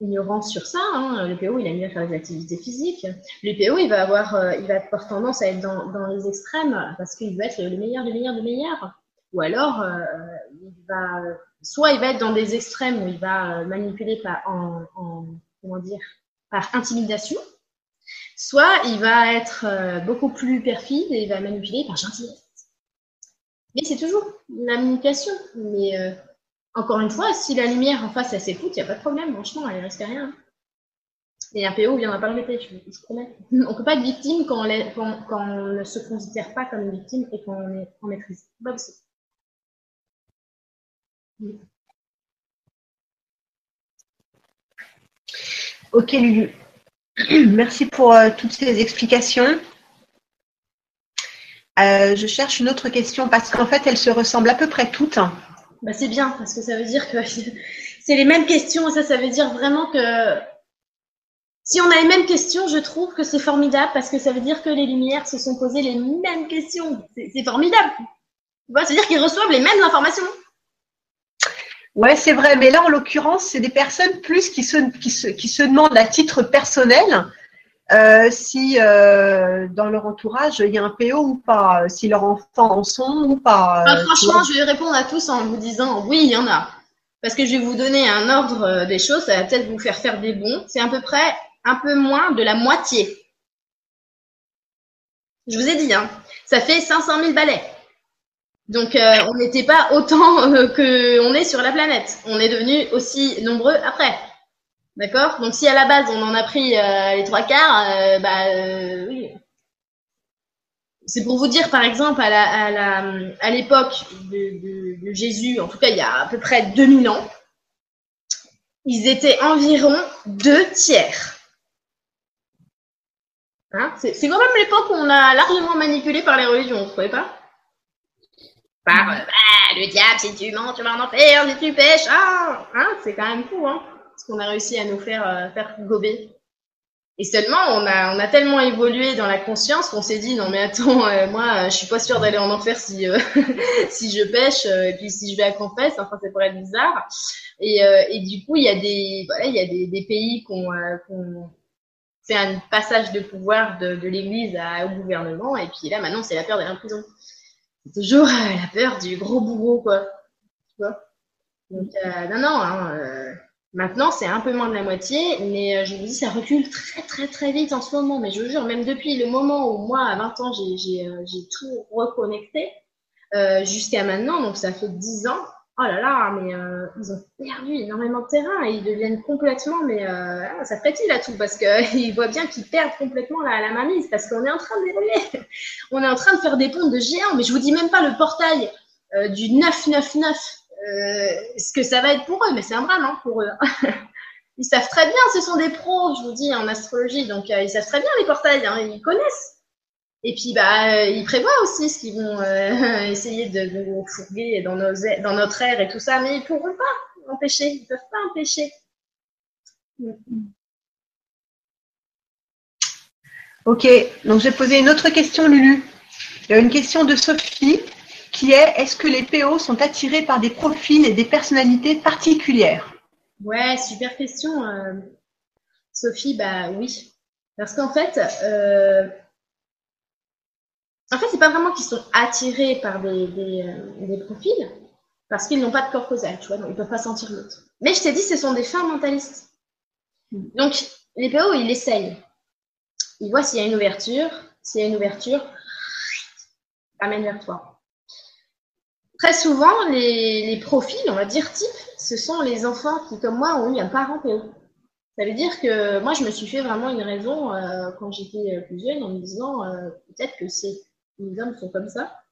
S1: ignorant sur ça. Hein. Le PO, il aime bien faire des activités physiques. Le PO, il va avoir, il va avoir tendance à être dans, les extrêmes parce qu'il veut être le meilleur, le meilleur, le meilleur. Ou alors, il va, soit il va être dans des extrêmes où il va manipuler par, en, en, comment dire, par intimidation, soit il va être euh, beaucoup plus perfide et il va manipuler par gentillesse. Mais c'est toujours la manipulation. Mais euh, encore une fois, si la lumière en face, elle s'écoute, il n'y a pas de problème, franchement, elle risque rien. Et un PO ne viendra pas le répéter, je, je promets. On ne peut pas être victime quand on, ne se considère pas comme une victime et quand on est en maîtrise.
S2: Ok, Lulu. Merci pour euh, toutes ces explications. Euh, je cherche une autre question parce qu'en fait, elles se ressemblent à peu près toutes.
S1: Bah, c'est bien, parce que ça veut dire que c'est les mêmes questions, ça, ça veut dire vraiment que si on a les mêmes questions, je trouve que c'est formidable, parce que ça veut dire que les lumières se sont posées les mêmes questions. C'est formidable. Tu vois, c'est-à-dire qu'ils reçoivent les mêmes informations.
S2: Ouais, c'est vrai, mais là, en l'occurrence, c'est des personnes plus qui se, qui se, qui se demandent à titre personnel euh, si euh, dans leur entourage il y a un PO ou pas, si leurs enfants en sont ou pas.
S1: Ah, franchement, je vais répondre à tous en vous disant oui, il y en a. Parce que je vais vous donner un ordre euh, des choses, ça va peut-être vous faire faire des bons. C'est à peu près un peu moins de la moitié. Je vous ai dit, hein, ça fait 500 000 balais. Donc, euh, on n'était pas autant euh, qu'on est sur la planète. On est devenu aussi nombreux après. D'accord? Donc, si à la base, on en a pris euh, les trois quarts, bah oui. C'est pour vous dire, par exemple, à l'époque de, Jésus, en tout cas il y a à peu près 2000 ans, ils étaient environ deux tiers. Hein? C'est, quand même l'époque où on a largement manipulé par les religions, vous trouvez pas? Par euh, bah, le diable, si tu mens, tu vas en enfer, si tu pêches, ah, hein, c'est quand même fou, hein ce qu'on a réussi à nous faire, euh, faire gober. Et seulement, on a, on a tellement évolué dans la conscience qu'on s'est dit non mais attends, euh, moi, je suis pas sûre d'aller en enfer si euh, si je pêche euh, et puis si je vais à confesse, enfin ça pourrait être bizarre. Et, euh, et du coup, il y a des voilà, il y a des, des pays euh, qui ont fait un passage de pouvoir de, de l'Église au gouvernement et puis là maintenant c'est la peur d'aller en prison. C'est toujours euh, la peur du gros bourreau quoi. Tu vois Donc euh, non non. Hein, euh, Maintenant, c'est un peu moins de la moitié, mais je vous dis, ça recule très très très vite en ce moment. Mais je vous jure, même depuis le moment où moi, à 20 ans, j'ai tout reconnecté, euh, jusqu'à maintenant, donc ça fait 10 ans, oh là là, mais euh, ils ont perdu énormément de terrain et ils deviennent complètement, mais euh, ah, ça frétille là tout, parce qu'ils voient bien qu'ils perdent complètement la, la mainmise, parce qu'on est en train d'évoluer. On est en train de faire des ponts de géants, mais je vous dis même pas le portail euh, du 999 euh, ce que ça va être pour eux, mais c'est un drame hein, pour eux. Ils savent très bien, ce sont des pros, je vous dis, en astrologie, donc ils savent très bien les portails, hein, ils connaissent. Et puis, bah, euh, ils prévoient aussi ce qu'ils vont euh, essayer de, de nous fourguer dans, nos, ai- dans notre air et tout ça, mais ils pourront pas empêcher, ils peuvent pas empêcher.
S2: Ok, donc j'ai posé une autre question, Lulu. Il y a une question de Sophie qui est est-ce que les PO sont attirés par des profils et des personnalités particulières?
S1: Ouais, super question, euh, Sophie. Bah oui, parce qu'en fait, euh, en fait, c'est pas vraiment qu'ils sont attirés par des, des, euh, des profils, parce qu'ils n'ont pas de corps causal, tu vois, donc ils peuvent pas sentir l'autre. Mais je t'ai dit, ce sont des fins mentalistes. Donc, les PO, ils essayent. Ils voient s'il y a une ouverture. S'il y a une ouverture, amène vers toi. très souvent, les, profils, on va dire type, ce sont les enfants qui, comme moi, ont eu un parent PO. Ça veut dire que moi, je me suis fait vraiment une raison euh, quand j'étais plus jeune en me disant euh, peut-être que c'est les hommes sont comme ça.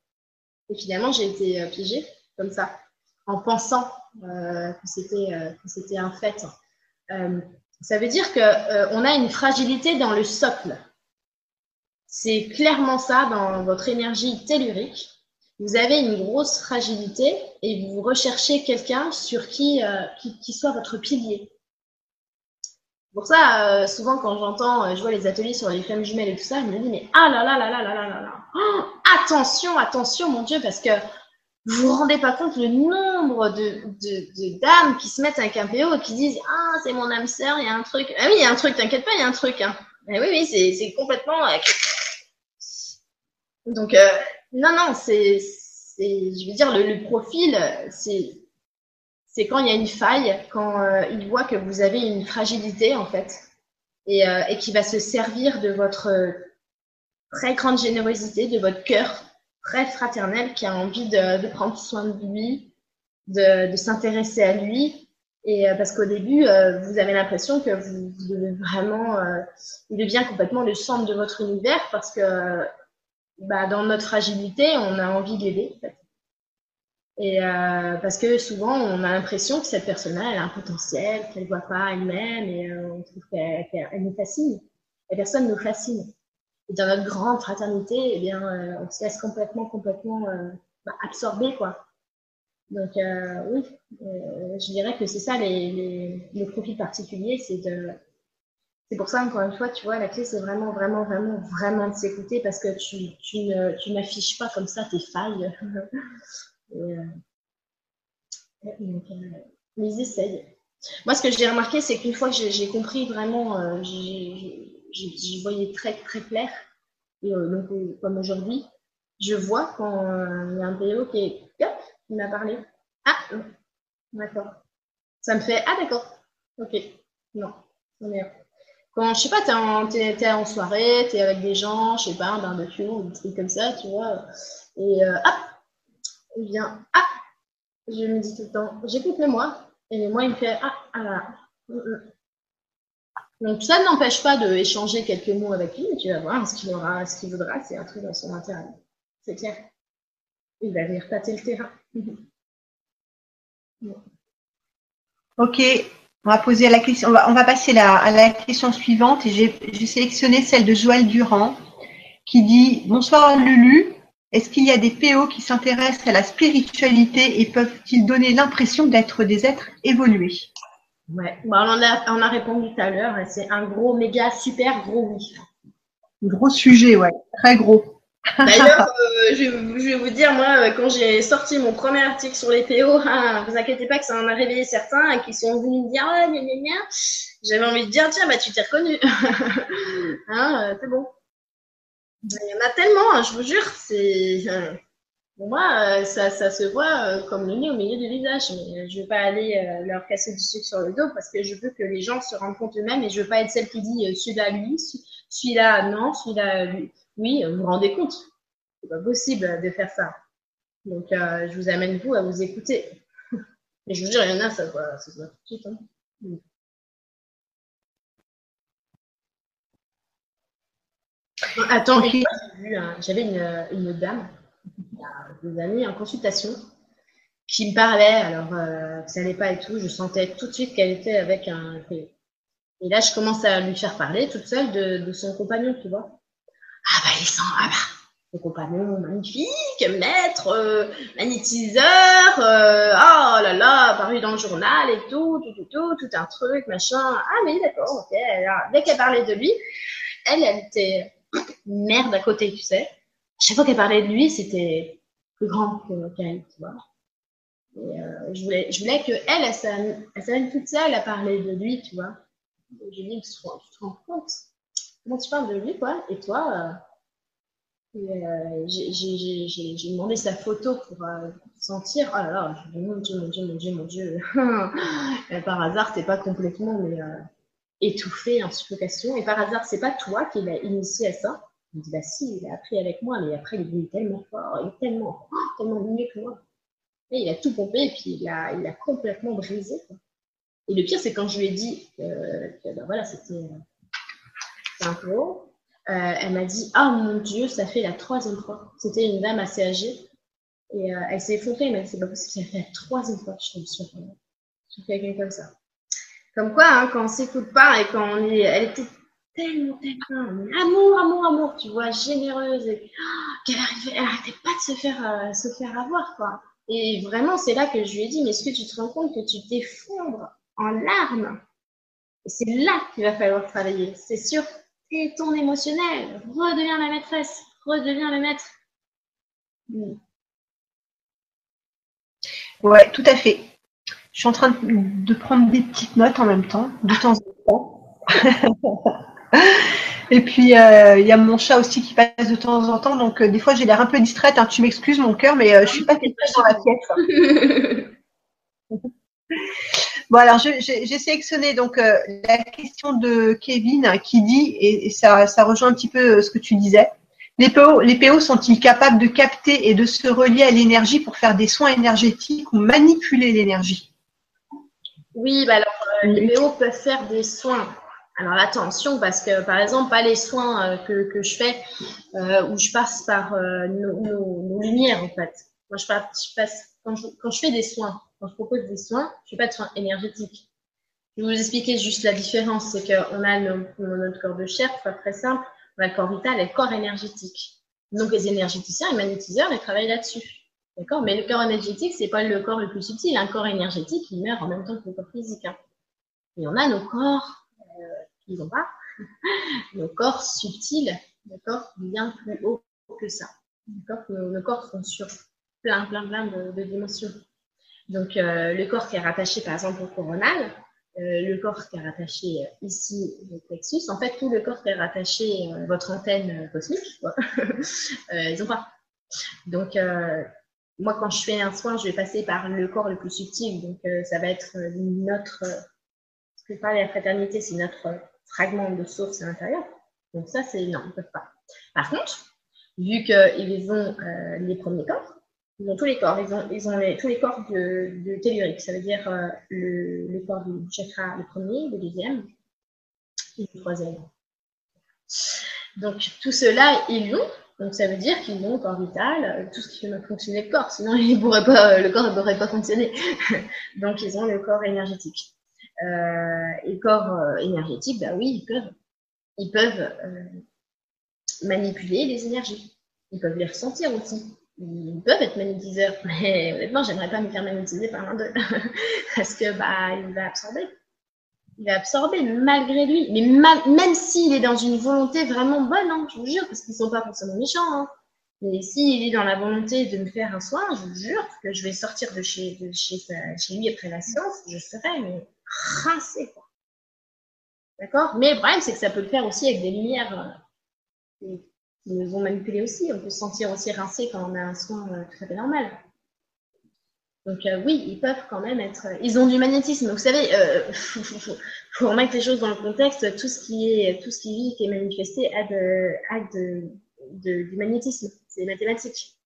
S1: Et finalement, j'ai été piégée comme ça, en pensant que c'était un fait. ça veut dire qu'on a une fragilité dans le socle. C'est clairement ça dans votre énergie tellurique. Vous avez une grosse fragilité et vous recherchez quelqu'un sur qui, euh, qui, soit votre pilier. Pour ça, euh, souvent quand j'entends, euh, je vois les ateliers sur les femmes jumelles et tout ça, je me dis mais ah là là là là là là là là, oh, attention, attention mon Dieu, parce que vous vous rendez pas compte le nombre de, de, dames qui se mettent avec un PO et qui disent ah c'est mon âme sœur, il y a un truc. Ah oui, il y a un truc, t'inquiète pas, il y a un truc. Hein. oui oui, c'est complètement donc, euh, non, non, c'est, je veux dire, le, profil, c'est, c'est quand il y a une faille, quand euh, il voit que vous avez une fragilité, en fait, et, euh, et qui va se servir de votre très grande générosité, de votre cœur très fraternel, qui a envie de, prendre soin de lui, de, s'intéresser à lui. Et parce qu'au début, vous avez l'impression que vous, devez vraiment, il devient complètement le centre de votre univers parce que bah, dans notre fragilité, on a envie de l'aider. Et euh, parce que souvent, on a l'impression que cette personne-là, elle a un potentiel, qu'elle ne voit pas elle-même, et euh, on trouve qu'elle nous fascine. La personne nous fascine. Et dans notre grande fraternité, eh bien, euh, on se laisse complètement, complètement bah, absorber, quoi. Donc oui, je dirais que c'est ça les profils particuliers, c'est pour ça, encore une fois, tu vois, la clé, c'est vraiment, vraiment, vraiment, vraiment de s'écouter parce que tu n'affiches pas comme ça tes failles. Et, euh, euh, ils essayent. Moi, ce que j'ai remarqué, c'est qu'une fois que j'ai, compris vraiment, euh, j'y voyais très, très clair. Et donc, comme aujourd'hui, je vois quand il y a un PO qui m'a parlé. Ah, d'accord. Ça me fait, ah, d'accord. Ok. Non, quand, je sais pas, t'es en, es, en soirée, t'es avec des gens, je sais pas, un barbecue ou des trucs comme ça, tu vois, et hop, il vient, ah, je me dis tout le temps, j'écoute le moi, et le moi, il me fait, ah, ah là, mm, mm. Donc, ça n'empêche pas d'échanger quelques mots avec lui, mais tu vas voir ce qu'il aura, ce qu'il voudra, c'est un truc dans son intérêt. C'est clair. Il va venir tâter le terrain.
S2: Ok, on va poser la question. On va, passer à la question suivante et j'ai sélectionné celle de Joël Durand qui dit Bonsoir Lulu. Est-ce qu'il y a des PO qui s'intéressent à la spiritualité et peuvent-ils donner l'impression d'être des êtres évolués?
S1: Ouais, on, a, on a répondu tout à l'heure. C'est un gros, méga, super gros oui.
S2: Gros sujet, ouais, très gros.
S1: D'ailleurs, euh, je, vais vous dire, moi, euh, quand j'ai sorti mon premier article sur les PO, hein, vous inquiétez pas que ça en a réveillé certains qui sont venus me dire, gna, gna, gna. j'avais envie de dire, tiens, bah, tu t'es reconnu. hein, euh, c'est bon. Il y en a tellement, hein, je vous jure, c'est. Pour moi, ça, ça, se voit comme le nez au milieu du visage, mais je ne vais pas aller leur casser du sucre sur le dos parce que je veux que les gens se rendent compte eux-mêmes et je ne veux pas être celle qui dit celui-là lui, celui-là non, celui-là lui oui, vous vous rendez compte, c'est pas possible de faire ça. Donc, euh, je vous amène vous à vous écouter. Et je vous dis, il y en a, ça se voit, tout de suite. Hein. Attends, j'avais une, dame, il y a des années, en consultation, qui me parlait, alors euh, ça n'allait pas et tout, je sentais tout de suite qu'elle était avec un Et là, je commence à lui faire parler toute seule de son compagnon, tu vois. Ah bah, les sent, ah bah, le compagnon magnifique, maître, euh, magnétiseur, euh, oh là là, paru dans le journal et tout, tout, tout, tout, tout un truc, machin. Ah mais d'accord, ok. dès qu'elle parlait de lui, elle, elle était merde à côté, tu sais. Chaque fois qu'elle parlait de lui, c'était plus grand qu'elle, tu vois. Et euh, je voulais, je que elle, elle, s'amène toute seule à parler de lui, tu vois. J'ai dit, tu te rends compte? Comment tu parles de lui, quoi? Et toi euh, euh J'ai demandé sa photo pour sentir. Oh là là, mon Dieu, mon Dieu, mon Dieu, mon Dieu. par hasard, t'es pas complètement mais, étouffé, en suffocation. Et par hasard, c'est pas toi qui l'as initié à ça? Il me dit, bah si, il a appris avec moi, mais après, il est tellement fort, il est tellement, tellement mieux que moi. Et il a tout pompé et puis il a, il a complètement brisé. Et le pire, c'est quand je lui ai dit que ben voilà, c'était un peu haut, elle m'a dit Ah mon Dieu, ça fait la troisième fois. C'était une dame assez âgée. Et elle s'est effondrée, elle m'a dit C'est pas possible, ça fait la troisième fois que je tombe sur, sur quelqu'un comme ça. Comme quoi, hein, quand on s'écoute pas et quand on est. Elle était tellement, tellement. Amour, amour, amour, tu vois, généreuse. Et oh, qu'elle arrivait, elle arrêtait pas de se faire, euh, se faire avoir, quoi. Et vraiment, c'est là que je lui ai dit Mais est-ce que tu te rends compte que tu t'effondres en larmes? C'est là qu'il va falloir travailler. C'est et ton émotionnel. Redeviens la maîtresse. Redeviens le maître.
S2: Ouais, tout à fait. Je suis en train de prendre des petites notes en même temps, de temps en temps. Et puis, euh, il y a mon chat aussi qui passe de temps en temps. Donc, euh, des fois, j'ai l'air un peu distraite. Hein. tu m'excuses, mon cœur, mais euh, je suis pas dans la pièce. bon, alors, j'ai sélectionné donc la question de Kevin qui dit, et, ça, ça, rejoint un petit peu ce que tu disais, les PO, les PO sont-ils capables de capter et de se relier à l'énergie pour faire des soins énergétiques ou manipuler l'énergie?
S1: Oui, bah alors euh, les PO peuvent faire des soins. Alors attention, parce que par exemple, pas les soins euh, que, que, je fais euh, où je passe par nos, nos, lumières en fait. Moi, je passe, je passe quand, je, quand, je, fais des soins, quand je propose des soins, je fais pas de soins énergétiques. Je vais vous expliquer juste la différence, c'est qu'on a notre corps de chair, faire très simple, on a le corps vital et le corps énergétique. Donc les énergéticiens et magnétiseurs, ils travaillent là-dessus. D'accord Mais le corps énergétique, c'est pas le corps le plus subtil. Un corps énergétique, il meurt en même temps que le corps physique. Hein. Et on a nos corps euh, qui vont pas, nos corps subtils, d'accord, bien plus haut que ça. D'accord nos, corps sont sur plein, plein, plein de, dimensions. Donc, euh, le corps qui est rattaché, par exemple, au coronal, euh, le corps qui est rattaché ici au plexus, en fait, tout le corps qui est rattaché à votre antenne cosmique, ils ont pas. Donc, moi, quand je fais un soin, je vais passer par le corps le plus subtil. Donc, euh, ça va être euh, notre, euh, ce que parle la fraternité, c'est notre fragment de source à l'intérieur. Donc, ça, c'est non, ils ne peuvent pas. Par contre, vu qu'ils ont les premiers corps, ils ont tous les corps, ils ont, ils ont tous les corps de, de tellurique. Ça veut dire le, le, corps du chakra, le premier, le deuxième et le troisième. Donc, tout cela, ils l'ont. Donc ça veut dire qu'ils ont le corps vital, euh, tout ce qui fait fonctionner le corps, sinon euh, le corps ne pourrait pas fonctionner. Donc ils ont le corps énergétique. Euh, et corps énergétique, bah oui, ils peuvent, ils peuvent manipuler les énergies. Ils peuvent les ressentir aussi. Ils peuvent être magnétiseurs, mais honnêtement, j'aimerais pas me faire magnétiser par l'un d'eux parce que bah il va absorber il va absorber malgré lui. Mais même s'il est dans une volonté vraiment bonne, hein, je vous jure, parce qu'ils sont pas forcément méchants. Hein. Mais s'il est dans la volonté de me faire un soin, je vous jure que je vais sortir de chez, chez, chez lui après la séance, je serai mais rincé. D'accord? Mais le problème, c'est que ça peut le faire aussi avec des lumières euh, qui nous ont manipulés aussi. On peut se sentir aussi rincé quand on a un soin euh, tout à fait normal. Donc euh, oui, ils peuvent quand même être. Euh, ils ont du magnétisme. vous savez, euh, faut, remettre les choses dans le contexte. Tout ce qui est, tout ce qui vit, qui est manifesté, a, de, a de, du magnétisme. C'est mathématique.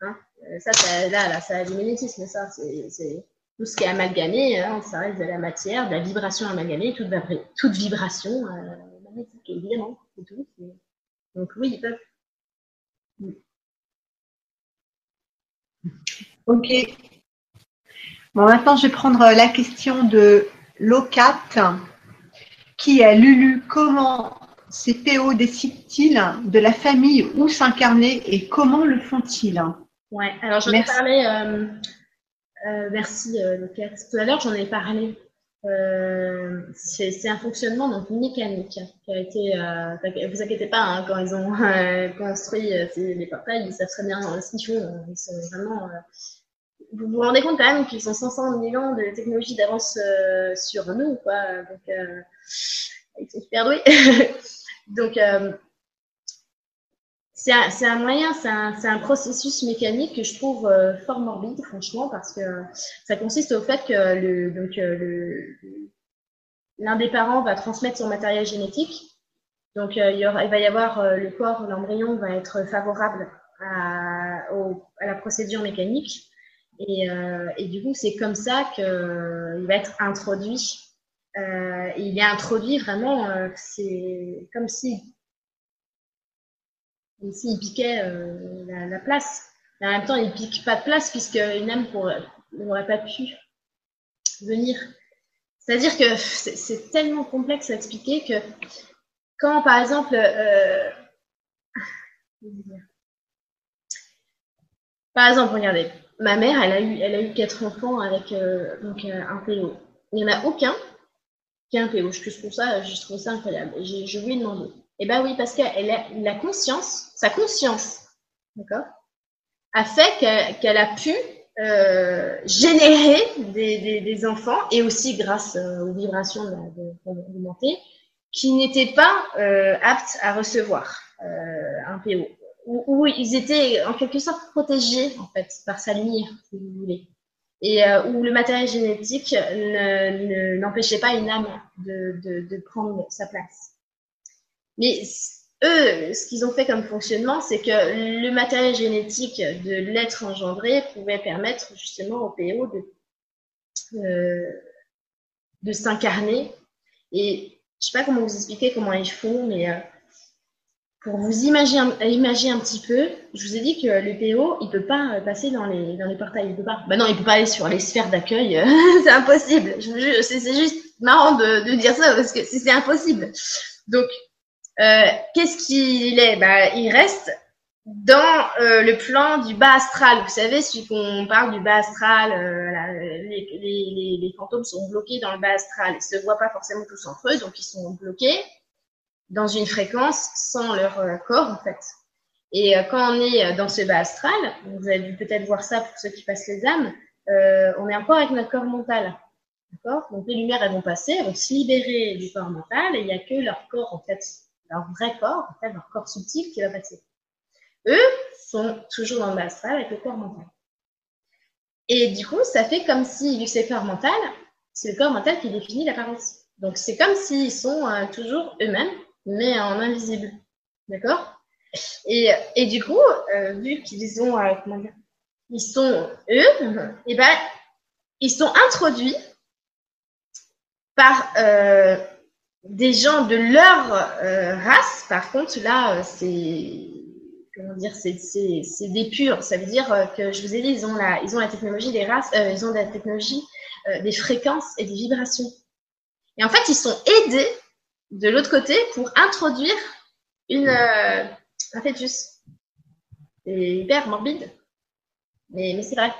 S1: Hein ça, ça, là, là, ça a du magnétisme. Ça, c'est tout ce qui est amalgamé. Hein, ça reste de la matière, de la vibration amalgamée, toute, vibration magnétique, évidemment. Donc oui, ils peuvent.
S2: Ok. Bon, maintenant, je vais prendre la question de Locat, qui est Lulu. Comment ces PO décident-ils de la famille où s'incarner et comment le font-ils?
S1: Ouais, alors j'en ai parlé, euh, euh, merci euh, Locat. Tout à l'heure, j'en ai parlé. c'est un fonctionnement donc mécanique qui a été. vous inquiétez pas, hein, quand ils ont construit les portails, ils savent très bien ce qu'ils font. Ils sont vraiment vous vous rendez compte quand même qu'ils ont 500 000 ans de technologie d'avance euh, sur nous, quoi. Donc, euh, ils sont super doués. Donc, euh, c'est un, moyen, c'est un, un, processus mécanique que je trouve fort morbide, franchement, parce que ça consiste au fait que le, donc, le, l'un des parents va transmettre son matériel génétique. Donc, il, y aura, il va y avoir le corps, l'embryon va être favorable à, au, à la procédure mécanique Et, et du coup, c'est comme ça qu'il va être introduit. il est introduit vraiment, c'est comme si comme s'il piquait la, la, place. Mais en même temps, il pique pas de place puisqu'une âme n'aurait pas pu venir. C'est-à-dire que c'est tellement complexe à expliquer que quand, par exemple, euh, par exemple, regardez, ma mère, elle a eu, quatre enfants avec euh, euh, un PO. Il n'y en a aucun qui a un PO. Je trouve ça, incroyable. Je, lui ai demandé. Eh bien oui, parce qu'elle a la conscience, sa conscience, d'accord, a fait qu'elle a pu euh, générer des, enfants et aussi grâce aux vibrations de, qui n'étaient pas aptes à recevoir un PO où, ils étaient en quelque sorte protégés en fait par si vous voulez et où le matériel génétique n'empêchait pas une âme de, de, prendre sa place mais eux, ce qu'ils ont fait comme fonctionnement, c'est que le matériel génétique de l'être engendré pouvait permettre justement au PO de, euh, de s'incarner. Et je sais pas comment vous expliquer comment ils font, mais euh, pour vous imaginer, imaginer un petit peu, je vous ai dit que le PO, il peut pas passer dans les, dans les portails. Il peut pas. Bah non, il peut pas aller sur les sphères d'accueil. c'est impossible. C'est juste marrant de, de dire ça parce que c'est impossible. Donc, euh, qu'est-ce qu'il est? Bah, Il reste dans euh, le plan du bas astral. Vous savez, si on parle du bas astral, euh, les, les, les, fantômes sont bloqués dans le bas astral. Ils se voient pas forcément tous entre eux, donc ils sont bloqués dans une fréquence sans leur corps, en fait. Et quand on est dans ce bas astral, vous avez dû peut-être voir ça pour ceux qui passent les âmes, on est encore avec notre corps mental. D'accord? Donc les lumières, elles vont passer, elles vont se libérer du corps mental, et il n'y a que leur corps, en fait, leur vrai corps, en fait, leur corps subtil qui va passer. Eux sont toujours dans le astral avec le corps mental. Et du coup, ça fait comme si, vu que c'est le corps mental, c'est le corps mental qui définit l'apparence. Donc, c'est comme s'ils sont euh, toujours eux-mêmes, mais en invisible. D'accord? Et, et, du coup, euh, vu qu'ils ont, euh, comment dire, ils sont eux, et ben, ils sont introduits par des gens de leur euh, race, par contre, là, euh, c'est comment dire, c'est des purs. Ça veut dire euh, que je vous ai dit, ils ont la, ils ont la technologie des races, ils ont la technologie des fréquences et des vibrations. Et en fait, ils sont aidés de l'autre côté pour introduire une, un fœtus. C'est hyper morbide. Mais, c'est vrai.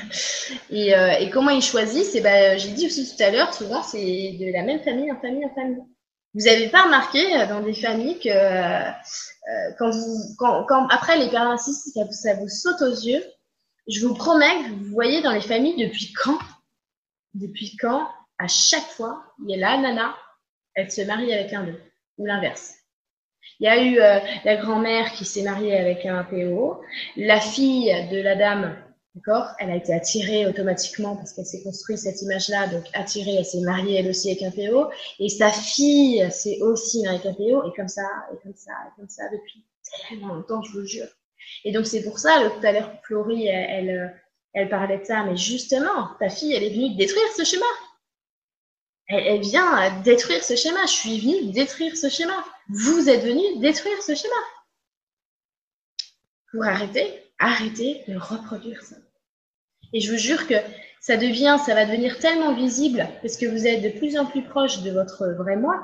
S1: et, euh, et, comment ils choisissent, eh ben, j'ai dit aussi tout à l'heure, souvent c'est de la même famille en famille en famille. Vous n'avez pas remarqué euh, dans des familles que euh, quand, après les parents insistent, ça, ça vous saute aux yeux. Je vous promets que vous voyez dans les familles depuis quand? Depuis quand? À chaque fois, il y a la nana, elle se marie avec un d'eux, ou l'inverse. Il y a eu euh, la grand-mère qui s'est mariée avec un PO, la fille de la dame, d'accord, elle a été attirée automatiquement parce qu'elle s'est construite cette image-là, donc attirée, elle s'est mariée elle aussi avec un PO, et sa fille s'est aussi mariée avec un PO, et comme ça, et comme ça, et comme ça depuis tellement longtemps, je vous jure. Et donc c'est pour ça, le, tout à l'heure, Florie, elle, elle, elle parlait de ça, mais justement, ta fille, elle est venue détruire ce schéma elle, vient détruire ce schéma. Je suis venue détruire ce schéma. Vous êtes venu détruire ce schéma. Pour arrêter, arrêter de reproduire ça. Et je vous jure que ça devient, ça va devenir tellement visible parce que vous êtes de plus en plus proche de votre vrai moi.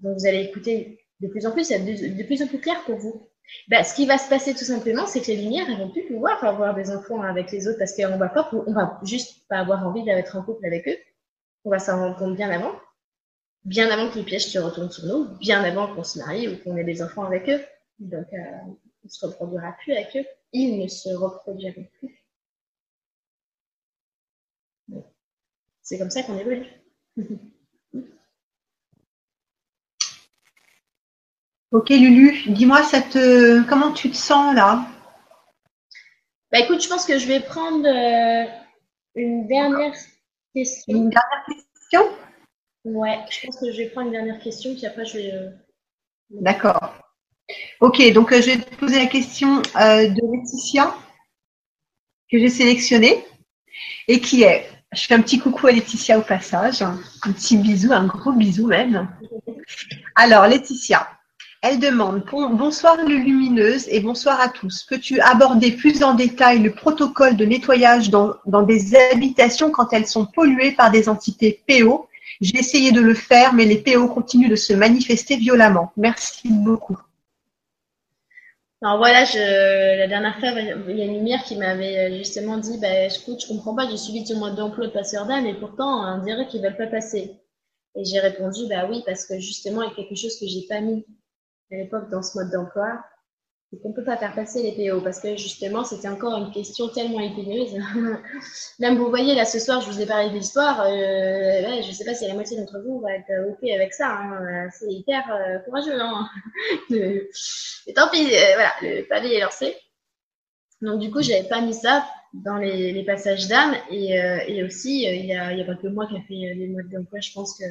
S1: Donc vous allez écouter de plus en plus, c'est de, plus en plus clair pour vous. Ben, ce qui va se passer tout simplement, c'est que les lumières, elles vont plus pouvoir avoir des enfants avec les autres parce qu'on va pas, on va juste pas avoir envie d'être en couple avec eux on va s'en rendre compte bien avant, bien avant que les pièges se retournent sur nous, bien avant qu'on se marie ou qu'on ait des enfants avec eux. Donc, euh, on ne se reproduira plus avec eux. Ils ne se reproduiront plus. C'est comme ça qu'on évolue.
S2: ok Lulu, dis-moi comment tu te sens là?
S1: Bah écoute, je pense que je vais prendre euh, une dernière
S2: une dernière question?
S1: Ouais, je pense que je vais prendre une dernière question, puis après je vais. Euh,
S2: D'accord. Ok, donc euh, je vais te poser la question euh, de Laetitia. que j'ai sélectionné et qui est, je fais un petit coucou à Laetitia au passage, un petit bisou, un gros bisou même. Alors Laetitia, elle demande Bonsoir lumineuse et bonsoir à tous. Peux-tu aborder plus en détail le protocole de nettoyage dans, dans des habitations quand elles sont polluées par des entités PO J'ai essayé de le faire, mais les PO continuent de se manifester violemment. Merci beaucoup.
S1: Alors voilà, la dernière fois, il y a une lumière qui m'avait euh, justement dit, bah, écoute, je comprends pas, j'ai suivi tout le d'emploi de passeur d'âme et pourtant, on dirait qu'ils veulent pas passer. Et j'ai répondu, bah oui, parce que justement, il y a quelque chose que j'ai pas mis à l'époque dans ce mode d'emploi, c'est qu'on peut pas faire passer les PO parce que justement, c'était encore une question tellement épineuse. Même vous voyez, là, ce soir, je vous ai parlé de l'histoire. Euh, ouais, je sais pas si la moitié d'entre vous va être OK avec ça. Hein. C'est hyper euh, courageux. Hein. Tant pis, euh, voilà, le pavé est lancé. Donc, du coup, j'avais pas mis ça dans les, passages d'âme. Et, euh, aussi, il y a, a pas que moi qui a fait les modes d'emploi. Je pense que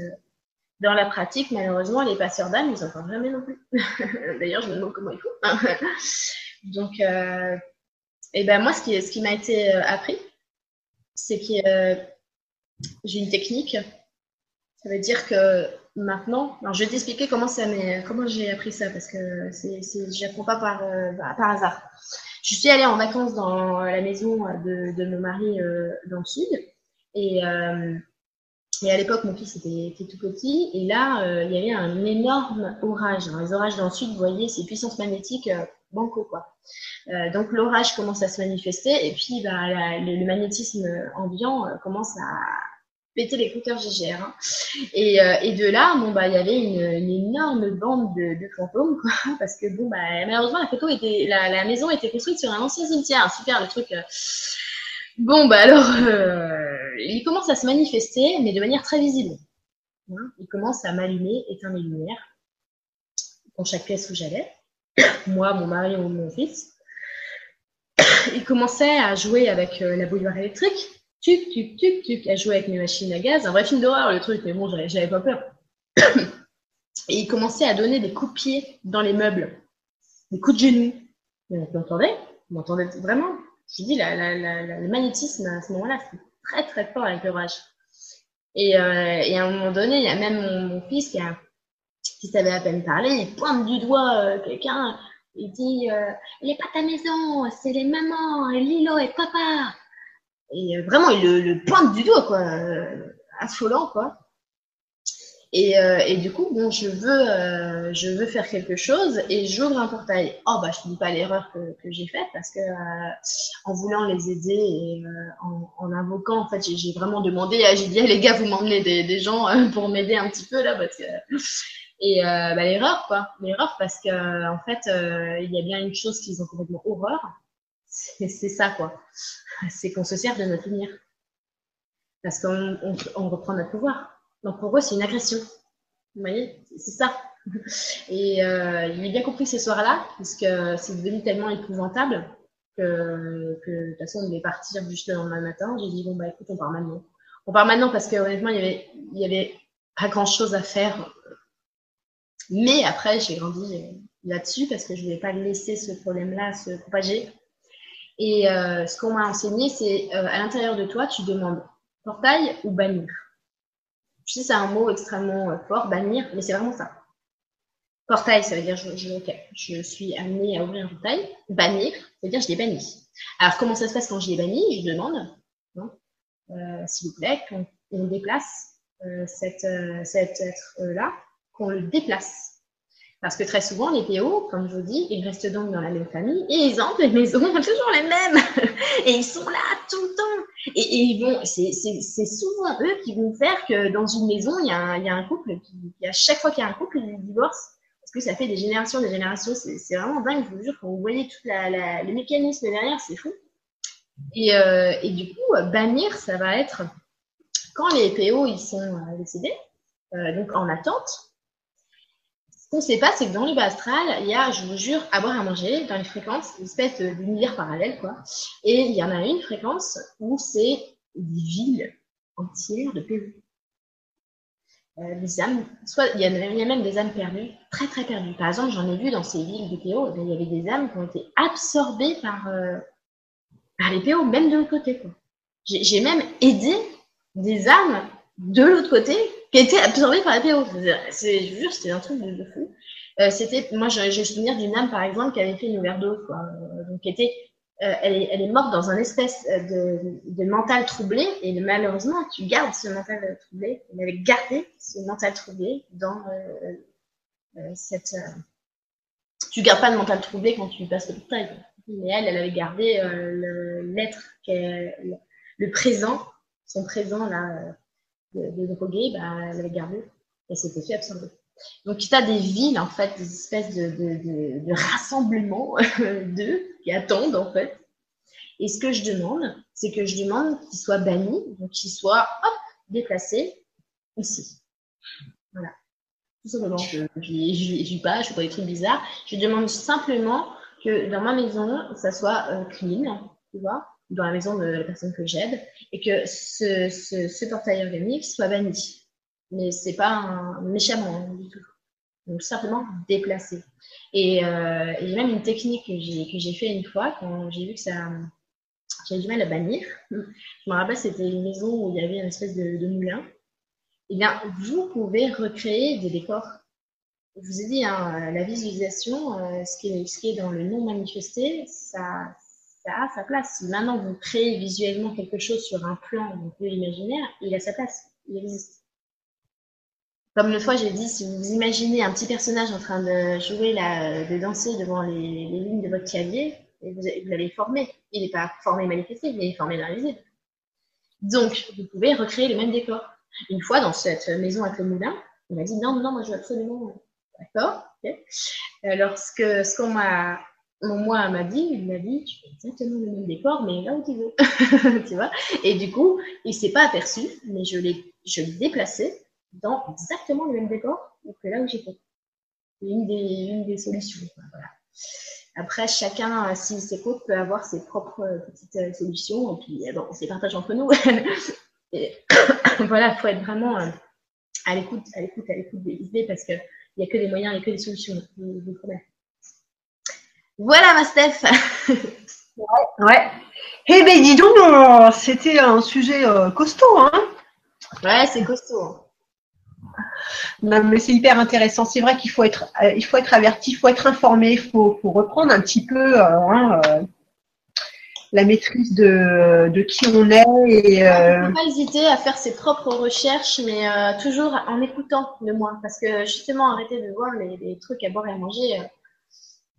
S1: dans la pratique, malheureusement, les passeurs d'âme, ils n'en parlent jamais non plus. D'ailleurs, je me demande comment ils font. Donc, euh, et ben moi, ce qui, m'a été euh, appris, c'est que euh, j'ai une technique. Ça veut dire que maintenant, alors je vais t'expliquer comment j'ai appris ça parce que c'est, j'apprends pas par, euh, par hasard. Je suis allée en vacances dans la maison de, de mon mari dans le sud et et à l'époque, mon fils était, était, tout petit. Et là, euh, il y avait un énorme orage. les orages dans le sud, vous voyez, c'est puissance magnétique euh, banco, quoi. Euh, donc l'orage commence à se manifester. Et puis, bah, le, magnétisme ambiant euh, commence à péter les compteurs GGR. Hein. Et, de là, bon, bah, il y avait une, énorme bande de, de, fantômes, quoi. Parce que, bon, bah, malheureusement, la, maison était construite sur un ancien cimetière. Super, le truc. Bon, bah alors, il commence à se manifester, mais de manière très visible. Hein il commence à m'allumer, éteindre les lumières dans chaque pièce où j'allais. Moi, mon mari ou mon fils. Il commençait à jouer avec euh, la bouilloire électrique. Tuc, tuc, tuc, tuc, à jouer avec mes machines à gaz. Un vrai film d'horreur, le truc, mais bon, j'avais pas peur. Et il commençait à donner des coups de pied dans les meubles, des coups de genoux. Vous m'entendez? Vous m'entendez vraiment? Je dis, le magnétisme à ce moment-là, très très fort avec l'orage. Et, euh, et, à un moment donné, il y a même mon, fils qui, qui savait à peine parler, il pointe du doigt euh, quelqu'un, il dit euh, Elle n'est pas ta maison, c'est les mamans, Lilo et papa. Et euh, vraiment, il le, le, pointe du doigt, quoi, affolant, quoi. Et, euh, et, du coup, bon, je veux, euh, je veux faire quelque chose et j'ouvre un portail. Oh, bah, je ne dis pas l'erreur que, que j'ai faite parce que euh, en voulant les aider et euh, en, en, invoquant, en fait, j'ai vraiment demandé, j'ai dit, les gars, vous m'emmenez des, des, gens euh, pour m'aider un petit peu là parce que. Et bah, l'erreur, quoi. L'erreur parce que, en fait, il y a bien une chose qu'ils ont complètement horreur. C'est ça, quoi. C'est qu'on se sert de notre lumière. Parce qu'on on, on reprend notre pouvoir. Donc pour eux, c'est une agression. Vous voyez, c'est ça. Et euh, il a bien compris ce soir-là, parce que c'est devenu tellement épouvantable que, de toute façon, on devait partir juste le lendemain matin. J'ai dit, bon, bah écoute, on part maintenant. On part maintenant parce que honnêtement, il y avait, pas grand-chose à faire. Mais après, j'ai grandi là-dessus parce que je voulais pas laisser ce problème-là se propager. Et euh, ce qu'on m'a enseigné, c'est euh, à l'intérieur de toi, tu demandes portail ou bannir. Je sais, c'est un mot extrêmement euh, fort, bannir, mais c'est vraiment ça. Portail, ça veut dire je, je, suis amenée à ouvrir un portail. Bannir, ça veut dire je l'ai banni. Alors, comment ça se passe quand je l'ai banni? Je demande, hein, euh, s'il vous plaît, qu'on on déplace euh, euh, cet être-là, qu'on le déplace. Parce que très souvent, les PO, comme je vous dis, ils restent donc dans la même famille et ils entrent les maisons toujours les mêmes. Et ils sont là tout le temps. Et, ils vont, c'est souvent eux qui vont faire que dans une maison, il y a un, couple qui, à chaque fois qu'il y a un couple, ils divorcent. Parce que ça fait des générations, des générations. C'est vraiment dingue, je vous jure, quand vous voyez tout le mécanisme derrière, c'est fou. Et, euh, du coup, bannir, ça va être quand les PO ils sont euh, décédés, euh, donc en attente, ce qu'on ne sait pas, c'est que dans le astral, il y a, je vous jure, à boire à manger dans les fréquences, une espèce d'univers parallèle, quoi. Et il y en a une fréquence où c'est des villes entières de PO. Euh, des âmes, soit il y, a, même des âmes perdues, très très perdues. Par exemple, j'en ai vu dans ces villes de PO, il y avait des âmes qui ont été absorbées par, euh, par les PO, même de l'autre côté. J'ai même aidé des âmes de l'autre côté qui étaient absorbées par les PO. C'est, je jure, c'était un truc de, fou. Euh, c'était, moi, j'ai le souvenir d'une âme, par exemple, qui avait fait une overdose, quoi. Euh, donc, qui était, euh, elle, est, morte dans un espèce de, de mental troublé, et malheureusement, tu gardes ce mental troublé. Elle avait gardé ce mental troublé dans cette. tu gardes pas le mental troublé quand tu passes le portail. Mais elle, elle avait gardé l'être, le, le présent, son présent là de, de droguer, bah, elle avait gardé. Elle s'était fait absorber. Donc, tu as des villes, en fait, des espèces de, de, de, rassemblements d'eux qui attendent, en fait. Et ce que je demande, c'est que je demande qu'ils soient bannis, donc qu'ils soient, hop, déplacés ici. Voilà. Tout simplement. Je ne vis pas, je fais pas des trucs bizarres. Je demande simplement que dans ma maison, ça soit euh, clean, tu vois, dans la maison de la personne que j'aide, et que ce, ce, ce portail organique soit banni mais c'est pas un méchamment du tout. Donc simplement déplacer. Et, euh, j'ai même une technique que j'ai fait une fois quand j'ai vu que ça j'avais du mal à bannir. Je me rappelle c'était une maison où il y avait une espèce de, moulin. Eh bien, vous pouvez recréer des décors. Je vous ai dit, hein, la visualisation, euh, ce, qui ce qui est dans le non manifesté, ça, ça a sa place. Maintenant vous créez visuellement quelque chose sur un plan un peu imaginaire, il a sa place, il existe. Comme une fois, j'ai dit, si vous imaginez un petit personnage en train de jouer, là, de danser devant les, lignes de votre clavier, vous, l'avez formé. Il n'est pas formé manifesté, il est formé dans l'invisible. Donc, vous pouvez recréer le même décor. Une fois, dans cette maison avec le moulin, on m'a dit non, non, moi je veux absolument. D'accord Alors, ce que ce qu'on m'a moi m'a dit, il m'a dit, tu fais exactement le même décor, mais là où tu veux. tu vois? Et du coup, il s'est pas aperçu, mais je l'ai je l'ai déplacé dans exactement le même décor que là où j'étais. C'est une des, une des solutions. Voilà. Après, chacun, s'il s'écoute, peut avoir ses propres euh, petites euh, solutions. Et puis, euh, bon, on se partage entre nous. et voilà, il faut être vraiment à l'écoute, à l'écoute, à l'écoute des idées parce qu'il n'y a que des moyens, a que des solutions. Voilà, ma Steph.
S2: ouais. ouais. Eh bien, dis donc, c'était un sujet costaud, hein
S1: Ouais, c'est costaud.
S2: Non, mais c'est hyper intéressant. C'est vrai qu'il faut être, euh, il faut être averti, il faut être informé, il faut, reprendre un petit peu euh, hein, euh, la maîtrise de, de, qui on est. Et,
S1: ne faut pas hésiter à faire ses propres recherches, mais toujours en écoutant de moi, parce que justement arrêter de voir les, les trucs à boire et à manger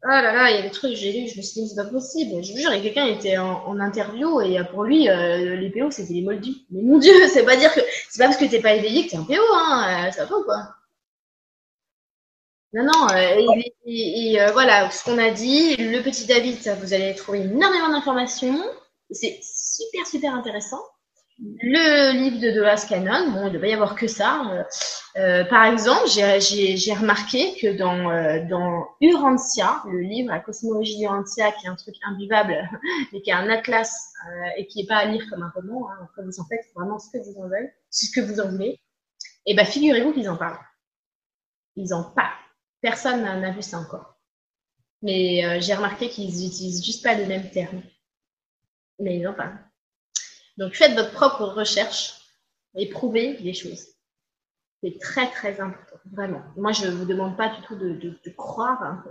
S1: ah là là, il y a des trucs j'ai lus, je me suis dit, c'est pas possible. Je vous jure, quelqu'un était en, interview et euh, pour lui, euh, les PO, c'était les moldus. Mais mon Dieu, c'est pas dire que c'est pas parce que t'es pas éveillé que t'es un PO, hein. Euh, ça va ou quoi? Non, non, et, voilà, ce qu'on a dit, le petit David, vous allez trouver énormément d'informations. C'est super, super intéressant. Le livre de Doas Cannon, bon, il ne devait y avoir que ça. Euh, euh, par exemple, j'ai remarqué que dans, euh, Urantia, le livre La cosmologie d'Urantia, qui est un truc invivable, mais qui est un atlas et qui n'est pas à lire comme un roman, hein, après vous en faites vraiment ce que vous en voulez, ce que vous en voulez, et eh ben figurez-vous qu'ils en parlent. Ils en parlent. Personne n'a vu ça encore. Mais j'ai remarqué qu'ils n'utilisent juste pas les mêmes termes. Mais ils en parlent. Donc faites votre propre recherche et prouvez les choses. C'est très très important, vraiment. Moi, je ne vous demande pas du tout de, croire. Hein.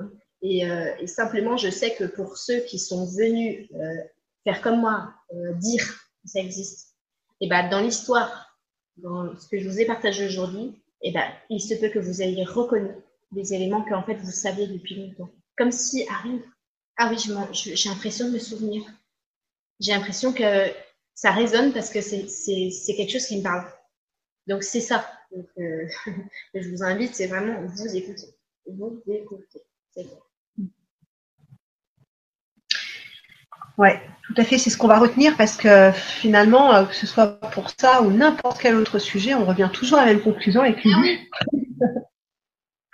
S1: Euh, et, simplement, je sais que pour ceux qui sont venus euh, faire comme moi, euh, dire que ça existe, et ben, dans l'histoire, dans ce que je vous ai partagé aujourd'hui, et ben, il se peut que vous ayez reconnu des éléments que en fait vous saviez depuis longtemps. Comme si arrive, ah oui, j'ai l'impression de me souvenir. J'ai l'impression que ça résonne parce que c'est quelque chose qui me parle. Donc c'est ça Donc, euh, je vous invite, c'est vraiment vous écouter. Vous écouter.
S2: Ouais, tout à fait, c'est ce qu'on va retenir parce que finalement, euh, que ce soit pour ça ou n'importe quel autre sujet, on revient toujours à la même conclusion avec lui. Ah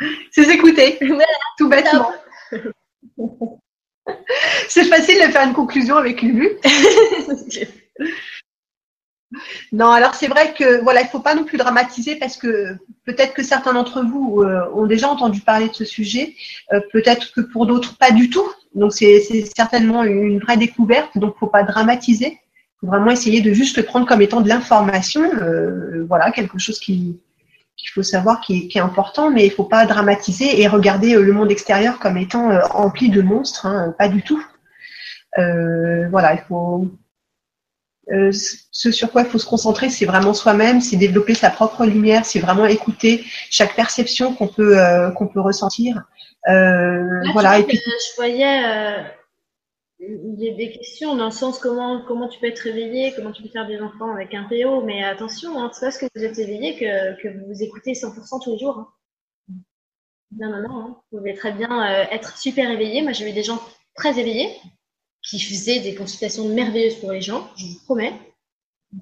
S2: c'est s'écouter, tout bêtement. c'est facile de faire une conclusion avec Lulu. Non, alors c'est vrai que voilà, il faut pas non plus dramatiser parce que peut-être que certains d'entre vous euh, ont déjà entendu parler de ce sujet, euh, peut-être que pour d'autres pas du tout. Donc c'est certainement une vraie découverte, donc faut pas dramatiser. Faut vraiment essayer de juste le prendre comme étant de l'information, euh, voilà, quelque chose qui qu'il faut savoir qui est, important, mais il faut pas dramatiser et regarder le monde extérieur comme étant rempli de monstres, hein, pas du tout. voilà, il faut euh, ce sur quoi il faut se concentrer, c'est vraiment soi-même, c'est développer sa propre lumière, c'est vraiment écouter chaque perception qu'on peut euh, qu'on peut ressentir.
S1: Euh, voilà. Et puis... Je voyais des questions dans le sens comment comment tu peux être réveillé, comment tu peux faire des enfants avec un PO, mais attention, hein, c'est parce que vous êtes éveillé que, que vous vous écoutez 100% tous les jours. Hein. Non, non, non. Hein. Vous pouvez très bien être super éveillé. Moi, j'ai vu des gens très éveillés qui faisait des consultations merveilleuses pour les gens, je vous promets,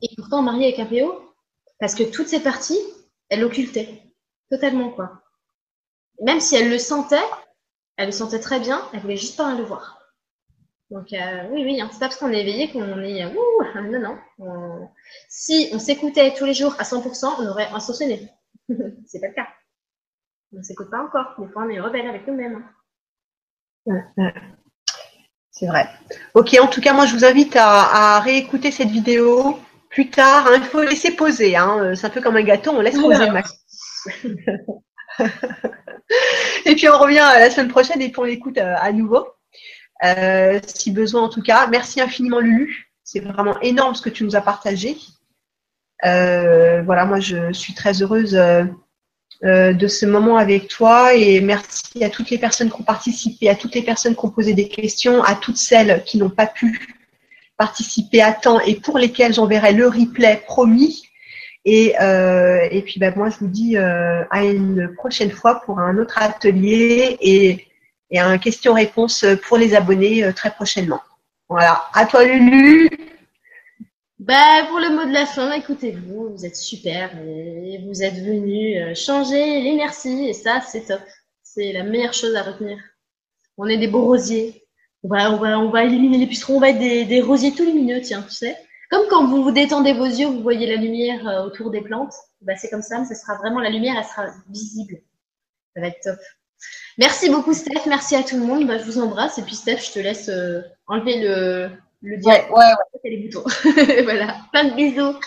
S1: et pourtant marié avec un PO, parce que toutes ces parties, elle l'occultait, totalement quoi. Même si elle le sentait, elle le sentait très bien, elle voulait juste pas le voir. Donc euh, oui, oui, hein, c'est pas parce qu'on est éveillé qu'on est ouh, non, non. Si on s'écoutait tous les jours à 100%, on aurait ascensionné. c'est pas le cas. On s'écoute pas encore. Des fois, on est rebelle avec nous-mêmes. Hein.
S2: C'est vrai. Ok, en tout cas, moi, je vous invite à, réécouter cette vidéo plus tard. Hein. Il faut laisser poser. Hein. C'est un peu comme un gâteau, on laisse poser le max. et puis, on revient la semaine prochaine et puis on l'écoute euh, à nouveau. Euh, si besoin, en tout cas. Merci infiniment, Lulu. C'est vraiment énorme ce que tu nous as partagé. Euh, voilà, moi, je suis très heureuse euh, de ce moment avec toi et merci à toutes les personnes qui ont participé, à toutes les personnes qui ont posé des questions, à toutes celles qui n'ont pas pu participer à temps et pour lesquelles j'enverrai le replay promis. Et, euh, et puis bah, moi je vous dis euh, à une prochaine fois pour un autre atelier et, et un question-réponse pour les abonnés très prochainement. Voilà, à toi Lulu.
S1: Bah, pour le mot de la fin, écoutez-vous, vous êtes super et vous êtes venu euh, changer l'inertie et ça, c'est top. C'est la meilleure chose à retenir. On est des beaux rosiers. On va, on va, on va éliminer les pucerons, on va être des, rosiers tout lumineux, tiens, tu sais. Comme quand vous vous détendez vos yeux, vous voyez la lumière euh, autour des plantes. Bah, c'est comme ça, mais ce sera vraiment la lumière, elle sera visible. Ça va être top. Merci beaucoup, Steph. Merci à tout le monde. Bah, je vous embrasse. Et puis, Steph, je te laisse euh, enlever le, le
S2: direct. Ouais, ouais,
S1: ouais. les boutons. voilà. Plein de bisous.